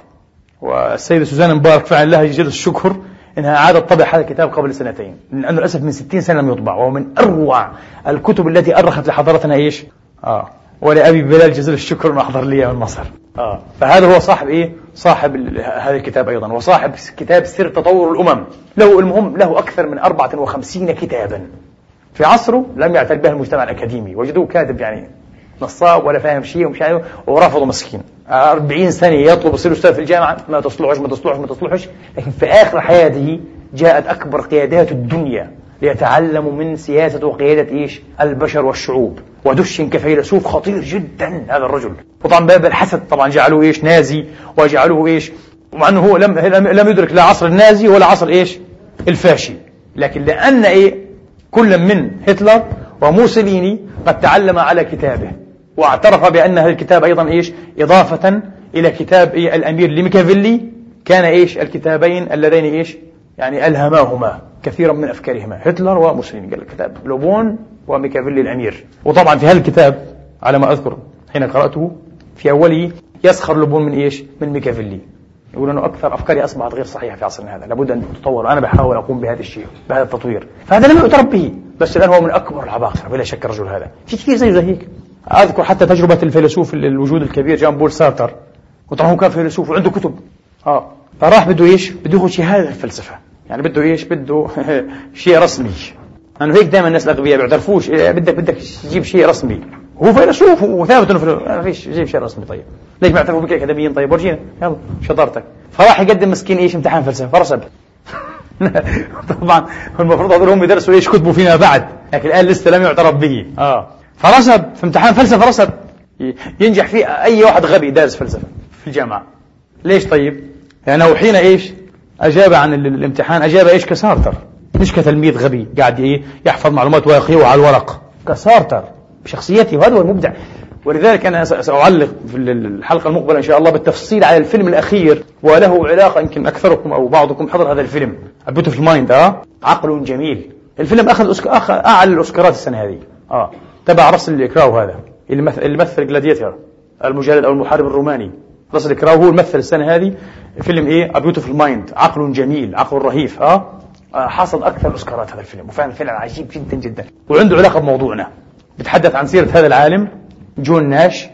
والسيدة سوزان مبارك فعل لها جلس الشكر إنها اعادت طبع هذا الكتاب قبل سنتين. لأنه للاسف من 60 سنة لم يطبع. وهو من أروع الكتب التي أرخت لحضارتنا إيش؟ آه. ولأبي بلال جزيل الشكر ما أحضر لي من مصر آه. فهذا هو صاحب إيه؟ صاحب هذا الكتاب أيضا. وصاحب كتاب سر تطور الأمم. له المهم له أكثر من 54 كتابا. في عصره لم يعتد به المجتمع الأكاديمي. وجدوه كاتب يعني نصاب ولا فاهم شيء ومش عارف ورفضوا مسكين. 40 سنة يطلب يصير أستاذ في الجامعة. ما تصلحش ما تصلحش ما تصلحش. لكن في آخر حياته جاءت أكبر قيادات الدنيا. ليتعلموا من سياسة وقيادة إيش؟ البشر والشعوب. ودش كفيلسوف خطير جدا هذا الرجل. وطبعا باب الحسد طبعا جعلوه إيش؟ نازي. وجعلوه إيش؟ ومع أنه هو لم, لم يدرك لا عصر النازي ولا عصر إيش؟ الفاشي. لكن لأن إيه؟ كل من هتلر وموسوليني قد تعلم على كتابه. واعترف بأن هذا الكتاب أيضا إيش؟ إضافة إلى كتاب إيه؟ الأمير لميكافيلي كان إيش؟ الكتابين اللذين إيش؟ يعني ألهماهما كثيرا من أفكارهما. هتلر وموسوليني قال الكتاب لوبون وميكافيلي الأمير. وطبعا في هذا الكتاب على ما أذكر حين قرأته في أوله يسخر لوبون من إيش؟ من ميكافيلي. يقول أنه أكثر أفكاري أصبحت غير صحيحة في عصرنا هذا. لابد أن تتطور. أنا بحاول أقوم بهذا الشيء بهذا التطوير. فهذا لم يعترف به. بس الآن هو من أكبر العباقرة. بلا شك الرجل هذا. في كثير زيه زي هيك أذكر حتى تجربة الفيلسوف الوجودي الكبير جان بول سارتر. وطبعا هو كان فيلسوف وعنده كتب. آه. فراح بده إيش؟ بده ياخذ شهاده الفلسفة. يعني بده إيش؟ بده شيء رسمي. أنا هيك دائما الناس الأغبياء بيعترفوش إيه، بدك بدك تجيب شيء رسمي. هو فيلسوف وثابت إنه ما فيش جيب شيء رسمي طيب. ليش ما اعترفوا بك أكاديميين؟ طيب ورجينا. يلا شطارتك. فراح يقدم مسكين إيش؟ امتحان فلسفة. فرسب طبعا المفروض هذول هم يدرسوا إيش كتبوا فيما بعد. لكن الآن لسه لم يعترف به. آه. فرسب في امتحان فلسفة رسب ينجح فيه أي واحد غبي دارس فلسفة في الجامعة. ليش طيب؟ لأنه حين إيش؟ أجاب عن الامتحان أجاب إيش؟ كسارتر. مش كتلميذ غبي قاعد إيه يحفظ معلومات ويقيؤها على الورق. كسارتر. بشخصيته وهذا هو المبدع. ولذلك أنا سأعلق في الحلقة المقبلة إن شاء الله بالتفصيل على الفيلم الأخير. وله علاقة يمكن أكثركم أو بعضكم حضر هذا الفيلم. Beautiful Mind أه؟ عقل جميل. الفيلم أخذ أسك... أخذ أعلى الأوسكارات السنة هذه. أه. تبع رسل كراو هذا. اللي مثل اللي مثل Gladiator المجالد أو المحارب الروماني. رسل كراو هو الممثل السنة هذه. فيلم إيه؟ Beautiful Mind عقل جميل عقل رهيف. أه؟ حصل أكثر أوسكارات هذا الفيلم. وفعلا فيلم عجيب جدا جدا. وعنده علاقة بموضوعنا. بتحدث عن سيرة هذا العالم جون ناش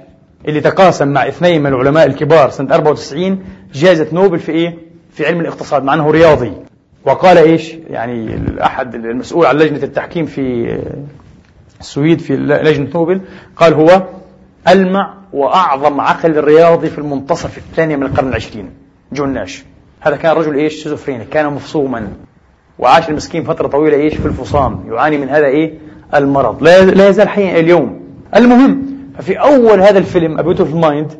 اللي تقاسم مع اثنين من العلماء الكبار سنة 94 جائزة نوبل في إيه؟ في علم الاقتصاد مع أنه رياضي. وقال إيش؟ يعني أحد المسؤول عن لجنة التحكيم في السويد في لجنة نوبل. قال هو ألمع وأعظم عقل رياضي في المنتصف الثاني من القرن العشرين جون ناش. هذا كان رجل إيش؟ شيزوفريني كان مفصوما. وعاش المسكين فترة طويلة إيش؟ في الفصام. يعاني من هذا إيه؟ المرض. لا يزال حيا اليوم. المهم ففي أول هذا الفيلم A Beautiful Mind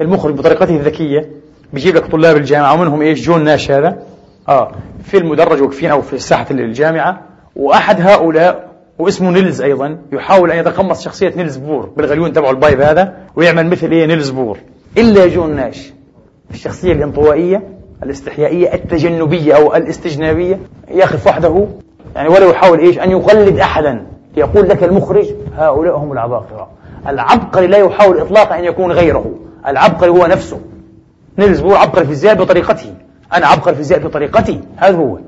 المخرج بطريقته الذكية بيجيب لك طلاب الجامعة ومنهم إيش؟ جون ناش هذا. آه في المدرج واقفين أو في ساحة الجامعة. وأحد هؤلاء واسمه نيلز أيضا. يحاول أن يتقمص شخصية نيلز بور بالغليون تبعه ال pipe هذا ويعمل مثل إيه نيلز بور. إلا جون ناش الشخصية الانطوائية الاستحيائية التجنبية أو الاستجنابية. يقف وحده يعني ولا يحاول إيش أن يقلد أحدا. يقول لك المخرج هؤلاء هم العباقرة. العبقري لا يحاول إطلاقا أن يكون غيره. العبقري هو نفسه. نيلز بور عبقري فيزياء بطريقته. أنا عبقري فيزياء بطريقتي. هذا هو.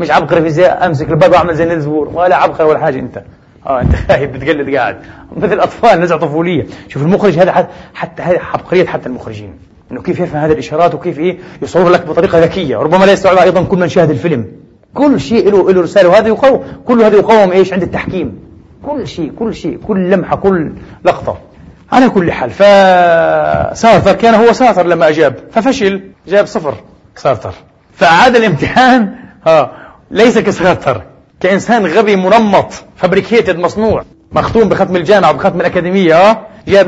مش عبقري فيزياء أمسك ال pipe وأعمل زي نيلز بور ولا عبقري ولا حاجة أنت. آه أنت خايف بتقلد قاعد. مثل اطفال نزعة طفولية. شوف المخرج هذا حتى هذه عبقرية حتى المخرجين. إنه كيف يفهم هذه الإشارات وكيف إيه؟ يصور لك بطريقة ذكية. ربما لا يستوعبها أيضا كل من شاهد الفيلم. كل شيء له له رسالة. وهذا يقوم كل هذا يقوم إيش؟ عند التحكيم. كل شيء كل شيء. كل لمحة كل لقطة. على كل حال فسارتر كان هو سارتر لما أجاب ففشل. جاب صفر. سارتر فعاد الامتحان. ها ليس كسارتر كإنسان غبي منمط fabricated مصنوع مختوم بختم الجامعة وبختم الأكاديمية ها جاب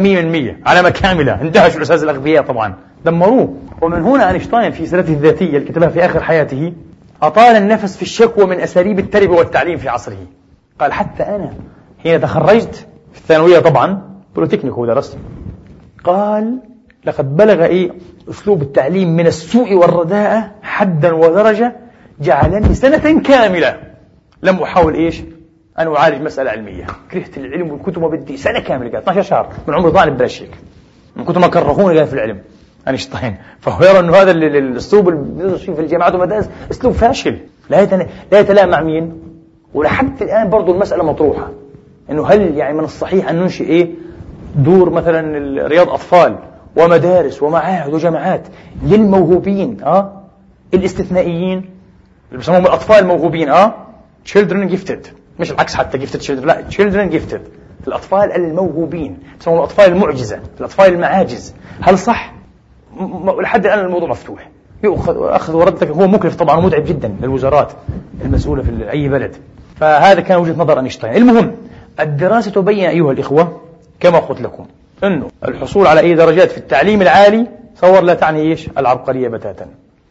100% علامة كاملة اندهش الأستاذ الأغبياء طبعا. دمروه. ومن هنا أينشتاين في سيرته الذاتية اللي كتبها في آخر حياته أطال النفس في الشكوى من أساليب التربية والتعليم في عصره. قال حتى أنا حين تخرجت في الثانوية طبعا Polytechnic هو درست. قال لقد بلغ إيه أسلوب التعليم من السوء والرداءة حدا ودرجة جعلني سنة كاملة. لم أحاول إيش؟ أن أعالج مسألة علمية. كرهت العلم والكتب وبدي سنة كاملة. قال 12 شهر. من عمر طالب بلا شيك من كتب ما كرهوني قال في العلم. أينشتاين. فهو يرى أنه هذا الأسلوب اللي فيه في الجامعات والمدارس أسلوب فاشل. لا لا يتلائم مع مين؟ ولحد الآن برضو المسألة مطروحة. أنه هل يعني من الصحيح أن ننشئ إيه؟ دور مثلا رياض أطفال ومدارس ومعاهد وجامعات للموهوبين آه؟ الاستثنائيين. اللي بيسموهم الأطفال الموهوبين آه؟ Children gifted. مش العكس حتى gifted children لا children gifted. الأطفال الموهوبين بيسموهم الأطفال المعجزة الأطفال المعاجز. هل صح؟ لحد الآن الموضوع مفتوح. يؤخذ أخذ ورد هو مكلف طبعا ومتعب جدا للوزارات المسؤولة في أي بلد. فهذا كان وجهة نظر أينشتاين. المهم الدراسة تبين أيها الإخوة كما قلت لكم أنه الحصول على أي درجات في التعليم العالي تصور لا تعني إيش؟ العبقرية بتاتا.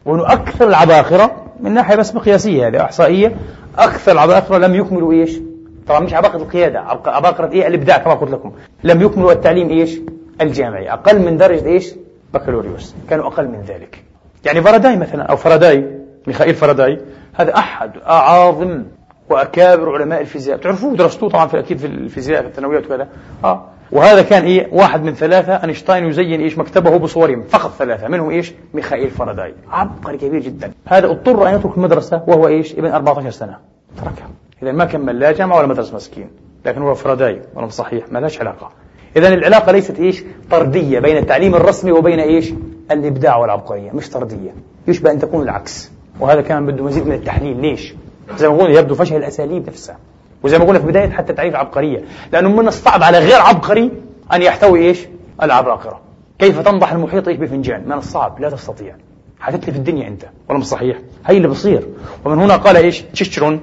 وأنه أكثر العباقرة من ناحية بس مقياسية هذه إحصائية أكثر العباقرة لم يكملوا إيش؟ طبعا مش عباقرة القيادة عباقرة إيه؟ الإبداع كما قلت لكم. لم يكملوا التعليم إيش؟ الجامعي. أقل من درجة إيش؟ بكالوريوس. كانوا أقل من ذلك. يعني فاراداي مثلا أو فاراداي ميخائيل فاراداي هذا أحد أعاظم وأكابر علماء الفيزياء. تعرفوه؟ درستوه طبعا في أكيد في الفيزياء في الثانويات وكذا. آه. وهذا كان إيه؟ واحد من ثلاثة. أينشتاين يزين إيش مكتبه بصورهم. فقط ثلاثة. منهم إيش؟ ميخائيل فاراداي. عبقري كبير جدا. هذا أضطر أن يترك المدرسة وهو إيش؟ ابن 14 سنة. تركها إذا ما كمل لا جامعة ولا مدرسة مسكين. لكن هو فاراداي. ولا صحيح. ما لهاش علاقة. إذا العلاقة ليست إيش؟ طردية بين التعليم الرسمي وبين إيش؟ الإبداع والعبقرية. مش طردية. يشبه أن تكون العكس. وهذا كان بده مزيد من التحليل. ليش؟ زي ما قلنا يبدو فشل الأساليب نفسها. وزي ما قلنا في بداية حتى تعريف العبقرية لأنه من الصعب على غير عبقري أن يحتوي إيش؟ العباقرة كيف تنضح المحيط إيش بفنجان؟ من الصعب لا تستطيع. حتتلف الدنيا أنت ولا مش صحيح. هي اللي بصير. ومن هنا قال إيش؟ تشترون.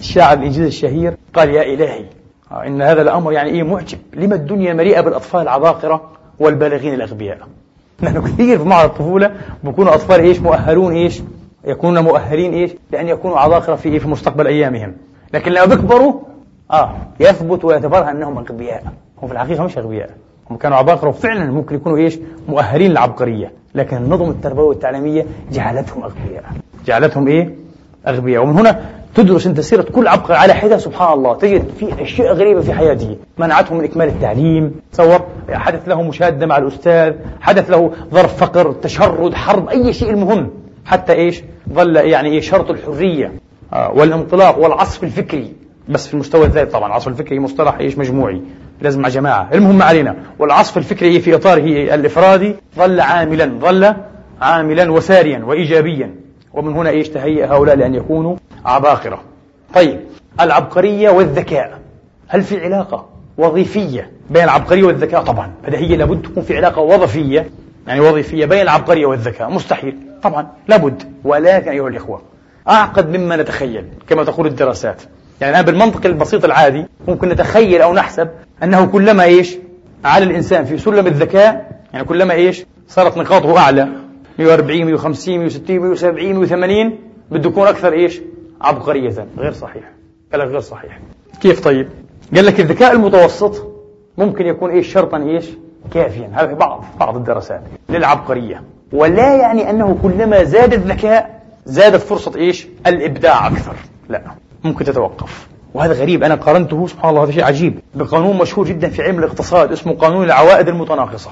الشاعر الإنجليزي الشهير قال يا إلهي آه، إن هذا الأمر يعني إيه معجب. لما الدنيا مليئة بالأطفال العباقرة والبالغين الأغبياء؟ نحن كثير في معرض الطفولة بكونوا أطفال إيش؟ مؤهلون إيش؟ يكونون مؤهلين إيش؟ لأن يكونوا عباقرة في إيه؟ في مستقبل أيامهم. لكن لما بيكبروا آه يثبت ويتبرهن أنهم أغبياء. هم في الحقيقة مش أغبياء. هم كانوا عباقرة وفعلا ممكن يكونوا إيش؟ مؤهلين للعبقرية. لكن النظم التربوية والتعليمية جعلتهم أغبياء. جعلتهم إيه؟ أغبياء. ومن هنا تدرس أنت سيرة كل عبقري على حدة سبحان الله. تجد في أشياء غريبة في حياته منعته من إكمال التعليم. تصور حدث له مشادة مع الأستاذ حدث له ظرف فقر تشرد حرب أي شيء المهم. حتى إيش؟ ظل يعني إيه؟ شرط الحرية. آه والانطلاق والعصف الفكري بس في المستوى الذاتي طبعا. العصف الفكري مصطلح إيش؟ مجموعي لازم مع جماعة. المهم علينا. والعصف الفكري في إطاره الإفرادي ظل عاملا ظل عاملا وساريا وايجابيا. ومن هنا إيش؟ تهيأ هؤلاء لأن يكونوا عباقرة. طيب العبقرية والذكاء. هل في علاقة وظيفية بين العبقرية والذكاء؟ طبعا. بديهية لابد تكون في علاقة وظيفية يعني وظيفية بين العبقرية والذكاء. مستحيل. طبعا. لابد. ولكن أيها الإخوة أعقد مما نتخيل كما تقول الدراسات. يعني الآن بالمنطق البسيط العادي ممكن نتخيل أو نحسب أنه كلما إيش؟ على الإنسان في سلم الذكاء يعني كلما إيش؟ صارت نقاطه أعلى. 140 150 160 170 180 بده يكون أكثر إيش؟ عبقرية. غير صحيح. لك غير صحيح. كيف طيب؟ قال لك الذكاء المتوسط ممكن يكون إيش؟ شرطا إيش؟ كافيا. هذا في بعض بعض الدراسات للعبقرية. ولا يعني أنه كلما زاد الذكاء زادت فرصة إيش؟ الإبداع أكثر. لا ممكن تتوقف. وهذا غريب. أنا قارنته سبحان الله هذا شيء عجيب. بقانون مشهور جدا في علم الاقتصاد اسمه قانون العوائد المتناقصة.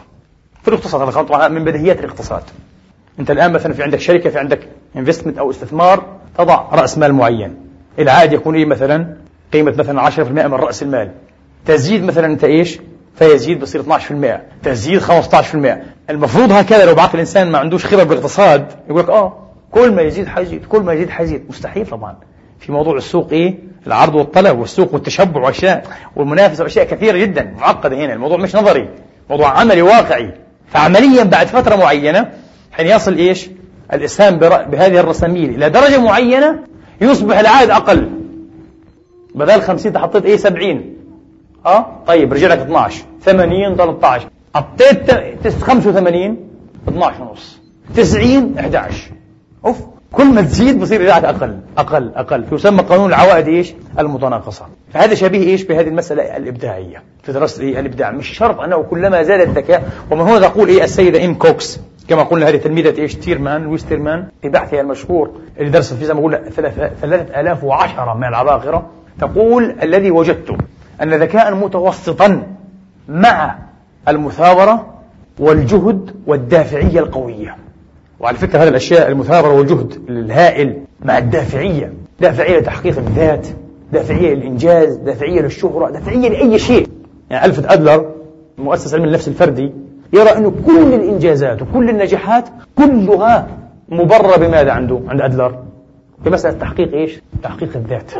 في الاقتصاد هذا طبعا من بديهيات الاقتصاد. أنت الآن مثلا في عندك شركة في عندك انفستمنت أو استثمار تضع رأس مال معين. العائد يكون إيه مثلا؟ قيمة مثلا 10% من رأس المال. تزيد مثلا أنت إيش؟ فيزيد بصير 12% تزيد 15% المفروض هكذا لو بعث الإنسان ما عندوش خبرة بالاقتصاد يقول لك آه كل ما يزيد حيزيد كل ما يزيد حيزيد. مستحيل طبعا. في موضوع السوق إيه؟ العرض والطلب والسوق والتشبع وأشياء والمنافسة وأشياء كثيرة جدا. معقدة هنا. الموضوع مش نظري. موضوع عملي واقعي. فعمليا بعد فترة معينة حين يصل إيش؟ الإسهام بهذه الرساميل. إلى درجة معينة يصبح العائد أقل. بدل 50 حطيت إيه؟ 70 أه؟ طيب رجع لك 12 80 13 حطيت 85 12 ونص. 90 11 أوف كل ما تزيد بصير إيراد أقل أقل أقل. يسمى قانون العوائد إيش؟ المتناقصة. فهذا شبيه إيش؟ بهذه المسألة الإبداعية في دراسة إيه؟ الإبداع. مش شرط أنه كلما زاد الذكاء ومن هنا تقول إيه السيدة إم كوكس كما قلنا هذه تلميذة إيش؟ تيرمان لويس تيرمان في بحثها المشهور اللي درست فيه زي ما قلنا 3010 من العباقرة تقول الذي وجدته أن ذكاء متوسطا مع المثابرة والجهد والدافعية القوية. وعلى فكرة هذه الأشياء المثابرة والجهد الهائل مع الدافعية. دافعية لتحقيق الذات دافعية للإنجاز دافعية للشهرة دافعية لأي شيء. يعني ألفت أدلر مؤسس علم النفس الفردي يرى أن كل الإنجازات وكل النجاحات كلها مبررة بماذا عنده عند أدلر؟ بمسألة تحقيق إيش؟ تحقيق الذات.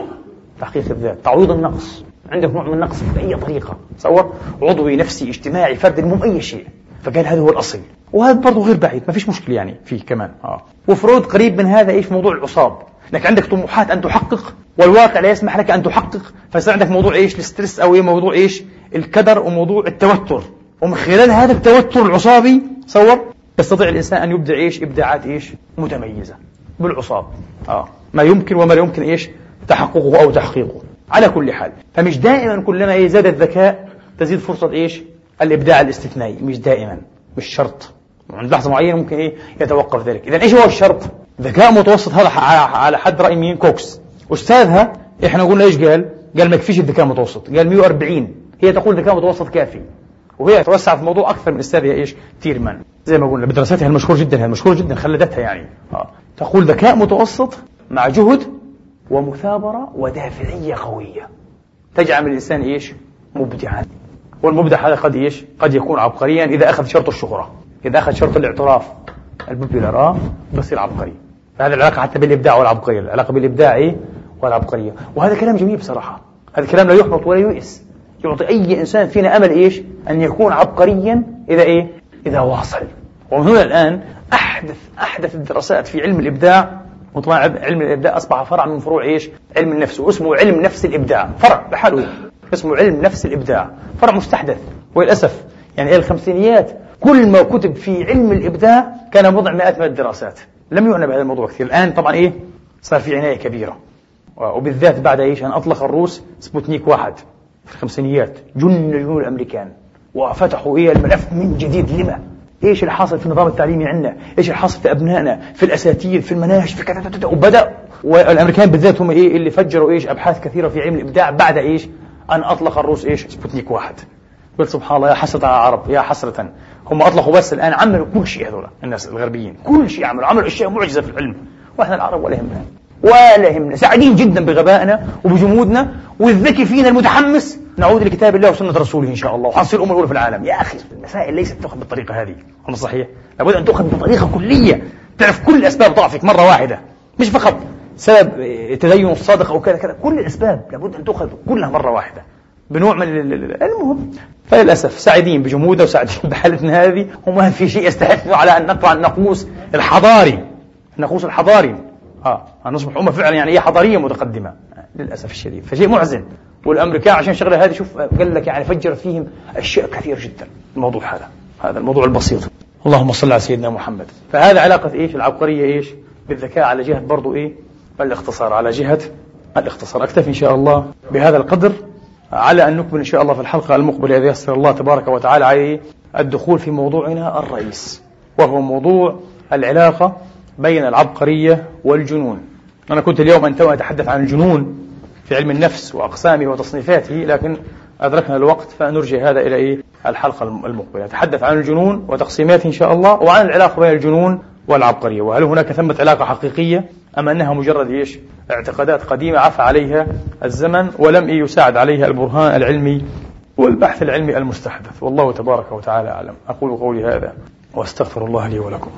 تحقيق الذات. تعويض النقص. عندك نوع من النقص بأي طريقة. تصور عضوي نفسي اجتماعي فردي المهم أي شيء. فقال هذا هو الأصل. وهذا برضه غير بعيد ما فيش مشكلة يعني فيه كمان. آه. وفروض قريب من هذا إيش موضوع العصاب. لك عندك طموحات أن تحقق والواقع لا يسمح لك أن تحقق فيصير عندك موضوع إيش؟ الستريس أو إيه؟ موضوع إيش؟ الكدر وموضوع التوتر. ومن خلال هذا التوتر العصابي صور يستطيع الإنسان أن يبدع إيش؟ إبداعات إيش؟ متميزة بالعصاب. آه. ما يمكن وما لا يمكن إيش؟ تحققه أو تحقيقه. على كل حال فمش دائما كلما إيه زاد الذكاء تزيد فرصة إيش؟ الإبداع الاستثنائي مش دائما مش شرط. عند لحظة معينة ممكن إيه يتوقف ذلك. إذا إيش هو الشرط؟ ذكاء متوسط هذا على حد رأي مين؟ كوكس. أستاذها إحنا قلنا إيش قال؟ قال ما يكفيش الذكاء المتوسط. قال 140 هي تقول ذكاء متوسط كافي. وهي توسعت في الموضوع أكثر من أستاذها إيش؟ تيرمان. زي ما قلنا بدراستها المشهور جدا المشهور جدا خلدتها يعني. آه. تقول ذكاء متوسط مع جهد ومثابرة ودافعية قوية. تجعل من الإنسان إيش؟ مبدعا. والمبدع هذا قد إيش؟ قد يكون عبقريا إذا أخذ شرط الشهرة. إذا أخذ شرط الاعتراف البوبيلر آه بصير عبقري هذه العلاقة حتى بالإبداع والعبقرية العلاقة بالإبداع إيه والعبقرية. وهذا كلام جميل بصراحة. هذا كلام لا يحبط ولا يؤس يعطي أي إنسان فينا أمل إيش؟ أن يكون عبقريا إذا إيه؟ إذا واصل. ومن هنا الآن أحدث أحدث الدراسات في علم الإبداع. وطبعا علم الإبداع أصبح فرع من فروع إيش؟ علم النفس. واسمه علم نفس الإبداع. فرع بحاله. اسمه علم نفس الإبداع فرع مستحدث وللأسف يعني الخمسينيات كل ما كتب في علم الإبداع كان موضع مئات من الدراسات لم يعنى بهذا الموضوع كثير. الآن طبعا إيه؟ صار في عناية كبيرة. وبالذات بعد إيش؟ أن أطلق الروس سبوتنيك واحد في الخمسينيات جن جنون الأمريكان. وفتحوا إيه؟ الملف من جديد. لما؟ إيش اللي حاصل في النظام التعليمي عندنا؟ إيش اللي حاصل في أبنائنا؟ في الاساتذه، في المناهج، في كذا وبدأ والأمريكان بالذات هم إيه؟ اللي فجروا إيش؟ أبحاث كثيرة في علم الإبداع بعد إيش؟ أن أطلق الروس إيش؟ سبوتنيك واحد. قلت سبحان الله يا حسرة على العرب يا حسرة. هم أطلقوا بس الآن عملوا كل شيء هذول الناس الغربيين. كل شيء عملوا عملوا أشياء معجزة في العلم. وإحنا العرب ولا يهمنا. ولا يهمنا. سعيدين جدا بغبائنا وبجمودنا. والذكي فينا المتحمس. نعود لكتاب الله وسنة رسوله إن شاء الله. وحنصير الأمة الأولى في العالم. يا أخي المسائل ليست تؤخذ بالطريقة هذه. أم صحيح؟ لابد أن تؤخذ بطريقة كلية. تعرف كل أسباب ضعفك مرة واحدة. مش فقط سبب تدين الصادق أو كذا كذا. كل الأسباب لابد أن تؤخذ كلها مرة واحدة. بنوع من المهم فللأسف سعيدين بجمودنا وسعيدين بحالتنا هذه. وما في شيء يستحث على أن نقطع النقوص الحضاري. النقوص الحضاري. آه نصبح أمة فعلا يعني هي حضارية متقدمة. للأسف الشديد. فشيء محزن والأمريكان عشان شغلة هذه شوف قال لك يعني فجر فيهم أشياء كثير جدا. الموضوع هذا. هذا الموضوع البسيط. اللهم صل على سيدنا محمد. فهذا علاقة إيش؟ العبقرية إيش؟ بالذكاء على جهة برضو إيه؟ الاختصار على جهة الاختصار. أكتفي إن شاء الله بهذا القدر على أن نكمل إن شاء الله في الحلقة المقبلة. إذا يسر الله تبارك وتعالى عليه الدخول في موضوعنا الرئيس وهو موضوع العلاقة بين العبقرية والجنون. أنا كنت اليوم انتوي أتحدث عن الجنون في علم النفس وأقسامه وتصنيفاته لكن أدركنا الوقت فنرجع هذا إلى إيه؟ الحلقة المقبلة. نتحدث عن الجنون وتقسيماته إن شاء الله وعن العلاقة بين الجنون والعبقرية. وهل هناك ثمة علاقة حقيقية؟ أم أنها مجرد إيش؟ اعتقادات قديمة عفى عليها الزمن ولم يساعد عليها البرهان العلمي والبحث العلمي المستحدث. والله تبارك وتعالى أعلم. أقول قولي هذا وأستغفر الله لي ولكم.